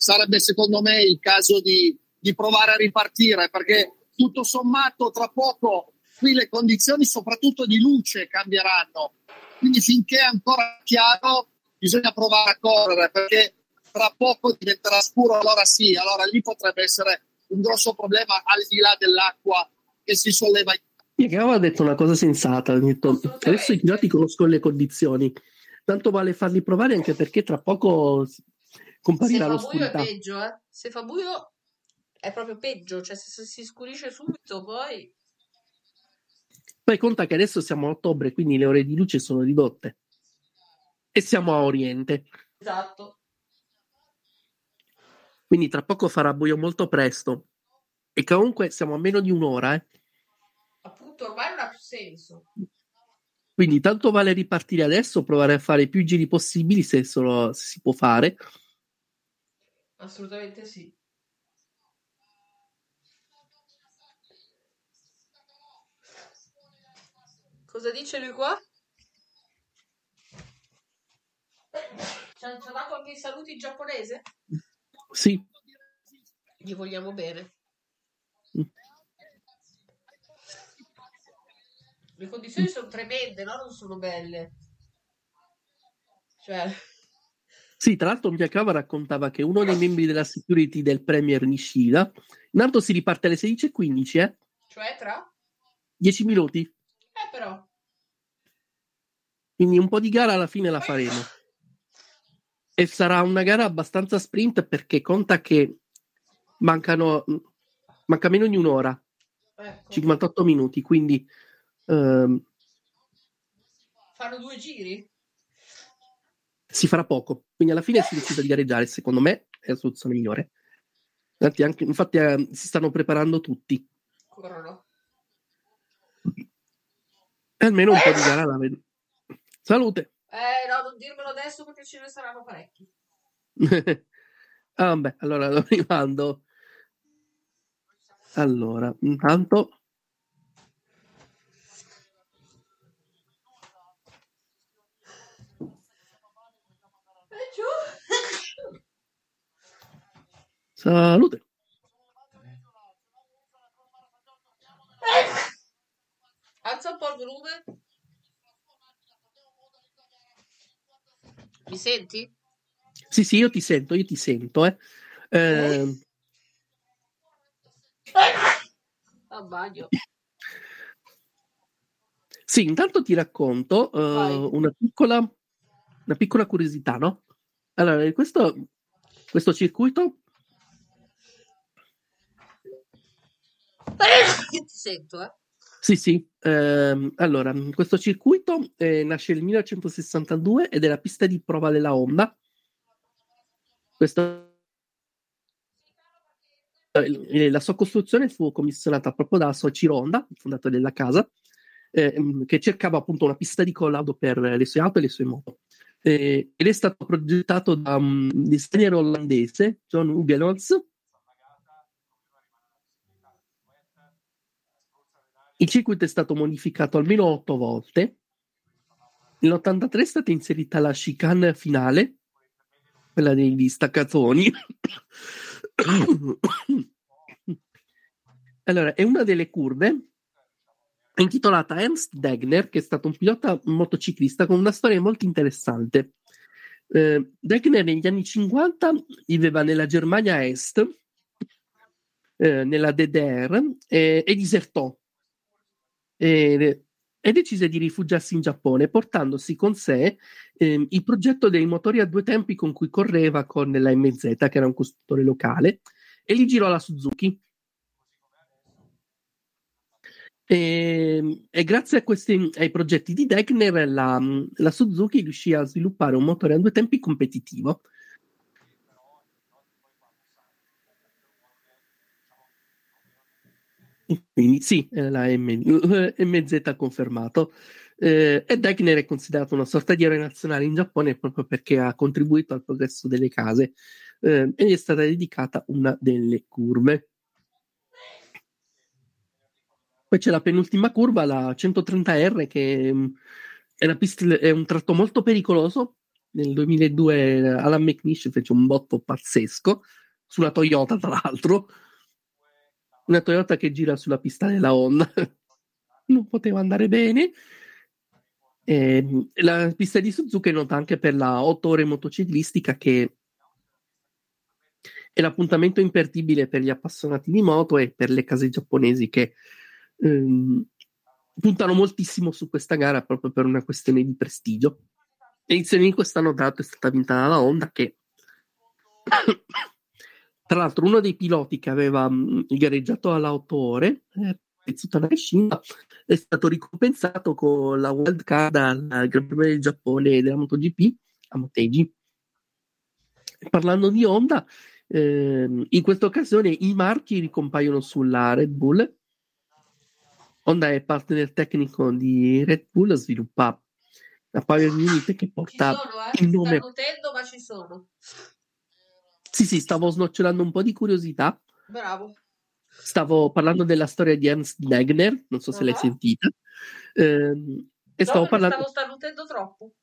sarebbe secondo me il caso di, di provare a ripartire perché tutto sommato tra poco qui le condizioni soprattutto di luce cambieranno quindi finché è ancora chiaro bisogna provare a correre perché tra poco diventerà scuro allora sì allora lì potrebbe essere un grosso problema al di là dell'acqua che si solleva Miyakawa ha detto una cosa sensata. Ha detto, adesso i piloti conoscono le condizioni. Tanto vale farli provare anche perché tra poco si- Se comparirà fa buio è peggio, eh. Se fa buio è proprio peggio, cioè se, se si scurisce subito poi... Poi conta che adesso siamo a ottobre, quindi le ore di luce sono ridotte. E siamo a Oriente. Esatto. Quindi tra poco farà buio molto presto. E comunque siamo a meno di un'ora, eh. Appunto, ormai non ha più senso. Quindi tanto vale ripartire adesso, provare a fare più giri possibili se, solo, se si può fare. Assolutamente sì. Cosa dice lui qua? Ci ha, dato anche i saluti in giapponese? Sì, Gli vogliamo bene. Le condizioni sono tremende, no? Non sono belle. Cioè, Sì, tra l'altro Miyakawa raccontava che uno dei membri della security del Premier Nishida, intanto si riparte alle 16.15, eh? Cioè tra? 10 minuti. Eh però. Quindi un po' di gara alla fine la faremo. E sarà una gara abbastanza sprint perché conta che mancano manca meno di un'ora, Ecco. 58 minuti, quindi ehm, Fanno due giri? si farà poco. Quindi alla fine si decide di gareggiare, secondo me è la soluzione migliore. Infatti, anche- infatti, eh, si stanno preparando tutti. Corrono. E almeno un po' di gara la vedo. Salute! Eh no, non dirmelo adesso perché ce ne saranno parecchi. ah, beh, allora lo rimando. Allora, intanto salute. Alza un po' il volume. Mi senti? Sì, sì, io ti sento, io ti sento, eh. Eh, A bagno. sì, intanto ti racconto Vai. una piccola, una piccola curiosità, no? Allora, questo, questo circuito Ti sento, eh. Sì, sì. Ehm, allora, questo circuito eh, nasce nel 1962 ed è la pista di prova della Honda. Questa- eh, la sua costruzione fu commissionata proprio da Soichiro Honda, il fondatore della casa, ehm, che cercava appunto una pista di collaudo per le sue auto e le sue moto. Eh, ed è stato progettato da un designer olandese, John Hugenholz, Il circuito è stato modificato almeno otto volte. Nell'83 è stata inserita la chicane finale, quella degli staccazzoni. allora, è una delle curve intitolata Ernst Degner, che è stato un pilota motociclista con una storia molto interessante. Eh, Degner negli anni 50 viveva nella Germania Est, eh, nella DDR, eh, e disertò e, e decise di rifugiarsi in Giappone, portandosi con sé ehm, il progetto dei motori a due tempi con cui correva con la MZ, che era un costruttore locale, e li girò alla Suzuki. E, e grazie questi, ai progetti di Degner, la, la Suzuki riuscì a sviluppare un motore a due tempi competitivo. Quindi sì, eh, la M- MZ ha confermato. Eh, e Degner è considerato una sorta di eroe nazionale in Giappone proprio perché ha contribuito al progresso delle case eh, e gli è stata dedicata una delle curve. Poi c'è la penultima curva, la 130R, che mh, è, una pista, è un tratto molto pericoloso. Nel 2002 Alan McNish fece un botto pazzesco sulla Toyota, tra l'altro una Toyota che gira sulla pista della Honda. non poteva andare bene. E la pista di Suzuka è nota anche per la 8 ore motociclistica che è l'appuntamento imperdibile per gli appassionati di moto e per le case giapponesi che ehm, puntano moltissimo su questa gara proprio per una questione di prestigio. L'edizione di quest'anno l'altro è stata vinta dalla Honda che tra l'altro uno dei piloti che aveva mh, gareggiato alla 8 ore eh, è stato ricompensato con la wild card al Gran Premio del Giappone della MotoGP a Motegi. Parlando di Honda, ehm, in questa occasione i marchi ricompaiono sulla Red Bull. Honda è partner tecnico di Red Bull, sviluppa la Power Unit che Ci porta sono, eh. il nome sta notendo, ma ci sono. Sì, sì, stavo snocciolando un po' di curiosità. Bravo. Stavo parlando della storia di Ernst Degner, non so se l'hai Ah. sentita. Ehm, e stavo parlando. stavo starnutendo troppo.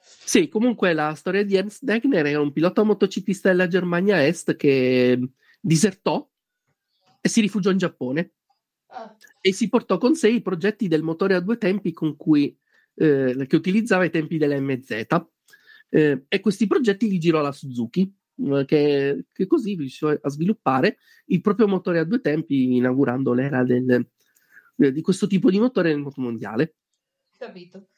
Sì, comunque la storia di Ernst Degner è un pilota motociclista della Germania Est che disertò e si rifugiò in Giappone Ah. e si portò con sé i progetti del motore a due tempi con cui, eh, che utilizzava ai tempi della MZ. Eh, e questi progetti li girò la Suzuki, eh, che, che così riuscì a sviluppare il proprio motore a due tempi, inaugurando l'era del, eh, di questo tipo di motore nel mondo mondiale. Capito.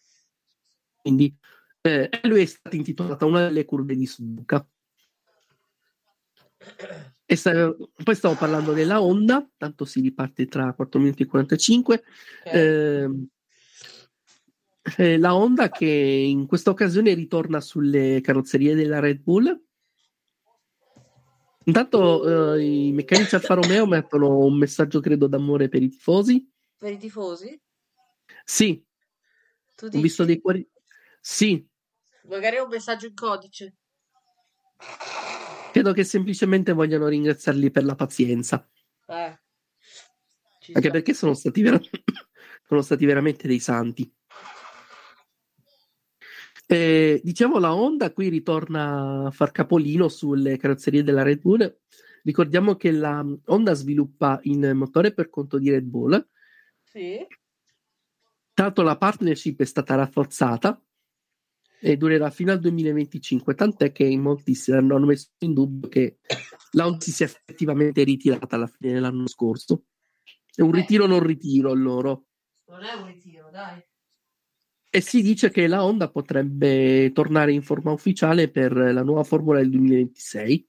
Quindi eh, lui è stata intitolata una delle curve di Suzuka. E sta- poi stavo parlando della Honda, tanto si riparte tra 4 minuti e 45. Ehm, eh, la Honda che in questa occasione ritorna sulle carrozzerie della Red Bull. Intanto eh, i meccanici Alfa Romeo mettono un messaggio, credo, d'amore per i tifosi. Per i tifosi? Sì, Tu ho dici? visto dei cuori. Sì, Magari è un messaggio in codice. credo che semplicemente vogliano ringraziarli per la pazienza. Eh. Anche sta. perché sono stati, vera- sono stati veramente dei santi. Eh, diciamo la Honda qui ritorna a far capolino sulle carrozzerie della Red Bull. Ricordiamo che la Honda sviluppa in motore per conto di Red Bull. Sì. Tanto la partnership è stata rafforzata e durerà fino al 2025, tant'è che in molti si hanno messo in dubbio che la Honda si sia effettivamente ritirata alla fine dell'anno scorso. È un ritiro non ritiro loro. Non è un ritiro, dai. E si dice che la Honda potrebbe tornare in forma ufficiale per la nuova formula del 2026.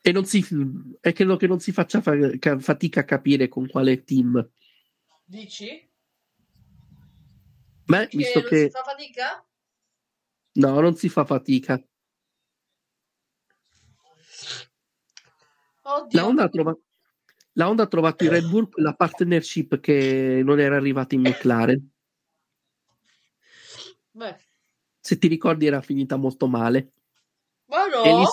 E, non si, e credo che non si faccia fa- ca- fatica a capire con quale team. Dici? Beh, Che visto non che si fa fatica? no, non si fa fatica. Oddio. La Honda, ha trova- la Honda ha trovato in Red Bull la partnership che non era arrivata in McLaren. Beh. Se ti ricordi, era finita molto male. Ma no. E lì,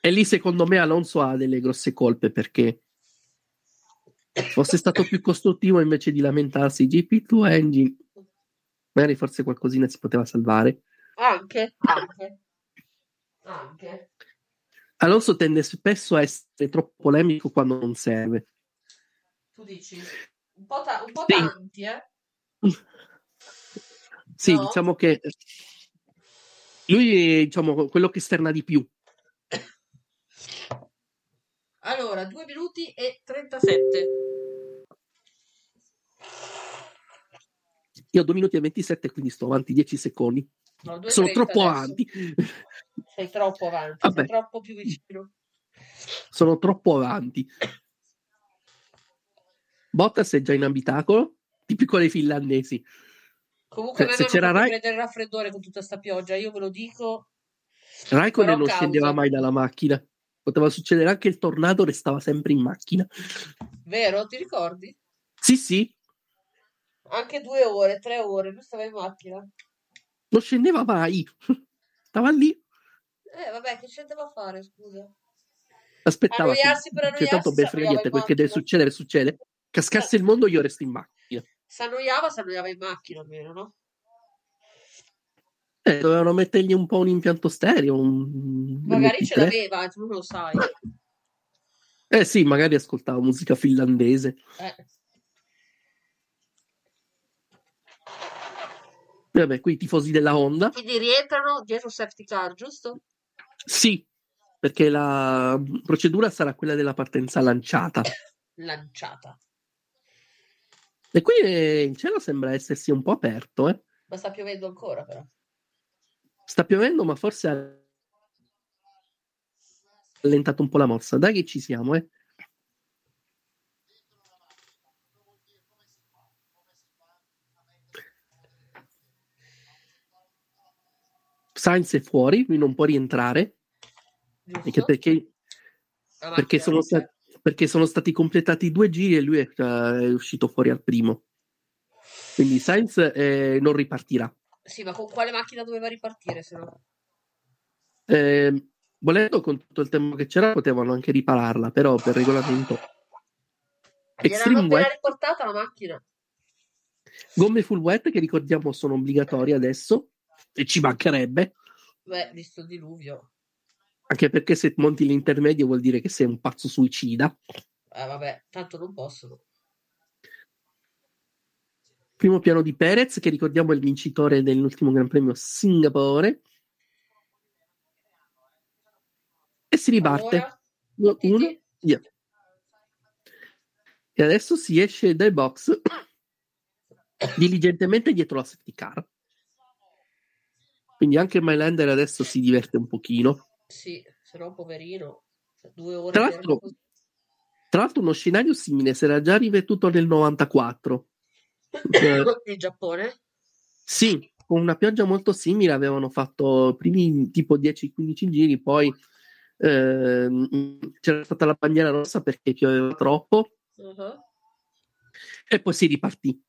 e lì, secondo me, Alonso ha delle grosse colpe perché fosse stato più costruttivo invece di lamentarsi GP2 engine, magari forse qualcosina si poteva salvare. Anche, anche. Anche. Alonso tende spesso a essere troppo polemico quando non serve. Tu dici? Un po', ta- un po' Sì. tanti, eh? Sì, No? diciamo che lui è diciamo, quello che esterna di più. Allora, 2 minuti e 37. Io ho 2 minuti e 27, quindi sto avanti 10 secondi. No, 2 Sono 30 troppo adesso. avanti. Sei troppo avanti, Vabbè. sei troppo più vicino. Sono troppo avanti. Bottas è già in abitacolo, tipico dei finlandesi. Comunque, Se- me se mi c'era Rai- prendere il raffreddore con tutta sta pioggia, io ve lo dico. Raikkonen non causa. scendeva mai dalla macchina. Poteva succedere anche il tornado, restava sempre in macchina. Vero? Ti ricordi? Sì, sì, Anche due ore, tre ore, lui stava in macchina. Non scendeva mai. Stava lì, Eh, vabbè, che c'è da fare, scusa? aspettava. che- Annoiarsi per che annoiarsi, tanto si ben freghette, in quel che deve succedere, succede. Cascasse il mondo, io resto in macchina. Si annoiava, si annoiava in macchina almeno, no? Eh, dovevano mettergli un po' un impianto stereo. Un... Magari un ce MP3. l'aveva, tu non lo sai. Eh sì, magari ascoltava musica finlandese. Eh. Vabbè, qui i tifosi della Honda. Quindi rientrano dietro safety car, giusto? Sì, perché la procedura sarà quella della partenza lanciata. Lanciata. E qui eh, il cielo sembra essersi un po' aperto, eh. Ma sta piovendo ancora, però. Sta piovendo, ma forse ha allentato un po' la mossa. Dai che ci siamo, eh. Sainz è fuori, lui non può rientrare. Perché, perché, La perché sono non sta- perché sono stati completati due giri e lui è, è uscito fuori al primo. Quindi Sainz eh, non ripartirà. Sì, ma con quale macchina doveva ripartire, se no? Eh, volendo, con tutto il tempo che c'era, potevano anche ripararla, però per regolamento. Gliel'hanno Extreme appena wet, riportata la macchina. gomme full wet che ricordiamo sono obbligatorie adesso e ci mancherebbe, Beh, visto il diluvio. anche perché se monti l'intermedio vuol dire che sei un pazzo suicida. Eh, vabbè, tanto non possono. Primo piano di Perez, che ricordiamo è il vincitore dell'ultimo Gran Premio Singapore. E si riparte. Allora, Uno, uno, via. E adesso si esce dai box diligentemente dietro la safety car. Quindi anche Mylander adesso si diverte un pochino. Sì, se no poverino. Due ore Tra per- l'altro, tra l'altro uno scenario simile si era già ripetuto nel 94. Eh, Il Giappone? Sì, con una pioggia molto simile avevano fatto i primi tipo 10-15 giri, poi ehm, c'era stata la bandiera rossa perché pioveva troppo Uh-huh. e poi si ripartì.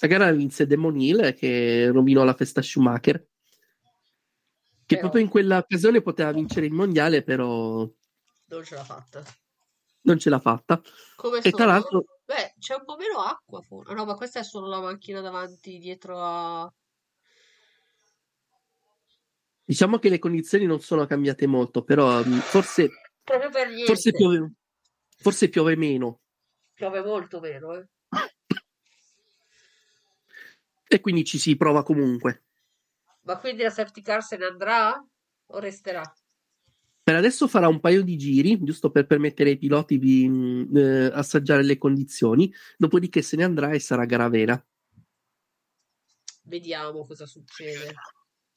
La gara vinse Demon Hill che rovinò la festa Schumacher, che Però- proprio in quell'occasione poteva vincere il mondiale, però Non ce l'ha fatta. non ce l'ha fatta. Come E tra l'altro, Beh, c'è un po' meno acqua. for- no, ma questa è solo la macchina davanti, dietro a... diciamo che le condizioni non sono cambiate molto, però mm, forse, Proprio per niente. forse, piove, forse piove meno. Piove molto meno, eh. E quindi ci si prova comunque. Ma quindi la safety car se ne andrà o resterà? Per adesso farà un paio di giri, giusto per permettere ai piloti di mh, eh, assaggiare le condizioni, dopodiché se ne andrà e sarà gara vera. Vediamo cosa succede.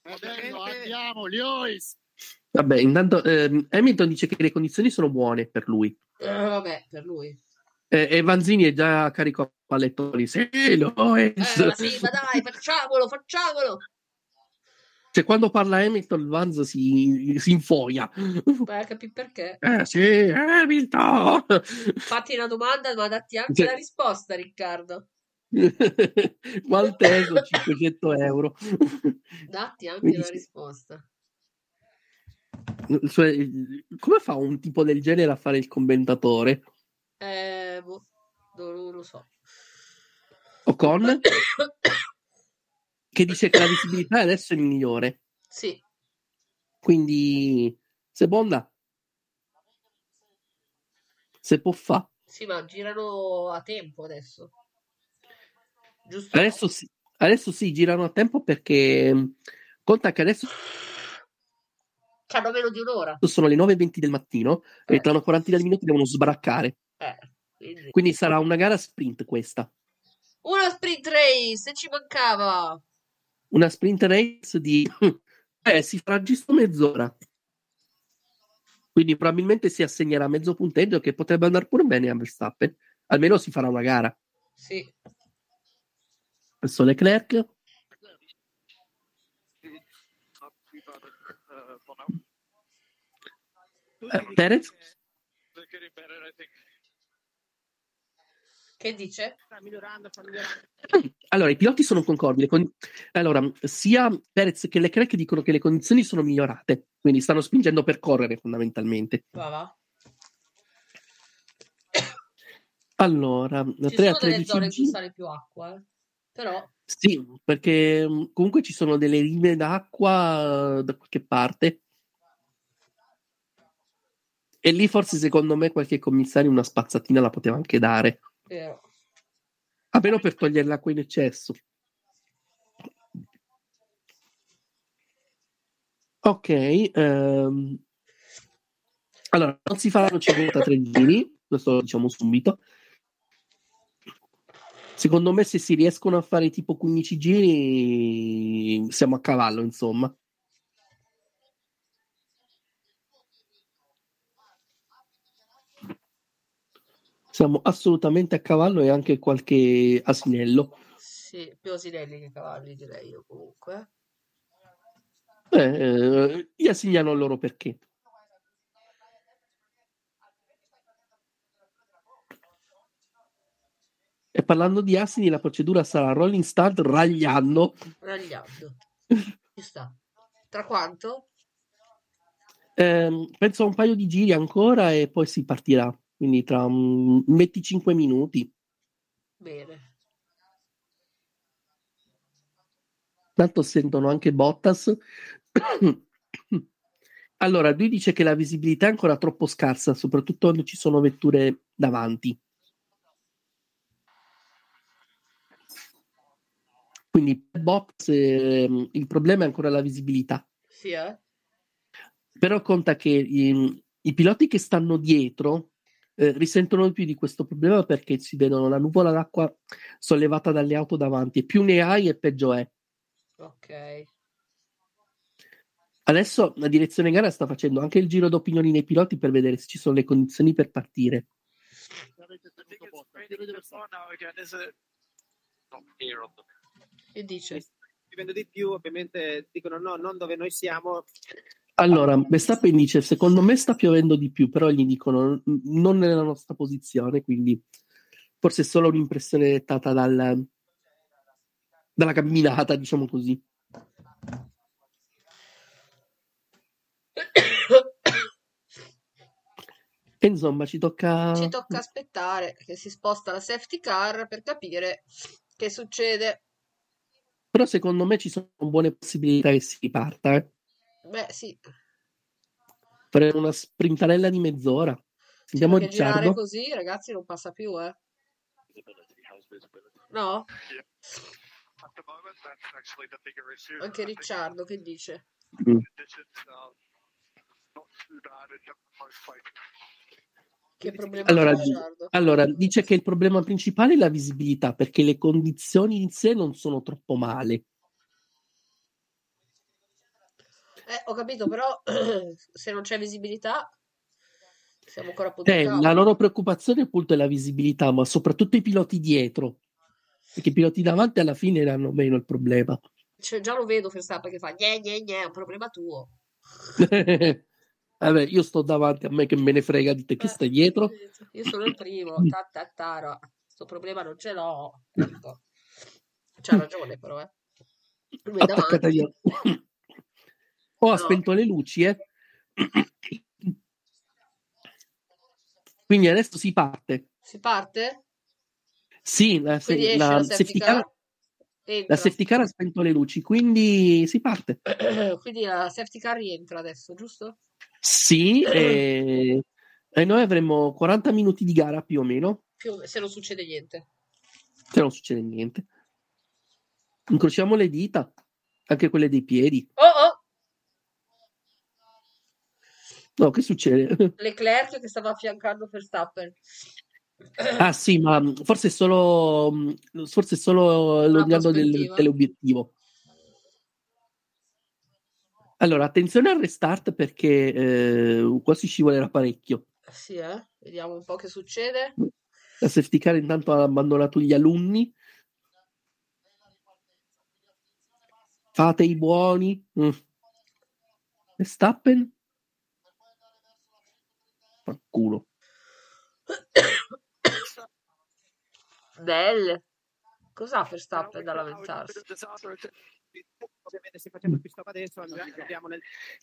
Adesso andiamo, Lewis. Vabbè, intanto ehm, Hamilton dice che le condizioni sono buone per lui. Eh, vabbè, per lui. Eh, e Vanzini è già carico a pallettoni. Sì, Lois. Eh, ma sì, ma dai, facciamolo, facciamolo. Cioè, quando parla Hamilton, Vanz si, si infoia. A capire perché. Eh sì, Hamilton! Fatti una domanda, ma datti anche Cioè- la risposta, Riccardo. Malteso 500 euro. Datti anche Quindi la risposta. Cioè, come fa un tipo del genere a fare il commentatore? Eh, boh, non, lo so. Ocon? che dice che la visibilità adesso è migliore. Sì, Quindi, seconda, se può fa. sì, ma girano a tempo adesso. Giusto? Adesso sì, adesso sì, girano a tempo perché mh, conta che adesso C'hanno meno di un'ora. sono le 9.20 del mattino e tra una quarantina di minuti devono sbaraccare. Eh, quindi... Quindi sarà una gara sprint questa. Una sprint race, e ci mancava. Una sprint race di... Eh, si farà giusto mezz'ora. Quindi probabilmente si assegnerà mezzo punteggio che potrebbe andare pure bene a Verstappen. Almeno si farà una gara. Sì. Adesso Leclerc. Eh, Perez. Che dice? Sta migliorando, sta migliorando. Allora, i piloti sono concordi. con- Allora, sia Perez che Leclerc dicono che le condizioni sono migliorate, quindi stanno spingendo per correre fondamentalmente. Va, va. Allora, Ci 3 a sono delle 13 zone in cui sale più acqua, eh. Però, Sì, perché mh, comunque ci sono delle rime d'acqua eh, da qualche parte. E lì forse secondo me qualche commissario una spazzatina la poteva anche dare, eh, almeno per togliere l'acqua in eccesso. Ok, ehm, allora non si faranno 53 giri, questo lo diciamo subito. Secondo me se si riescono a fare tipo 15 giri siamo a cavallo, insomma. Siamo assolutamente a cavallo e anche qualche asinello. sì, più asinelli che cavalli, direi io comunque. Eh, eh, gli assegnano il loro perché. E parlando di asini, la procedura sarà rolling start ragliando. Ragliando. Ci sta. Tra quanto? Ehm, penso a un paio di giri ancora e poi si partirà. Quindi tra un 25 minuti. Bene. Tanto sentono anche Bottas. allora, lui dice che la visibilità è ancora troppo scarsa, soprattutto quando ci sono vetture davanti. Quindi per Bottas ehm, il problema è ancora la visibilità. Sì, eh? Però conta che i, i piloti che stanno dietro eh, risentono di più di questo problema perché si vedono la nuvola d'acqua sollevata dalle auto davanti e più ne hai e peggio è. Ok. Adesso la direzione gara sta facendo anche il giro d'opinioni nei piloti per vedere se ci sono le condizioni per partire. Che dice? Vivendo di più, ovviamente dicono no, non dove noi siamo. Allora, Verstappen dice: Secondo me sta piovendo di più, però gli dicono "N- non nella nostra posizione, quindi forse è solo un'impressione dettata dal- dalla camminata, diciamo così. E insomma, ci tocca. Ci tocca aspettare che si sposta la safety car per capire che succede. Però secondo me ci sono buone possibilità che si riparta. Eh. Beh, sì, Faremo una sprintarella di mezz'ora. diciamo Sentiamo che girare così, ragazzi, non passa più, eh. No? Anche Ricciardo, che dice? Mm. Che problema Allora, ha di- Ricciardo? allora, dice che il problema principale è la visibilità, perché le condizioni in sé non sono troppo male. Eh, ho capito, però se non c'è visibilità siamo ancora a Eh, la loro preoccupazione appunto è la visibilità, ma soprattutto i piloti dietro, perché i piloti davanti alla fine hanno meno il problema. Cioè, già lo vedo Verstappen che fa gne gne gne, è un problema tuo. Vabbè, io sto davanti, a me che me ne frega di te che stai dietro. Io sono il primo, ta ta tara. Sto problema non ce l'ho. Ecco. C'ha ragione però, eh. Lui davanti. Oh, ha No. spento le luci, eh. Quindi adesso si parte. Si parte? Sì, la, se- la safety car, la safety car ha spento le luci, quindi si parte. Quindi la safety car rientra adesso, giusto? Sì, e, e noi avremo 40 minuti di gara più o meno, Più- se non succede niente. se non succede niente. Incrociamo le dita, anche quelle dei piedi. Oh oh! No, che succede? Leclerc che stava affiancando Verstappen. Ah sì, ma mh, forse è solo, mh, forse è solo l'odiando del teleobiettivo. Allora, attenzione al restart perché eh, qua si scivolerà parecchio. Sì, eh? Vediamo un po' che succede. La safety car intanto ha abbandonato gli alunni. Fate i buoni. Mm. Verstappen? Fanculo. Belle. Cos'ha Verstappen da lamentarsi?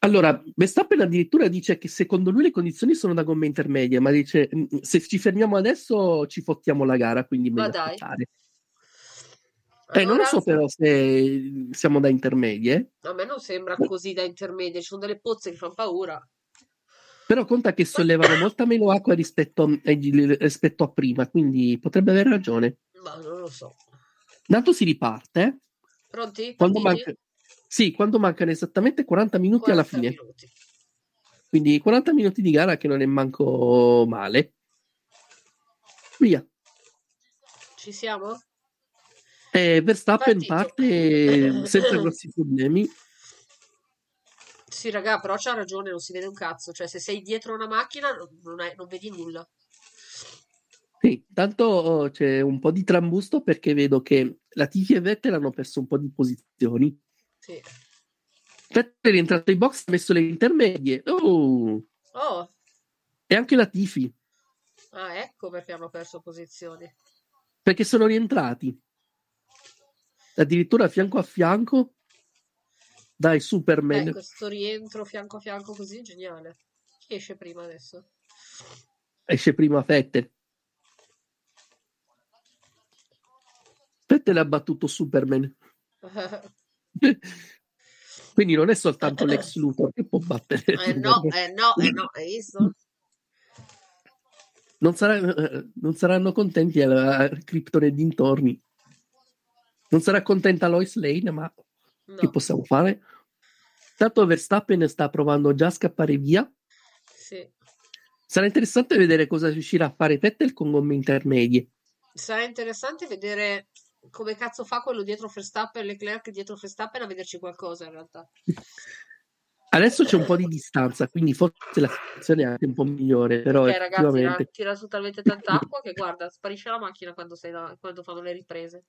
Allora Verstappen addirittura dice che secondo lui le condizioni sono da gomme intermedie, ma dice "Mm, se ci fermiamo adesso ci fottiamo la gara, quindi Ma meglio dai. aspettare. Eh, non lo so però se siamo da intermedie, A me non sembra così da intermedia, ci sono delle pozze che fanno paura. Però conta che sollevano molta meno acqua rispetto, ai- rispetto a prima, quindi potrebbe aver ragione. Ma non lo so. Tanto si riparte, eh? Pronti? Quando, manca- sì, quando mancano esattamente 40 minuti alla 40 fine. minuti. Quindi 40 minuti di gara che non è manco male. Via. Ci siamo? E Verstappen Partito. parte senza grossi problemi. Sì, raga, però c'ha ragione, non si vede un cazzo. Cioè, se sei dietro una macchina non, hai- non vedi nulla. Sì, tanto oh, c'è un po' di trambusto perché vedo che Latifi e Vettel hanno perso un po' di posizioni. Sì. Vettel è rientrato in box, ha messo le intermedie. Oh! Oh, E anche Latifi, ah, ecco perché hanno perso posizioni. perché sono rientrati. Addirittura fianco a fianco. Dai, Superman. Eh, questo rientro fianco a fianco così, geniale. Chi esce prima adesso? Esce prima Vettel. Vettel ha battuto Superman. Quindi non è soltanto Lex Luthor che può battere. Eh no, eh no, eh no, hai visto? Non, sarà- eh, non saranno contenti al Krypton e dintorni. Non sarà contenta Lois Lane, ma No. che possiamo fare? Tanto Verstappen sta provando già a scappare via. Sì. Sarà interessante vedere cosa riuscirà a fare Vettel con gomme intermedie. Sarà interessante vedere come cazzo fa quello dietro Verstappen, Leclerc dietro Verstappen a vederci qualcosa in realtà. Adesso c'è un po' di distanza, quindi forse la situazione è anche un po' migliore, però Eh, ragazzi, tira, effettivamente... tira su talmente tanta acqua che guarda, sparisce la macchina quando, là- quando fanno le riprese.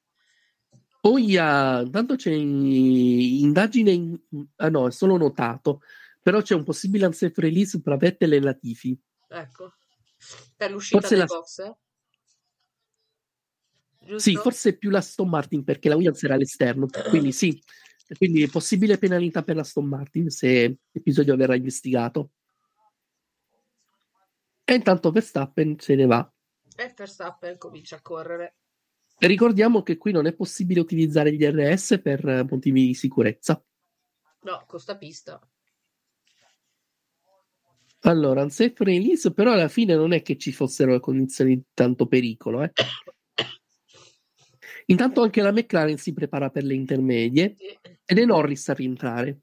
Poi ah, intanto c'è in- indagine, in- ah no, è solo notato, però c'è un possibile unsafe release tra Vettel e Latifi. Ecco. Per l'uscita Forse dai la- box, eh? Sì, forse più la Aston Martin perché la Williams era all'esterno, quindi sì, quindi possibile penalità per la Aston Martin se l'episodio verrà investigato. E intanto Verstappen se ne va. E Verstappen comincia a correre. Ricordiamo che qui non è possibile utilizzare gli RS per eh, motivi di sicurezza. No, con sta pista. Allora, unsafe release, però alla fine non è che ci fossero condizioni di tanto pericolo. Eh. Intanto anche la McLaren si prepara per le intermedie ed è Norris a rientrare.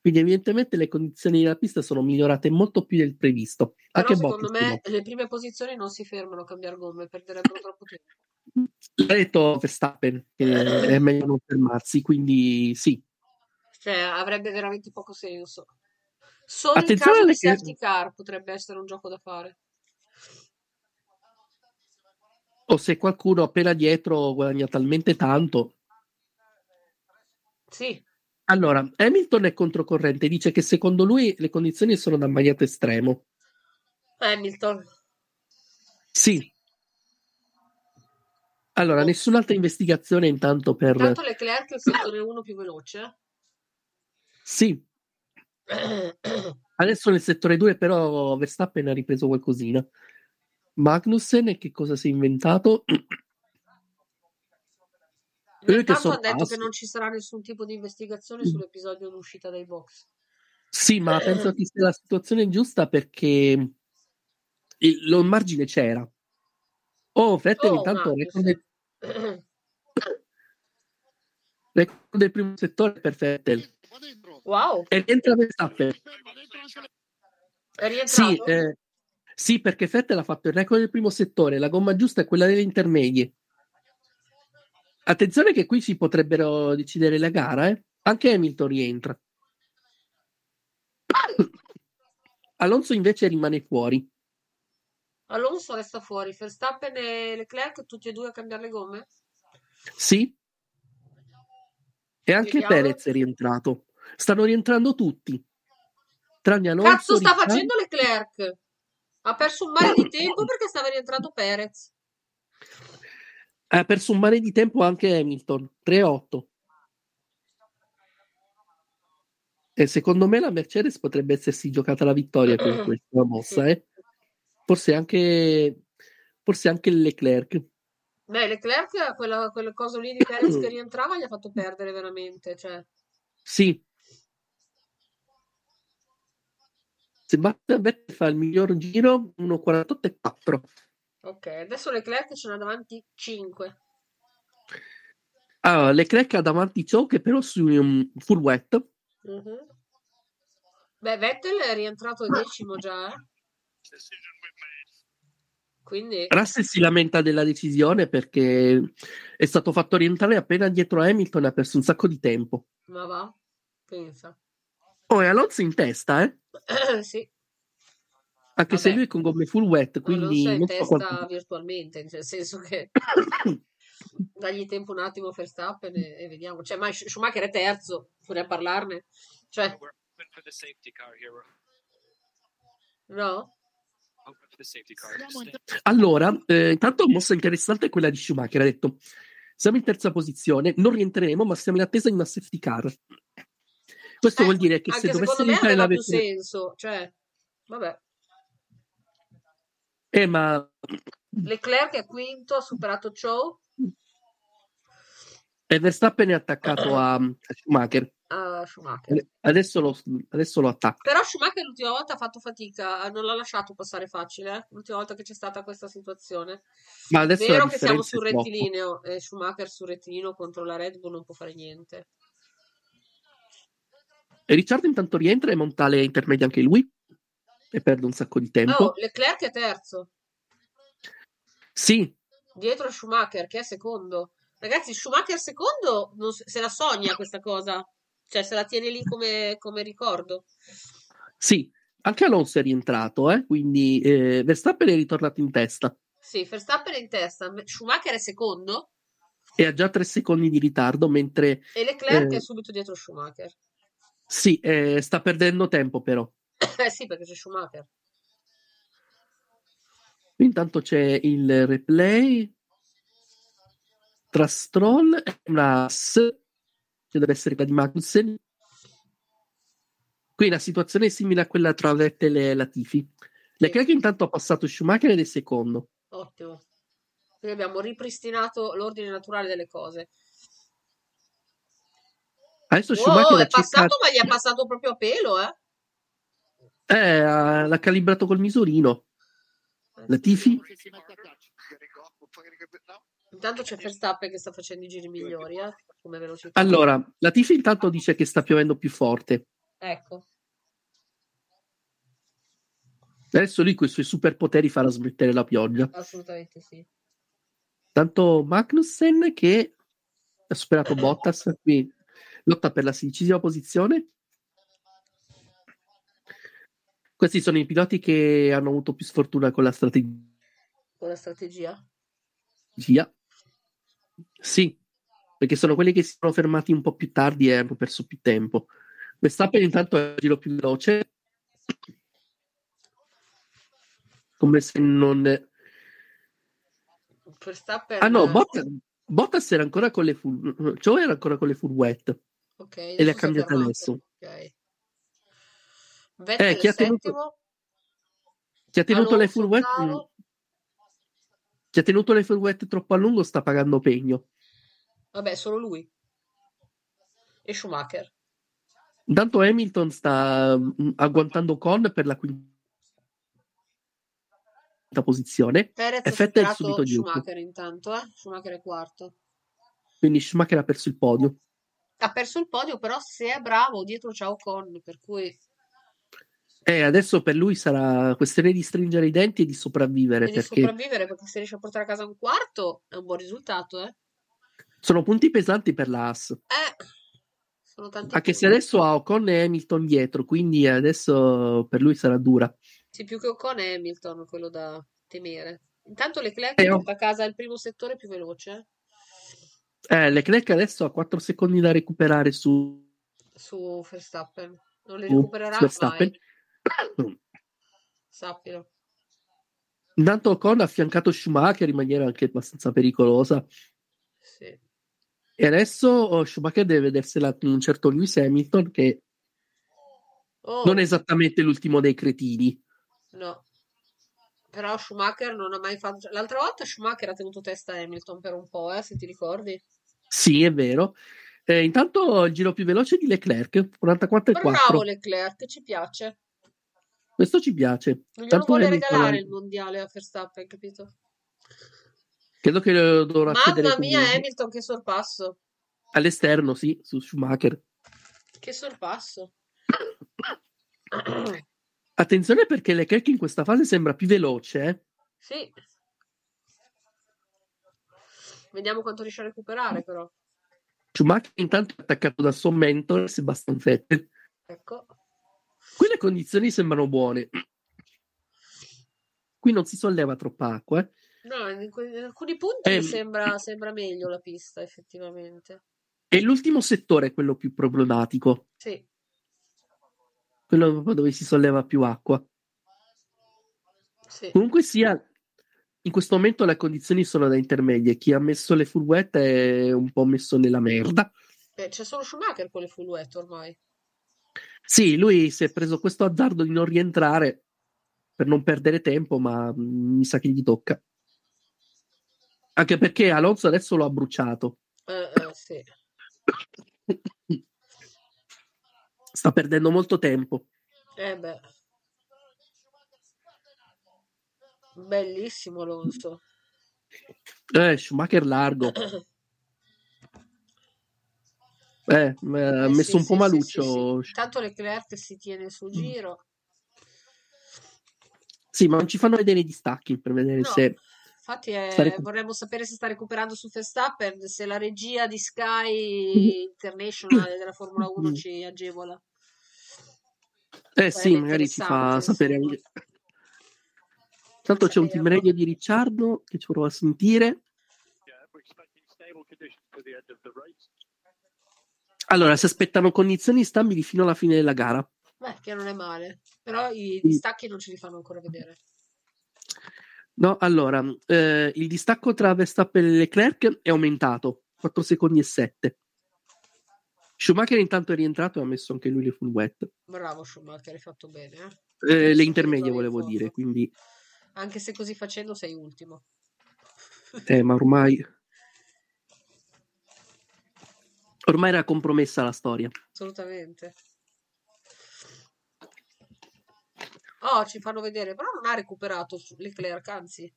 Quindi evidentemente le condizioni della pista sono migliorate molto più del previsto. Però secondo Bottas me le prime posizioni non si fermano a cambiare gomme, perderebbero troppo tempo. L'ha detto Verstappen che è meglio non fermarsi, quindi sì. Cioè, avrebbe veramente poco senso. Solo in Attenzione caso di safety car potrebbe essere un gioco da fare. O se qualcuno appena dietro guadagna talmente tanto. Sì, Allora, Hamilton è controcorrente, dice che secondo lui le condizioni sono da bagnato estremo. Hamilton. Sì. Allora, nessun'altra investigazione intanto per... Tanto Leclerc è il settore 1 più veloce. Sì, adesso nel settore 2 però Verstappen ha ripreso qualcosina. Magnussen che cosa si è inventato? Intanto ha detto che non ci sarà nessun tipo di investigazione sull'episodio d'uscita dai box. Sì, ma penso che sia la situazione giusta perché il, lo margine c'era. Oh, Vettel Oh, intanto record del, record del primo settore per Vettel. Wow, E rientra Verstappen. è rientrato? Sì, eh, sì, perché Vettel ha fatto il record del primo settore, la gomma giusta è quella delle intermedie. Attenzione che qui si potrebbero decidere la gara, eh. Anche Hamilton rientra. Alonso invece rimane fuori. Alonso resta fuori. Verstappen e Leclerc tutti e due a cambiare le gomme? Sì. E anche Vediamo. Perez è rientrato. Stanno rientrando tutti. Tranne Alonso. Cazzo sta Ricciardo- facendo Leclerc? Ha perso un mare di tempo perché stava rientrando Perez. Ha perso un mare di tempo anche Hamilton. 3-8. E secondo me la Mercedes potrebbe essersi giocata la vittoria con questa mossa, eh. Forse anche forse anche Leclerc. Beh, Leclerc, quella, quel coso lì di Perez che rientrava, gli ha fatto perdere veramente. Cioè, Sì. Sebastian Vettel fa il miglior giro 1.48 e 4. ok, adesso Leclerc ce n'ha davanti 5. Ah, Leclerc ha davanti ciò che però su un full wet. Mhm. Beh, Vettel è rientrato decimo già, eh. Quindi, Russell si lamenta della decisione perché è stato fatto rientrare appena dietro a Hamilton e ha perso un sacco di tempo. ma va, pensa. Oh, e Alonso in testa, eh? sì, Anche se Vabbè. lui è con gomme full wet, Alonso quindi è in testa quanto... virtualmente, nel senso che dagli tempo un attimo a Verstappen e, e vediamo. Cioè, ma Sch- Schumacher è terzo, vorrei parlarne. Cioè, no? Open for the safety car. Allora, eh, intanto mossa interessante è quella di Schumacher, ha detto siamo in terza posizione, non rientreremo ma siamo in attesa di una safety car. Questo vuol dire che se dovesse rientrare la vettura... senso. Cioè, vabbè. Eh, ma Leclerc è quinto, ha superato Ciò, eh, Verstappen è attaccato a, a Schumacher. A Schumacher. Adesso lo, adesso lo attacca. Però Schumacher l'ultima volta ha fatto fatica, non l'ha lasciato passare facile, eh, l'ultima volta che c'è stata questa situazione. Ma adesso Vero la che siamo sul è rettilineo e Schumacher sul rettilineo contro la Red Bull non può fare niente. E Ricciardo intanto rientra e monta le intermedie anche lui e perde un sacco di tempo. Oh, Leclerc è terzo, Sì, dietro a Schumacher che è secondo. Ragazzi, Schumacher secondo non se la sogna questa cosa, cioè se la tiene lì come, come ricordo. sì, anche Alonso è rientrato, eh, quindi eh, Verstappen è ritornato in testa Sì, Verstappen è in testa, Schumacher è secondo e ha già tre secondi di ritardo, mentre e Leclerc eh, è subito dietro Schumacher. sì, eh, sta perdendo tempo però. Eh sì, perché c'è Schumacher. Intanto c'è il replay tra Stroll e una S, che deve essere quella di Magnussen. Qui la situazione è simile a quella tra Vettel e Latifi. Leclerc intanto ha passato Schumacher ed è secondo. Ottimo. Quindi abbiamo ripristinato l'ordine naturale delle cose. Adesso Wow, Schumacher è passato, ma gli è passato proprio a pelo, eh? Eh, ha- l'ha calibrato col misurino. Latifi? Intanto c'è Verstappen che sta facendo i giri migliori, eh? Come velocità. Allora, Latifi intanto dice che sta piovendo più forte. Ecco. Adesso lui con i suoi superpoteri farà smettere la pioggia. Assolutamente sì. Tanto Magnussen che ha superato Bottas, qui lotta per la sedicesima posizione. Questi sono i piloti che hanno avuto più sfortuna con la strategia. Con la strategia. Sì, perché sono quelli che si sono fermati un po' più tardi e hanno perso più tempo. Verstappen intanto è il giro più veloce. Come se non... Verstappen... Ah no, Bottas, Bottas era ancora con le full... Joe era ancora con le full wet. Ok, e le ha cambiate adesso. Ok. Vettel Eh, chi ha tenuto-. Chi ha tenuto le Alonso full wet... ottavo. Chi ha tenuto le wet troppo a lungo sta pagando pegno. Vabbè, solo lui. E Schumacher. Intanto Hamilton sta mm, agguantando con per la quinta posizione. Perez e superato subito dietro. Schumacher intanto, eh? Schumacher è quarto. Quindi Schumacher ha perso il podio. Ha perso il podio, però se è bravo, dietro c'è Ocon, per cui E adesso per lui sarà questione di stringere i denti e di sopravvivere devi perché sopravvivere, perché se riesci a portare a casa un quarto è un buon risultato, eh? sono punti pesanti per la Haas. Eh, sono tanti Anche se punti. adesso ha Ocon e Hamilton dietro, quindi adesso per lui sarà dura. Sì, più che Ocon è Hamilton, quello da temere. Intanto Leclerc Eh, oh. porta a casa il primo settore più veloce Eh, Leclerc adesso ha 4 secondi da recuperare su, su Verstappen. Non su recupererà Verstappen. mai, sappilo. Intanto Ocon ha affiancato Schumacher in maniera anche abbastanza pericolosa. Sì. E adesso oh, Schumacher deve vedersela con un certo Lewis Hamilton che Oh, non è esattamente l'ultimo dei cretini. no. Però Schumacher non ha mai fatto... L'altra volta Schumacher ha tenuto testa a Hamilton per un po', eh, se ti ricordi. Sì, è vero. Eh, intanto il giro più veloce di Leclerc, 44 e 4. Bravo Leclerc, ci piace. Questo ci piace. Non Tanto vuole regalare il mondiale a Verstappen, capito? Credo che lo dovrà Mamma mia, comunque. Hamilton, che sorpasso. all'esterno, sì, su Schumacher. Che sorpasso. Attenzione perché Leclerc in questa fase sembra più veloce. eh. Sì. Vediamo quanto riesce a recuperare, però. Schumacher intanto è attaccato da suo mentore Sebastian Vettel. Ecco. Qui le condizioni sembrano buone. Qui non si solleva troppa acqua. eh. No, in, alcuni punti Ehm. sembra, sembra meglio la pista, effettivamente. E l'ultimo settore è quello più problematico, Sì. quello dove si solleva più acqua. Sì. Comunque sia, in questo momento le condizioni sono da intermedie. Chi ha messo le full wet è un po' messo nella merda. Eh, c'è solo Schumacher con le full wet ormai. Sì, lui si è preso questo azzardo di non rientrare per non perdere tempo, ma mm, mi sa che gli tocca. Anche perché Alonso adesso lo ha bruciato. Eh, eh, sì. Sta perdendo molto tempo. Eh beh. Bellissimo Alonso. Eh, Schumacher largo. Eh, m- ha Eh, messo sì, un po' sì, sì, maluccio. sì, sì. Tanto Leclerc si tiene il suo giro. Sì, ma non ci fanno vedere i distacchi per vedere No, se... infatti eh, sta recu- vorremmo sapere se sta recuperando su Verstappen, se la regia di Sky International della Formula 1 ci agevola. Eh sì, Sarebbe magari ci fa sapere anche... Tanto c'è un team radio di Ricciardo che ci provo a sentire. Allora, si aspettano condizioni stabili fino alla fine della gara. Beh, che non è male. Però i distacchi non ce li fanno ancora vedere. No, allora, eh, il distacco tra Verstappen e Leclerc è aumentato, 4 secondi e 7. Schumacher intanto è rientrato e ha messo anche lui le full wet. Bravo Schumacher, hai fatto bene. eh. Eh, le intermedie volevo dire, quindi... Anche se così facendo sei ultimo. Eh, ma ormai... Ormai era compromessa la storia. Assolutamente. Oh, ci fanno vedere, però non ha recuperato Leclerc, anzi.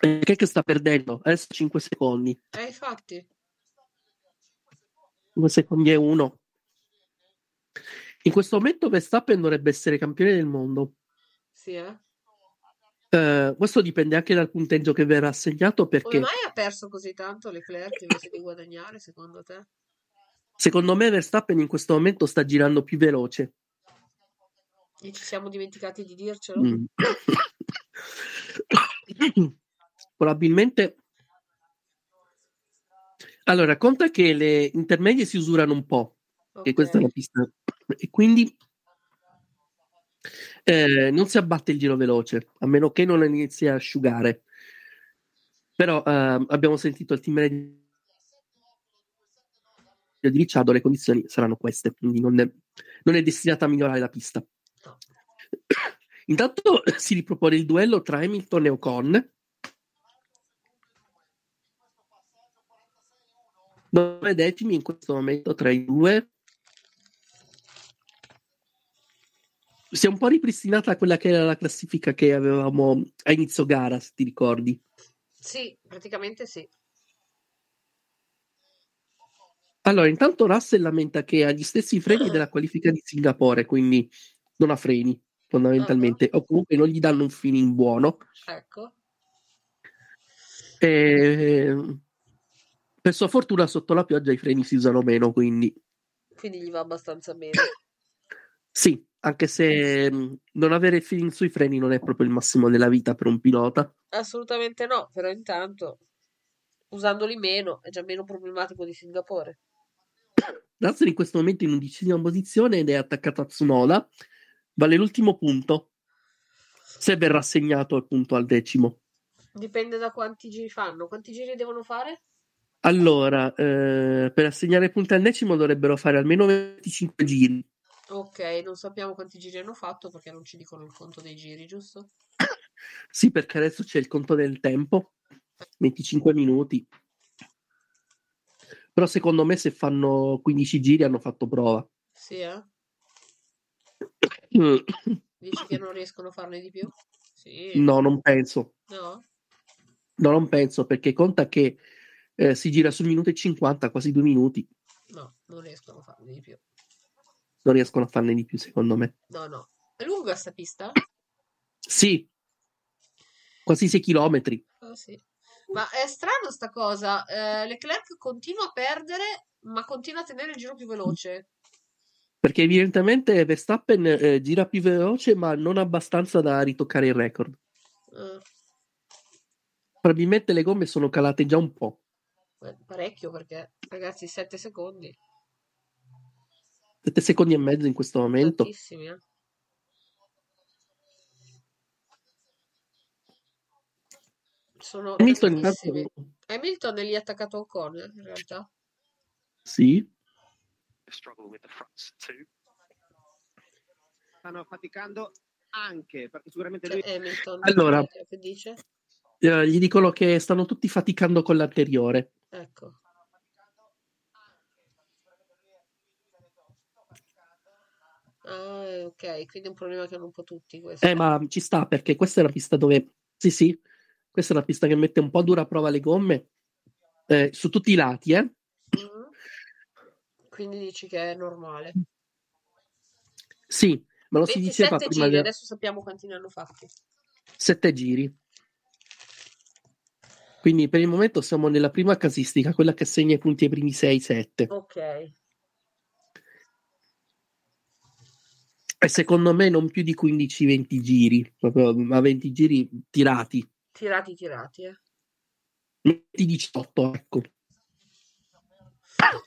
Eh, che, che sta perdendo? Adesso 5 secondi. Eh, infatti. 2 secondi e 1. In questo momento Verstappen dovrebbe essere campione del mondo. Sì, eh. Eh, questo dipende anche dal punteggio che verrà assegnato Come perché mai ha perso così tanto Leclerc invece di guadagnare, secondo te? secondo me Verstappen in questo momento sta girando più veloce. E ci siamo dimenticati di dircelo? Mm. Probabilmente. Allora, conta che le intermedie si usurano un po', che questa è una pista, e quindi eh, non si abbatte il giro veloce, a meno che non inizi a asciugare. Però eh, abbiamo sentito il team radio di Ricciardo, le condizioni saranno queste, quindi non è, non è destinata a migliorare la pista. Intanto si ripropone il duello tra Hamilton e Ocon. 9 decimi in questo momento tra i due. Si è un po' ripristinata quella che era la classifica che avevamo a inizio gara, se ti ricordi. Sì, praticamente sì. Allora, intanto Russell lamenta che ha gli stessi freni della qualifica di Singapore, quindi non ha freni fondamentalmente, o comunque non gli danno un feeling buono. Ecco. E... Per sua fortuna sotto la pioggia i freni si usano meno, quindi Quindi gli va abbastanza bene. sì, anche se mh, non avere il feeling sui freni non è proprio il massimo della vita per un pilota. Assolutamente no, però intanto usandoli meno è già meno problematico di Singapore. Russell in questo momento in undicesima posizione ed è attaccato a Tsunoda. Vale l'ultimo punto. Se verrà assegnato appunto al decimo. Dipende da quanti giri fanno. Quanti giri devono fare? Allora, eh, per assegnare punti al decimo dovrebbero fare almeno 25 giri. Ok, non sappiamo quanti giri hanno fatto perché non ci dicono il conto dei giri, giusto? Sì, perché adesso c'è il conto del tempo. 25 minuti. Però secondo me se fanno 15 giri hanno fatto prova. Sì, eh? Dici che non riescono a farne di più? Sì. No, non penso. No? No, non penso perché conta che eh, si gira sul minuto e 50, quasi due minuti. No, non riescono a farne di più. Non riescono a farne di più, secondo me. No, no. È lunga sta pista? Sì, quasi 6 chilometri. Ah, sì. Ma è strano sta cosa. Eh, Leclerc continua a perdere, ma continua a tenere il giro più veloce. Perché evidentemente Verstappen eh, gira più veloce, ma non abbastanza da ritoccare il record. Eh, Probabilmente le gomme sono calate già un po'. eh, parecchio perché, ragazzi, 7 secondi. 7 secondi e mezzo in questo momento. Tantissimi, eh. Sono Hamilton tantissimi. intanto- Hamilton è lì attaccato a Ocon, eh, in realtà. Sì. Stanno faticando anche perché sicuramente Cioè, lui Hamilton, Allora. che dice? Eh, gli dicono che stanno tutti faticando con l'anteriore. Ecco. Ah, ok, quindi è un problema che hanno un po' tutti questo. Eh, ma ci sta perché questa è la pista dove. Sì, sì, questa è la pista che mette un po' a dura prova le gomme eh, su tutti i lati, eh. Mm. Quindi dici che è normale. Sì, ma lo si diceva 27 prima giri, adesso sappiamo quanti ne hanno fatti. sette giri. Quindi per il momento siamo nella prima casistica, quella che segna i punti ai primi 6-7. Ok. E secondo me non più di 15-20 giri, proprio a 20 giri tirati. Tirati, tirati, eh. Metti 18, ecco.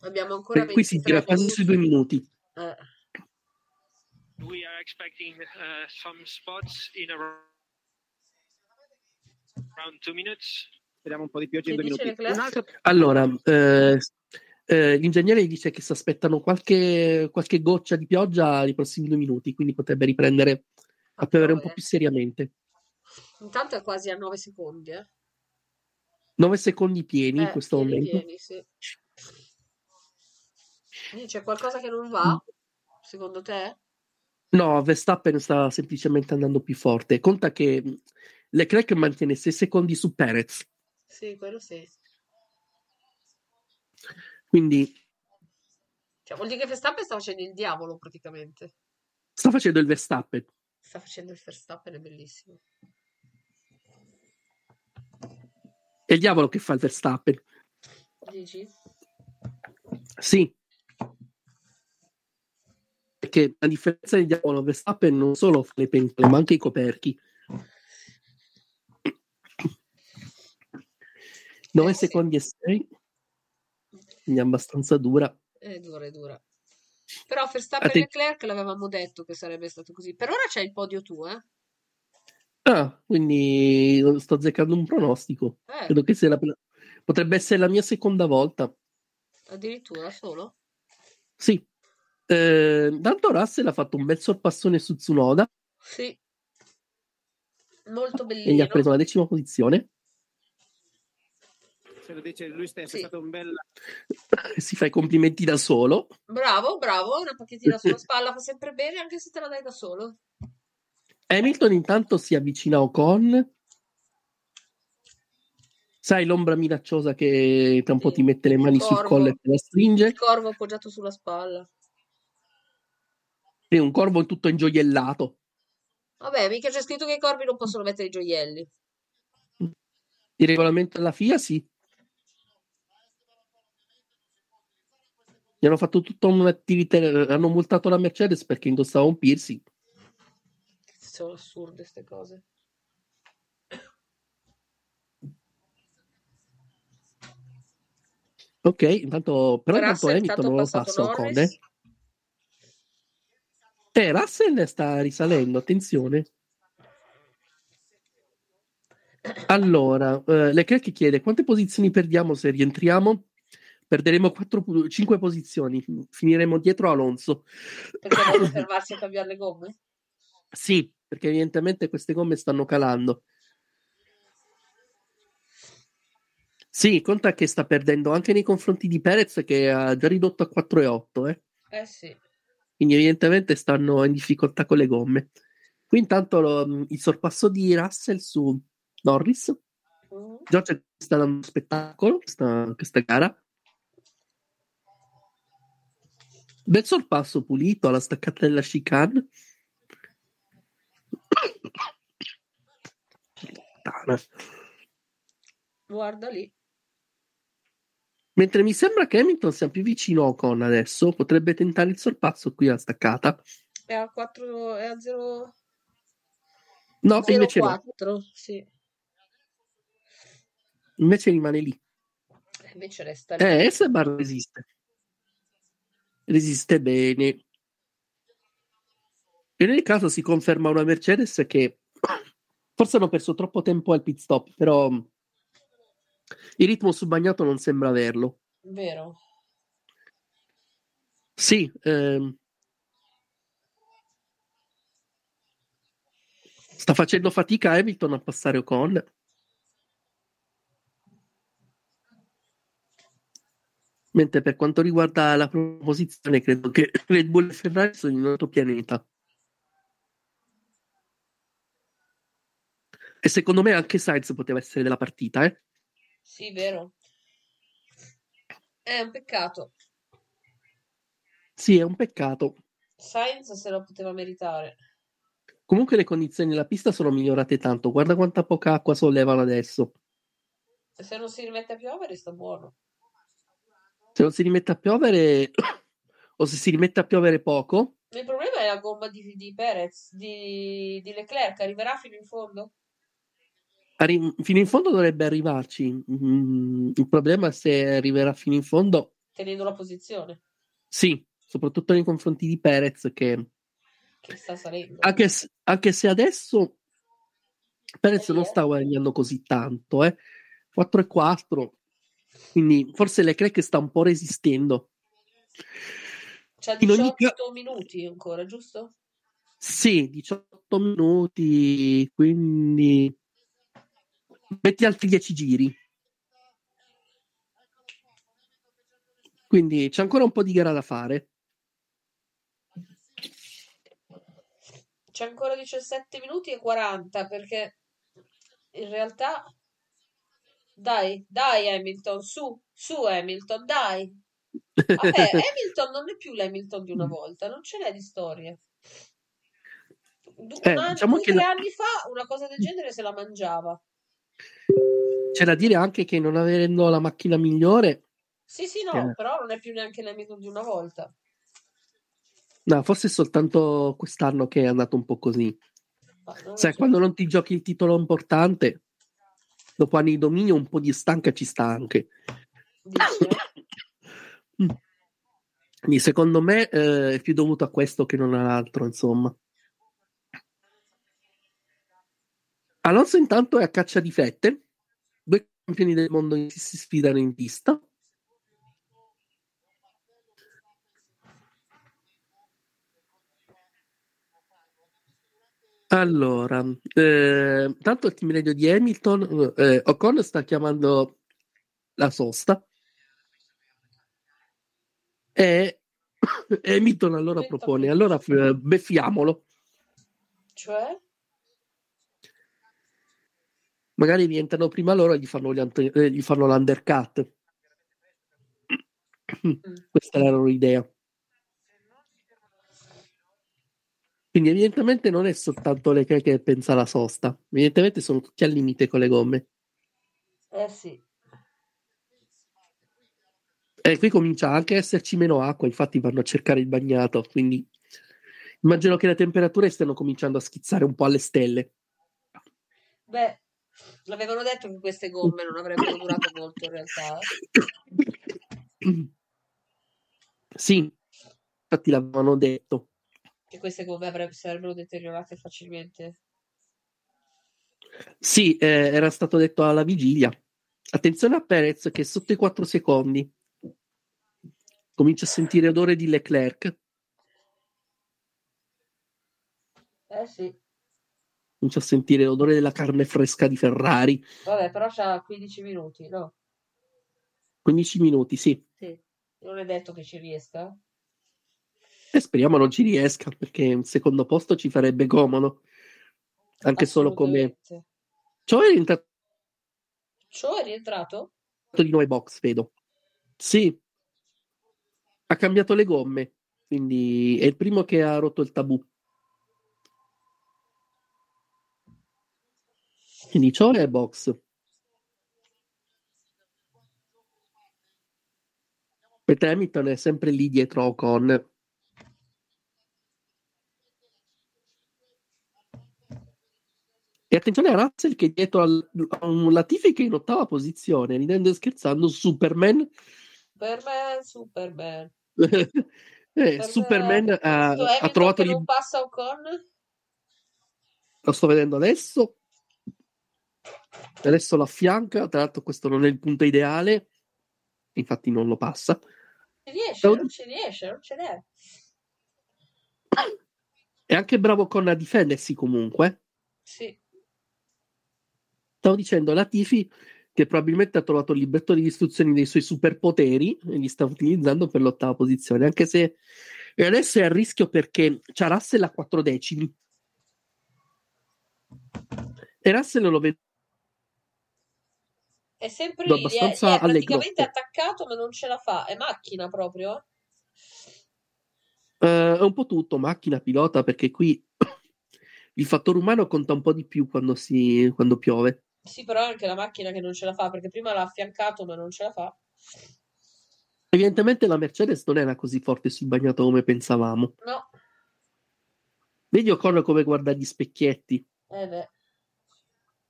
Abbiamo ancora Per qui si 23 tira quasi sui due minuti. Eh. We are expecting uh, some spots in around around two minutes. Speriamo un po' di pioggia in due minuti. Altro Allora, eh, eh, l'ingegnere dice che si aspettano qualche, qualche goccia di pioggia nei prossimi due minuti, quindi potrebbe riprendere a piovere un po' più seriamente. Intanto è quasi a 9 secondi, eh. 9 secondi pieni in Eh, questo pieni, momento. pieni, sì. Quindi c'è qualcosa che non va, secondo te? No, Verstappen sta semplicemente andando più forte. Conta che mh, Leclerc mantiene 6 secondi su Perez, Sì, quello sì. Quindi Cioè, vuol dire che Verstappen sta facendo il diavolo praticamente. sta facendo il Verstappen. Sta facendo il Verstappen, è bellissimo. È il diavolo che fa il Verstappen. Dici? Sì. Perché a differenza del diavolo, Verstappen non solo fa le pentole, ma anche i coperchi. 9 secondi e 6. Quindi abbastanza dura. È dura, è dura. Però Verstappen Atten- e Leclerc l'avevamo detto che sarebbe stato così. Per ora c'è il podio tuo, eh? Ah, quindi sto azzeccando un pronostico. Eh. Credo che sia la- potrebbe essere la mia seconda volta. Addirittura solo? Sì. Eh, tanto Russell ha fatto un bel sorpassone su Tsunoda Sì. Molto e gli ha preso la decima posizione. Se lo dice lui stesso, è stato un bel... Si fa i complimenti da solo. Bravo, bravo, una pacchettina sulla spalla fa sempre bene anche se te la dai da solo. Hamilton intanto si avvicina a Ocon. Sai l'ombra minacciosa che tra un po' ti mette le mani sul corvo. collo e te la stringe. Il corvo appoggiato sulla spalla. E un corvo tutto ingioiellato. Vabbè, mica c'è scritto che i corvi non possono mettere i gioielli. Il regolamento della FIA sì. Gli hanno fatto tutta un'attività, hanno multato la Mercedes perché indossava un piercing. Sono assurde queste cose. Ok, intanto, però intanto Hamilton non lo passa Ocon, Norris. eh. Eh, Russell sta risalendo, attenzione. Allora, eh, Leclerc chiede quante posizioni perdiamo se rientriamo? Perderemo 5 posizioni, finiremo dietro Alonso. Perché vuole fermarsi a cambiare le gomme? Sì, perché evidentemente queste gomme stanno calando. Sì, conta che sta perdendo anche nei confronti di Perez che ha già ridotto a 4,8, eh. Eh sì. quindi evidentemente stanno in difficoltà con le gomme. Qui intanto lo- il sorpasso di Russell su Norris. Mm. George sta dando uno spettacolo questa, questa gara. Bel sorpasso pulito alla staccata della chicane. Guarda lì. Mentre mi sembra che Hamilton sia più vicino a Ocon adesso, potrebbe tentare il sorpasso qui alla staccata. È a 4, è a 0, No, invece no. 4, sì. Invece rimane lì. Invece resta lì. Eh, Esteban resiste. Resiste bene. E nel caso si conferma una Mercedes che forse hanno perso troppo tempo al pit stop, però il ritmo sul bagnato non sembra averlo. Vero. Sì, ehm, sta facendo fatica Hamilton a passare Ocon. Mentre per quanto riguarda la proposizione, credo che Red Bull e Ferrari sono in un altro pianeta. E secondo me anche Sainz poteva essere della partita, eh? Sì, vero. È un peccato. Sì, è un peccato. Sainz se lo poteva meritare. Comunque le condizioni della pista sono migliorate tanto. Guarda quanta poca acqua sollevano adesso. Se non si rimette a piovere sta buono. Se non si rimette a piovere, o se si rimette a piovere poco, Il problema è la gomma di, di Perez, di, di Leclerc. Arriverà fino in fondo? arri- fino in fondo dovrebbe arrivarci. Mm, il problema è se arriverà fino in fondo, Tenendo la posizione sì, soprattutto nei confronti di Perez, che che sta salendo. anche se, anche se adesso Perez non sta guadagnando così tanto, eh. 4 e 4, quindi forse Leclerc sta un po' resistendo. Ogni 18 ca- minuti ancora, giusto? Sì, 18 minuti, quindi metti altri 10 giri. Quindi c'è ancora un po' di gara da fare. C'è ancora 17 minuti e 40 perché in realtà dai, dai Hamilton, su, su Hamilton, dai. Vabbè, Hamilton non è più l'Hamilton di una volta, non ce n'è di storie. Du- Eh, anno, diciamo due, la- anni fa una cosa del genere se la mangiava. C'è da dire anche che non avendo la macchina migliore, Sì, sì, no, Eh. però non è più neanche l'Hamilton di una volta. no, forse è soltanto quest'anno che è andato un po' così. Sai, so. quando non ti giochi il titolo importante, dopo anni di dominio, un po' di stanca ci sta anche. Mm. Quindi secondo me eh, è più dovuto a questo che non all'altro, insomma. Alonso intanto è a caccia di fette, due campioni del mondo si sfidano in pista. Allora, eh, tanto il team radio di Hamilton, eh, Ocon sta chiamando la sosta e Hamilton allora propone, allora eh, beffiamolo, Cioè? magari rientrano prima loro e gli fanno, gli ant- eh, gli fanno l'undercut. Questa è la loro idea. Quindi evidentemente non è soltanto le che pensa alla sosta, evidentemente sono tutti al limite con le gomme. Eh sì. E qui comincia anche a esserci meno acqua, infatti vanno a cercare il bagnato, quindi immagino che le temperature stiano cominciando a schizzare un po' alle stelle. Beh, l'avevano detto che queste gomme non avrebbero durato molto in realtà. eh. Sì, infatti l'avevano detto. Che queste gomme sarebbero deteriorate facilmente. Sì, eh, era stato detto alla vigilia. Attenzione a Perez che è sotto i 4 secondi. Comincia a sentire odore di Leclerc. Eh sì. Comincia a sentire l'odore della carne fresca di Ferrari. Vabbè, però c'ha 15 minuti, no? 15 minuti, sì. Sì. Non è detto che ci riesca. E speriamo non ci riesca perché un secondo posto ci farebbe comodo. Anche solo come... Ciò è rientrato Ciò è rientrato? di nuovo box, vedo. Sì. Ha cambiato le gomme. Quindi è il primo che ha rotto il tabù. Quindi ciò è box. Mentre Hamilton è sempre lì dietro a Ocon. E attenzione a Russell che dietro al, a un Latifi che è in ottava posizione, ridendo e scherzando, Superman. Superman, Superman. Eh, Superman ha, Questo ha Hamilton trovato che non passa Ocon? Lo sto vedendo adesso. Adesso lo affianca, tra l'altro questo non è il punto ideale, infatti non lo passa. Ci riesce, non ci riesce, non ce n'è. È anche bravo con a difendersi comunque. Sì. Stavo dicendo, Latifi che probabilmente ha trovato il libretto di istruzioni dei suoi superpoteri e li sta utilizzando per l'ottava posizione, anche se e adesso è a rischio perché c'ha Russell a 4 decimi. E Russell lo vedo È sempre lì, è, è praticamente attaccato ma non ce la fa, è macchina proprio. Eh, è un po' tutto, macchina, pilota, perché qui il fattore umano conta un po' di più quando, si, quando piove. Sì, però è anche la macchina che non ce la fa, perché prima l'ha affiancato ma non ce la fa. Evidentemente la Mercedes non era così forte sul bagnato come pensavamo. No, Vedi Ocon come guarda gli specchietti, eh beh.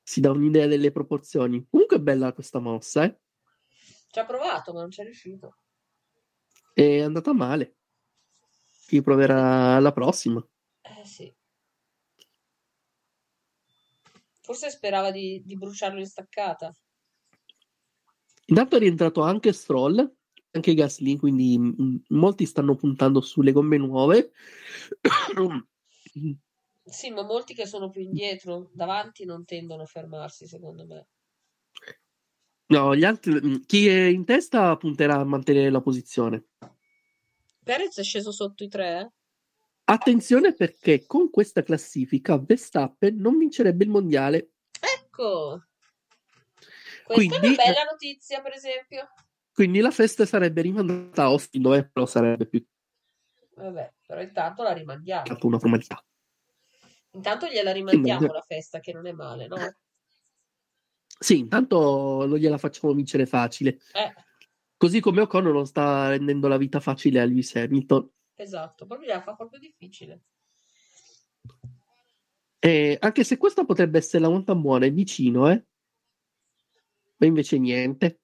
si dà un'idea delle proporzioni. Comunque è bella questa mossa, eh? Ci ha provato ma non ci è riuscito. È andata male. Ci proverà la prossima. Eh sì. Forse sperava di, di bruciarlo in staccata. Intanto è rientrato anche Stroll, anche Gasly, quindi mm, molti stanno puntando sulle gomme nuove. Sì, ma molti che sono più indietro, davanti non tendono a fermarsi, secondo me. No, gli altri, mm, chi è in testa punterà a mantenere la posizione. Perez è sceso sotto i tre, eh? Attenzione perché con questa classifica Verstappen non vincerebbe il mondiale. Ecco! Questa è Quindi- una bella notizia, per esempio. Quindi la festa sarebbe rimandata a Austin, dove però sarebbe più Vabbè, però intanto la rimandiamo. altro una formalità. Intanto gliela rimandiamo meglio. la festa, che non è male, no? Sì, intanto non gliela facciamo vincere facile. Eh, Così come Ocon non sta rendendo la vita facile a Lewis Hamilton. Esatto, proprio gliela fa proprio difficile. E anche se questa potrebbe essere la monta buona, è vicino, eh? Ma invece niente.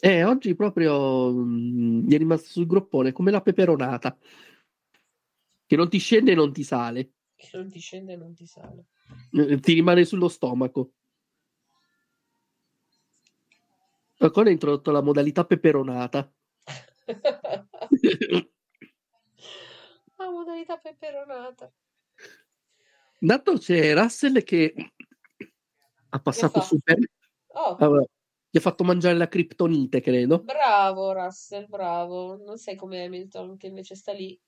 E oggi proprio mm, gli è rimasto sul groppone come la peperonata. Che non ti scende e non ti sale. Che non ti scende e non ti sale. Eh, Ti rimane sullo stomaco. Ocon ha introdotto la modalità peperonata. Modalità peperonata. Intanto c'è Russell che ha passato super. Oh, Allora, gli ha fatto mangiare la criptonite, credo. bravo Russell, bravo. Non sei come Hamilton che invece sta lì.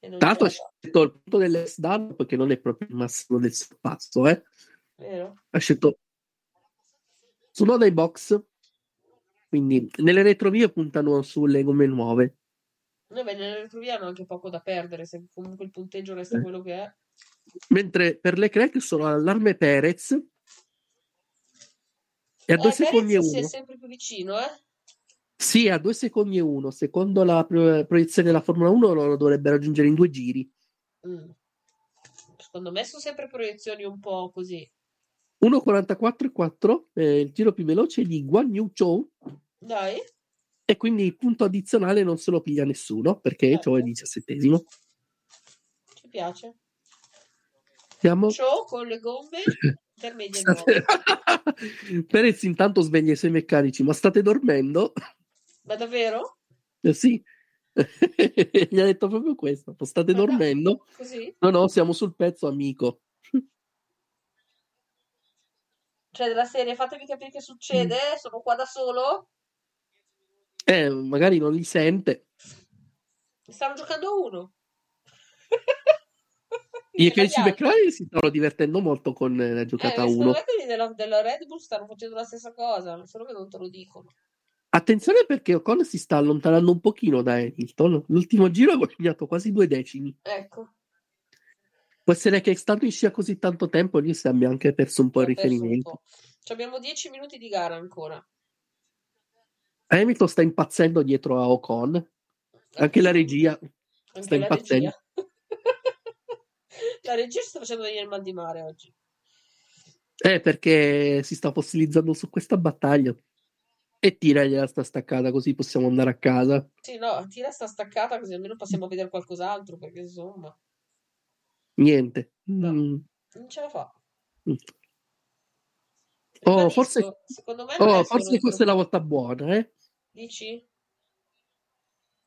Non Tanto ha scelto il punto dell'S down perché non è proprio il massimo del sorpasso, eh. vero? Ha scelto Tsunoda in box. Quindi nelle retrovie puntano sulle gomme nuove. Noi beh, nelle retrovie hanno anche poco da perdere, se comunque il punteggio resta Eh. quello che è. Mentre per le crack sono allarme Perez. E a due Eh, secondi e Perez si è uno. sempre più vicino, eh? Sì, a due secondi e uno. Secondo la pro- proiezione della Formula 1 lo dovrebbe raggiungere in due giri. Mm. Secondo me sono sempre proiezioni un po' così. 1.44,4 è il giro più veloce di Guan Yu Zhou Dai, e quindi il punto addizionale non se lo piglia nessuno perché Zhou è diciassettesimo. ci piace. Siamo... Show con le gomme intermedie nuove. State... Perez intanto sveglia i suoi meccanici, ma state dormendo? Ma davvero? Eh, sì, gli ha detto proprio questo. "Ma State dormendo? Così? No, no, siamo sul pezzo, amico. Cioè, della serie, fatemi capire che succede, sono qua da solo? Eh, magari non li sente. Stanno giocando uno. I Italiani. McLaren si stanno divertendo molto con eh, la Eh, giocata a secondo uno. me quelli della, della Red Bull stanno facendo la stessa cosa, solo che non te lo dicono. Attenzione perché Ocon si sta allontanando un pochino da Hamilton. L'ultimo giro ha guadagnato quasi due decimi. Ecco, Può essere che è stato in scia così tanto tempo, lì si abbia anche perso un po' il riferimento. po'. Abbiamo 10 minuti di gara ancora. Hamilton sta impazzendo dietro a Ocon. Anche la regia sta Anche la impazzendo. regia. la regia sta facendo venire il mal di mare oggi. Eh, perché si sta fossilizzando su questa battaglia. E tiragliela sta staccata così possiamo andare a casa. Sì, no, tira sta staccata così almeno possiamo vedere qualcos'altro, perché insomma, Niente. Mm. non ce la fa. Oh, forse, non oh, forse questa è la volta buona, eh? Dici?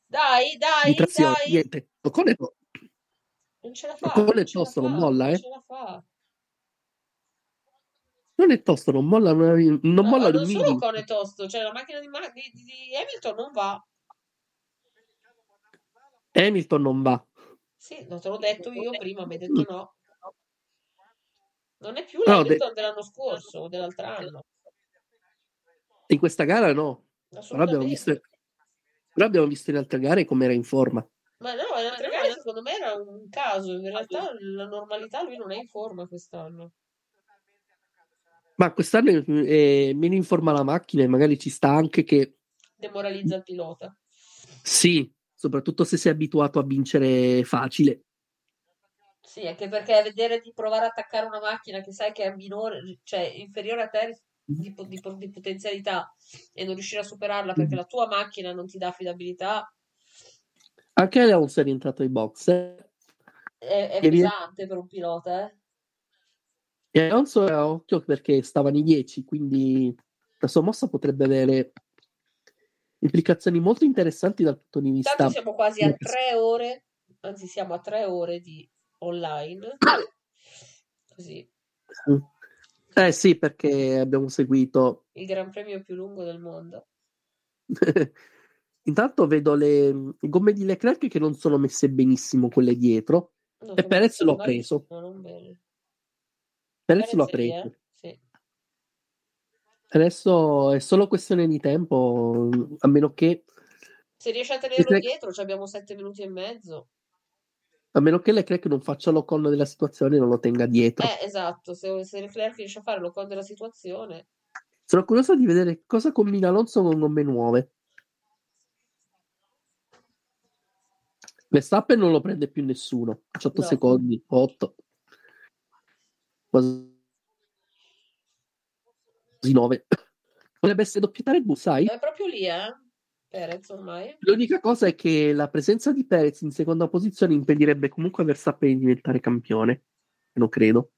Dai, dai, trazione, dai! niente. Non ce la fa, Ocon è non tosto, non molla, non eh? ce la fa. Non è tosto, non molla, non No, molla non solo con è tosto, cioè la macchina di, Ma- di- di- Hamilton non va. Hamilton non va. Sì, no, te l'ho detto io prima, mi hai detto no. Non è più No, de- dell'anno scorso o dell'altro anno. In questa gara no. Però abbiamo visto, però abbiamo visto in altre gare come era in forma. Ma no, in altre gare secondo me era un caso, in realtà la normalità lui non è in forma quest'anno. Ma quest'anno è, è meno in forma la macchina e magari ci sta anche che Demoralizza il pilota. sì, soprattutto se sei abituato a vincere facile. Sì, anche perché vedere di provare a attaccare una macchina che sai che è minore, cioè inferiore a te di, po- di po- di potenzialità e non riuscire a superarla perché la tua macchina non ti dà affidabilità Anche Alonso è rientrato ai box. eh. è, è pesante per un pilota, eh. E Alonso era occhio perché stava nei 10, quindi la sua mossa potrebbe avere implicazioni molto interessanti dal punto di vista. Tanto siamo quasi a tre ore, anzi siamo a tre ore di online. Così, Eh sì, perché abbiamo seguito. il Gran Premio più lungo del mondo. Intanto vedo le gomme di Leclerc che non sono messe benissimo quelle dietro. No, e Perez l'ho preso. bene. Perez l'ho preso. eh? Sì. Adesso è solo questione di tempo, a meno che, Se riesci a tenerlo Leclerc- dietro, ci abbiamo sette minuti e mezzo. A meno che Leclerc non faccia lo con della situazione e non lo tenga dietro. Eh, esatto, se, se Leclerc riesce a fare lo con della situazione, Sono curioso di vedere cosa combina Alonso con gomme nuove. Verstappen non lo prende più nessuno. 18 No. secondi, 8. Quasi 9. Potrebbe essere doppietta Red Bull, sai? è proprio lì, eh? Perez ormai. L'unica cosa è che la presenza di Perez in seconda posizione impedirebbe comunque a Verstappen di diventare campione. Non credo.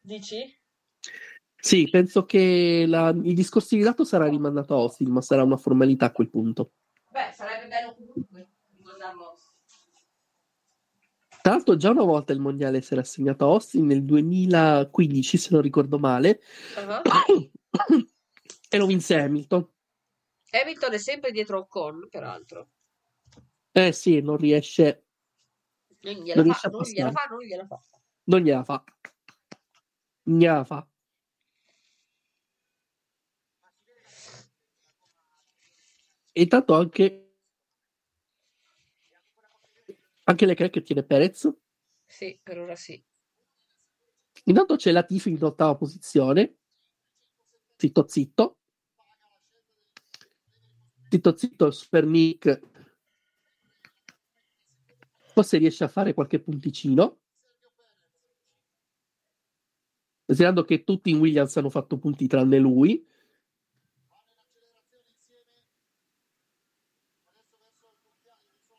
Dici? Sì, penso che la- il discorso di dato sarà rimandato a Austin, ma sarà una formalità a quel punto. Beh, sarebbe bello comunque ricordarlo. Tra l'altro, già una volta il mondiale si era assegnato a Austin nel 2015, se non ricordo male, Ah. e lo vinse Hamilton. Hamilton è sempre dietro Ocon, peraltro. Eh sì, non riesce, Non Non gliela riesce fa, non gliela fa, non gliela fa. non gliela fa. Non gliela fa. E intanto anche anche Leclerc che tiene Perez. Sì, per ora sì. Intanto c'è Latifi in ottava posizione. Zitto zitto. Zitto zitto, Super Nick. Forse riesce a fare qualche punticino. Considerando che tutti in Williams hanno fatto punti tranne lui.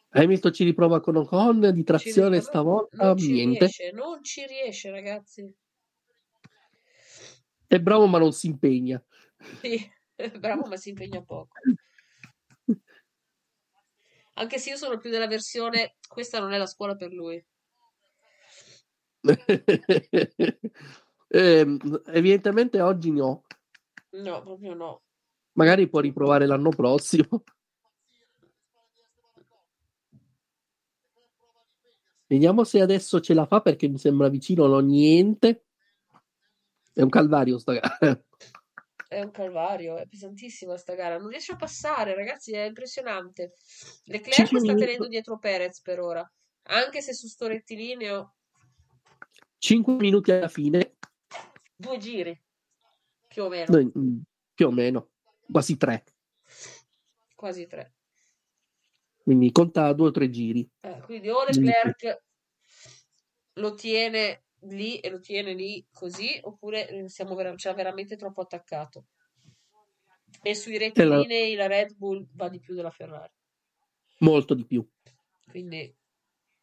Hamilton ci riprova con Ocon di trazione stavolta, Non ci niente. riesce, non ci riesce, ragazzi. È bravo ma non si impegna. Sì, bravo, ma si impegna poco. Anche se io sono più della versione, questa non è la scuola per lui. Ehm, evidentemente oggi no. No, proprio no. Magari può riprovare l'anno prossimo. Vediamo se adesso ce la fa perché mi sembra vicino, no niente. È un calvario sta gara. È un calvario, è pesantissima sta gara. Non riesce a passare, ragazzi, è impressionante. Leclerc sta tenendo dietro Perez per ora. Anche se su sto rettilineo 5 minuti alla fine, due giri, più o meno, Noi, mm, più o meno, quasi tre. quasi tre. Quindi conta due o tre giri. Eh, quindi o Leclerc lo tiene lì e lo tiene lì così, oppure eh, siamo vera- c'è veramente troppo attaccato. E sui rettilinei la Red Bull va di più della Ferrari, Molto di più. quindi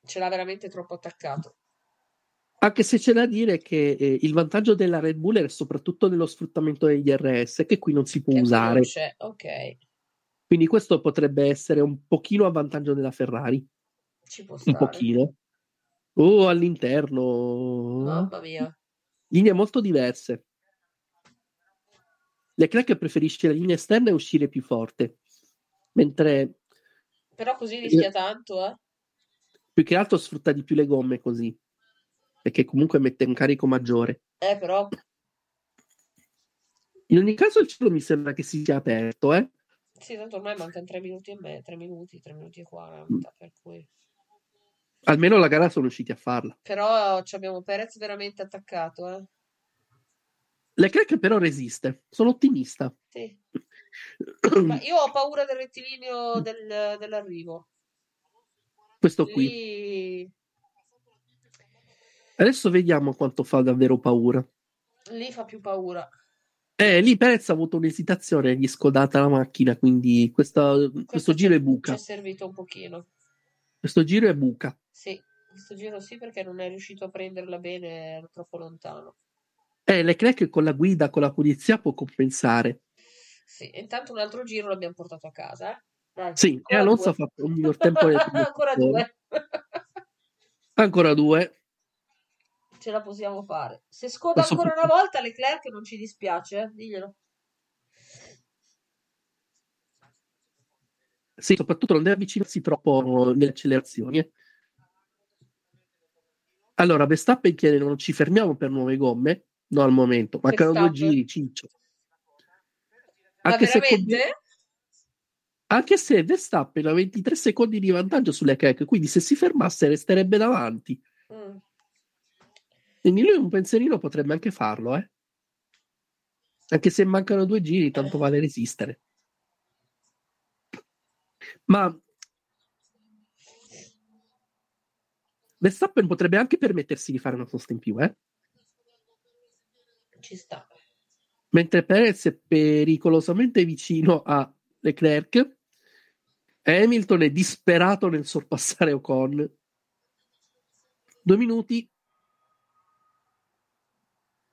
ce l'ha veramente troppo attaccato. Anche se c'è da dire che eh, il vantaggio della Red Bull è soprattutto nello sfruttamento degli RS, che qui non si può Che usare. ok, Quindi questo potrebbe essere un pochino a vantaggio della Ferrari. Un pochino. O all'interno. Mamma mia. Linee molto diverse. Leclerc preferisce la linea esterna e uscire più forte, mentre Però così rischia tanto, eh. più che altro sfrutta di più le gomme così, perché comunque mette un carico maggiore. Eh, però In ogni caso il cielo mi sembra che si sia aperto, eh? sì, tanto ormai mancano tre minuti e me, tre minuti, tre minuti e 40, per cui... Almeno la gara sono riusciti a farla. Però ci abbiamo Perez veramente attaccato, eh. Leclerc però resiste, sono ottimista. Sì. Ma io ho paura del rettilineo del- dell'arrivo. Questo qui. Lì, Adesso vediamo quanto fa davvero paura. lì fa più paura. Eh, lì Perez ha avuto un'esitazione, gli è scodata la macchina, quindi questa- questo, ci- giro è Ci buca. è servito un pochino. Questo giro è buca. Sì, questo giro sì perché non è riuscito a prenderla bene, era troppo lontano. Eh, Leclerc con la guida, con la pulizia può compensare. Sì, intanto un altro giro l'abbiamo portato a casa, eh. Dai, Sì, e Alonso due. ha fatto un miglior tempo Ancora due. Ancora due. Ce la possiamo fare. Se scoda ancora una volta Leclerc non ci dispiace, eh, diglielo. Sì, soprattutto non deve avvicinarsi troppo nelle accelerazioni. Allora, Verstappen chiede non ci fermiamo per nuove gomme? No, al momento. Mancano due giri, ciccio. Anche se, anche se Verstappen ha 23 secondi di vantaggio sulle Leclerc, quindi se si fermasse resterebbe davanti. Mm. Quindi lui un pensierino potrebbe anche farlo, eh. Anche se mancano due giri, tanto vale resistere. Ma Verstappen potrebbe anche permettersi di fare una sosta in più, eh? Ci sta. Mentre Perez è pericolosamente vicino a Leclerc. Hamilton è disperato nel sorpassare Ocon. Due minuti.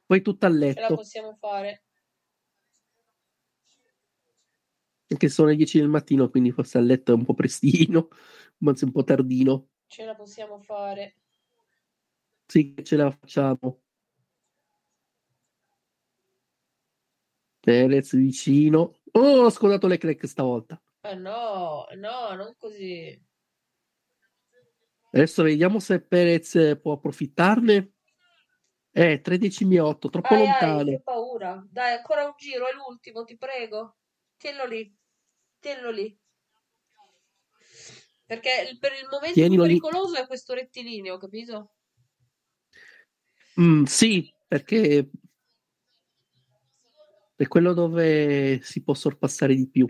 Poi tutto a Ce la letto. possiamo fare. Anche sono le 10 del mattino, quindi forse a letto è un po' prestino, anzi un po' tardino. Ce la possiamo fare. Sì, ce la facciamo. Perez vicino. Oh, ho scodato Leclerc stavolta. Eh no, no, non così. Adesso vediamo se Perez può approfittarne. Eh, 13 e 8, troppo Ai, ai, lontano. che paura. Dai, ancora un giro, è l'ultimo, ti prego. Tienilo lì. Tienilo lì. Perché il- per il momento Tienilo più lì. pericoloso è questo rettilineo, capito? Mm, sì, perché è quello dove si può sorpassare di più.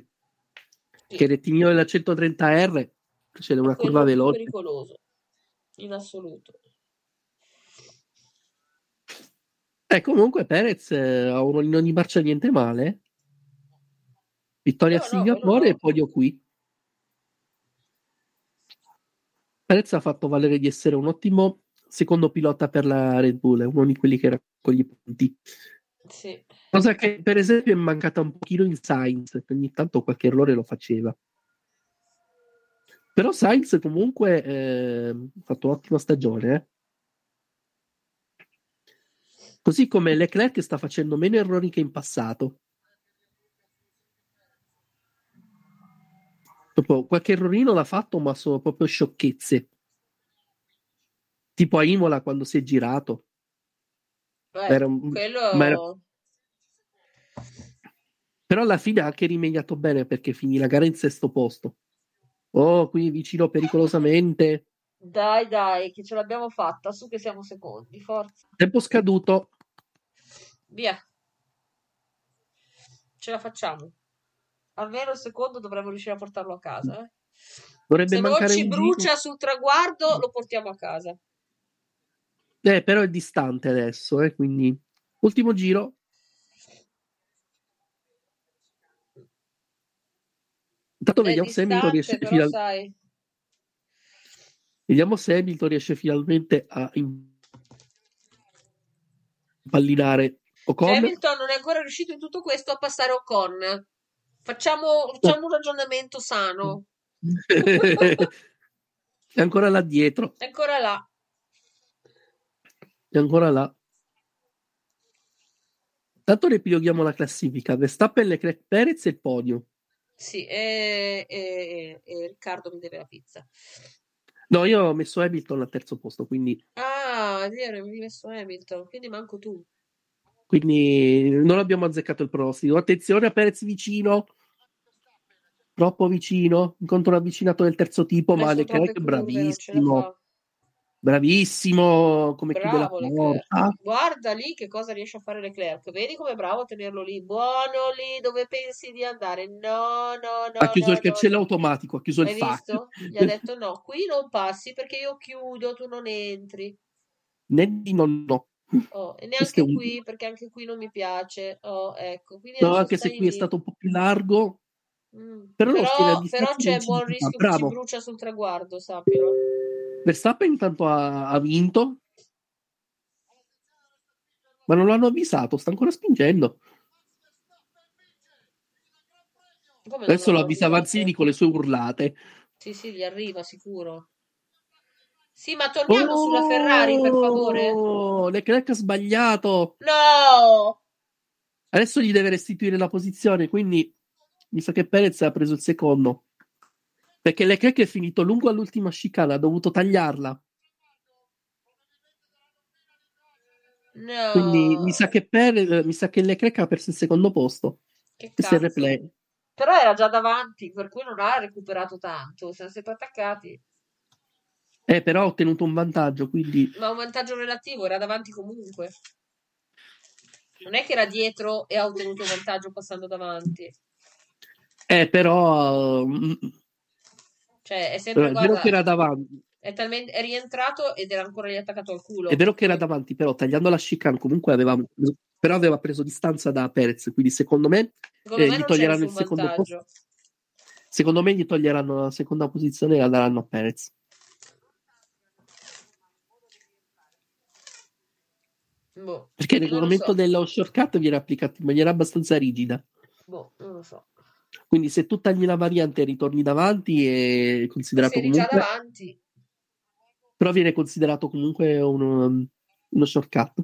Che il rettilineo della 130R c'è una curva veloce. pericoloso. In assoluto. Eh, comunque Perez eh, a un- in ogni marcia niente male. Vittoria a No, no, Singapore e no. podio qui. Perez ha fatto valere di essere un ottimo secondo pilota per la Red Bull, è uno di quelli che raccoglie i punti. Sì. Cosa che per esempio è mancata un pochino in Sainz, che ogni tanto qualche errore lo faceva. Però Sainz comunque eh, ha fatto un'ottima stagione. eh. Così come Leclerc sta facendo meno errori che in passato. Proprio qualche errorino l'ha fatto, ma sono proprio sciocchezze. Tipo a Imola quando si è girato. Beh, Era un- quello... ma era- Però alla fine ha anche rimediato bene perché finì la gara in sesto posto. Oh, qui vicino pericolosamente. Dai, dai, che ce l'abbiamo fatta. Su che siamo secondi, forza. Tempo scaduto. Via. Ce la facciamo. Almeno il secondo dovremmo riuscire a portarlo a casa. eh. Dovrebbe Se non ci brucia sul traguardo, lo portiamo a casa. Eh, però è distante adesso, eh, quindi ultimo giro. Intanto È vediamo se Hamilton distante, riesce, però final- vediamo se Hamilton riesce finalmente a impallinare Ocon. Hamilton non è ancora riuscito in tutto questo a passare Ocon. Facciamo, facciamo un ragionamento sano. è ancora là dietro, È ancora là. è ancora là. Tanto riepiloghiamo la classifica. Verstappen, Leclerc, Perez e il podio. Sì, e, e- e Riccardo mi deve la pizza. No, io ho messo Hamilton al terzo posto, quindi, Ah, è vero, mi hai messo Hamilton, quindi manco tu. Quindi non abbiamo azzeccato il prossimo. Attenzione a Perez vicino. Troppo vicino. Incontro un avvicinato del terzo tipo, ma Adesso troppe Leclerc bravissimo. Bravissimo come chiude la Bravo porta. Guarda lì che cosa riesce a fare Leclerc. Vedi com'è bravo a tenerlo lì. Buono lì dove pensi di andare. No, no, no, Ha chiuso no, il cancello no. automatico, ha chiuso il Hai FAC. visto? Gli ha detto no, qui non passi perché io chiudo, tu non entri. Né di no, no. Oh, e è neanche un- qui perché anche qui non mi piace. Oh, ecco. No, anche se qui è lì. stato un po' più largo. Mm. Però, Però, però c'è buon rischio che ci Bravo. brucia sul traguardo, sappilo. Verstappen intanto ha, ha vinto. Ma non l'hanno avvisato, sta ancora spingendo. Come Adesso lo avvisa? Vanzini con le sue urlate. Sì, sì, gli arriva sicuro. Sì, ma torniamo sulla Oh, Ferrari, per favore. Leclerc ha sbagliato. No! Adesso gli deve restituire la posizione, quindi mi sa che Perez ha preso il secondo. Perché Leclerc è finito lungo all'ultima chicana, ha dovuto tagliarla. No. Quindi mi sa che, Perez, mi sa che Leclerc ha perso il secondo posto. Che cazzo. replay. Però era già davanti, per cui non ha recuperato tanto. Siamo sempre attaccati. Eh, però ha ottenuto un vantaggio, quindi Ma un vantaggio relativo, era davanti comunque. Non è che era dietro e ha ottenuto un vantaggio passando davanti. eh, però mm, Cioè, è sempre, è vero guarda, che era davanti. è, talmente, è rientrato ed era ancora lì attaccato al culo. È vero che era davanti, però tagliando la chicane comunque aveva però aveva preso distanza da Perez, quindi secondo me, Secondo eh, me gli toglieranno il secondo vantaggio. posto. Secondo me gli toglieranno la seconda posizione e la daranno a Perez. Boh, Perché il regolamento so. dello shortcut viene applicato in maniera abbastanza rigida. Boh, non lo so. Quindi se tu tagli la variante e ritorni davanti è considerato sei già comunque davanti. però viene considerato comunque uno, uno shortcut.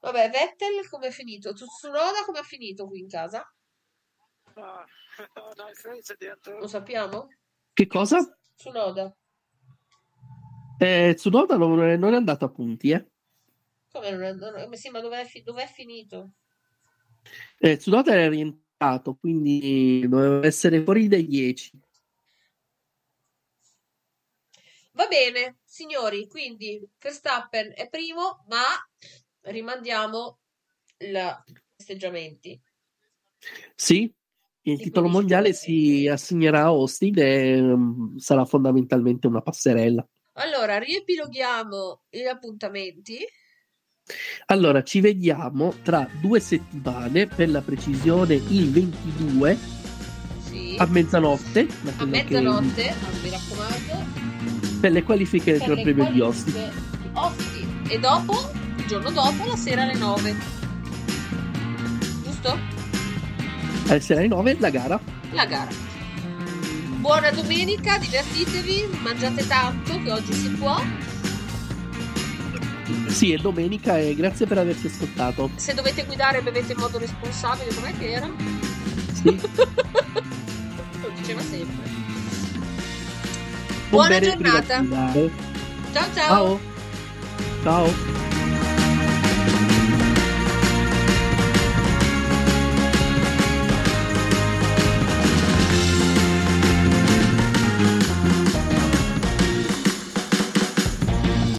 Vabbè, Vettel come è finito? Tsunoda come ha finito qui in casa? Lo sappiamo? Che cosa? Tsunoda. Eh, Tsunoda non è, non è andato a punti, eh. Come non è, non è- sì, ma dov'è, dov'è finito? Eh, Tsunoda era rientrato, quindi doveva essere fuori dai 10. Va bene, signori, quindi Verstappen è primo, ma rimandiamo i festeggiamenti. Sì, il titolo mondiale si assegnerà a Austin e mm, sarà fondamentalmente una passerella. Allora, riepiloghiamo gli appuntamenti. Allora, ci vediamo tra due settimane, per la precisione il 22 Sì. a mezzanotte, A che- mezzanotte, ah, mi raccomando, per le qualifiche del Gran Premio di qualifiche Austin. E dopo, il giorno dopo, la sera alle 9. Giusto? Alle sera alle 9 la gara. La gara. Buona domenica, divertitevi, mangiate tanto, che oggi si può. Sì, è domenica e grazie per averci ascoltato. Se dovete guidare, bevete in modo responsabile, com'è che era? Sì. Lo diceva sempre. Buona giornata. Ciao ciao. Ciao. Ciao.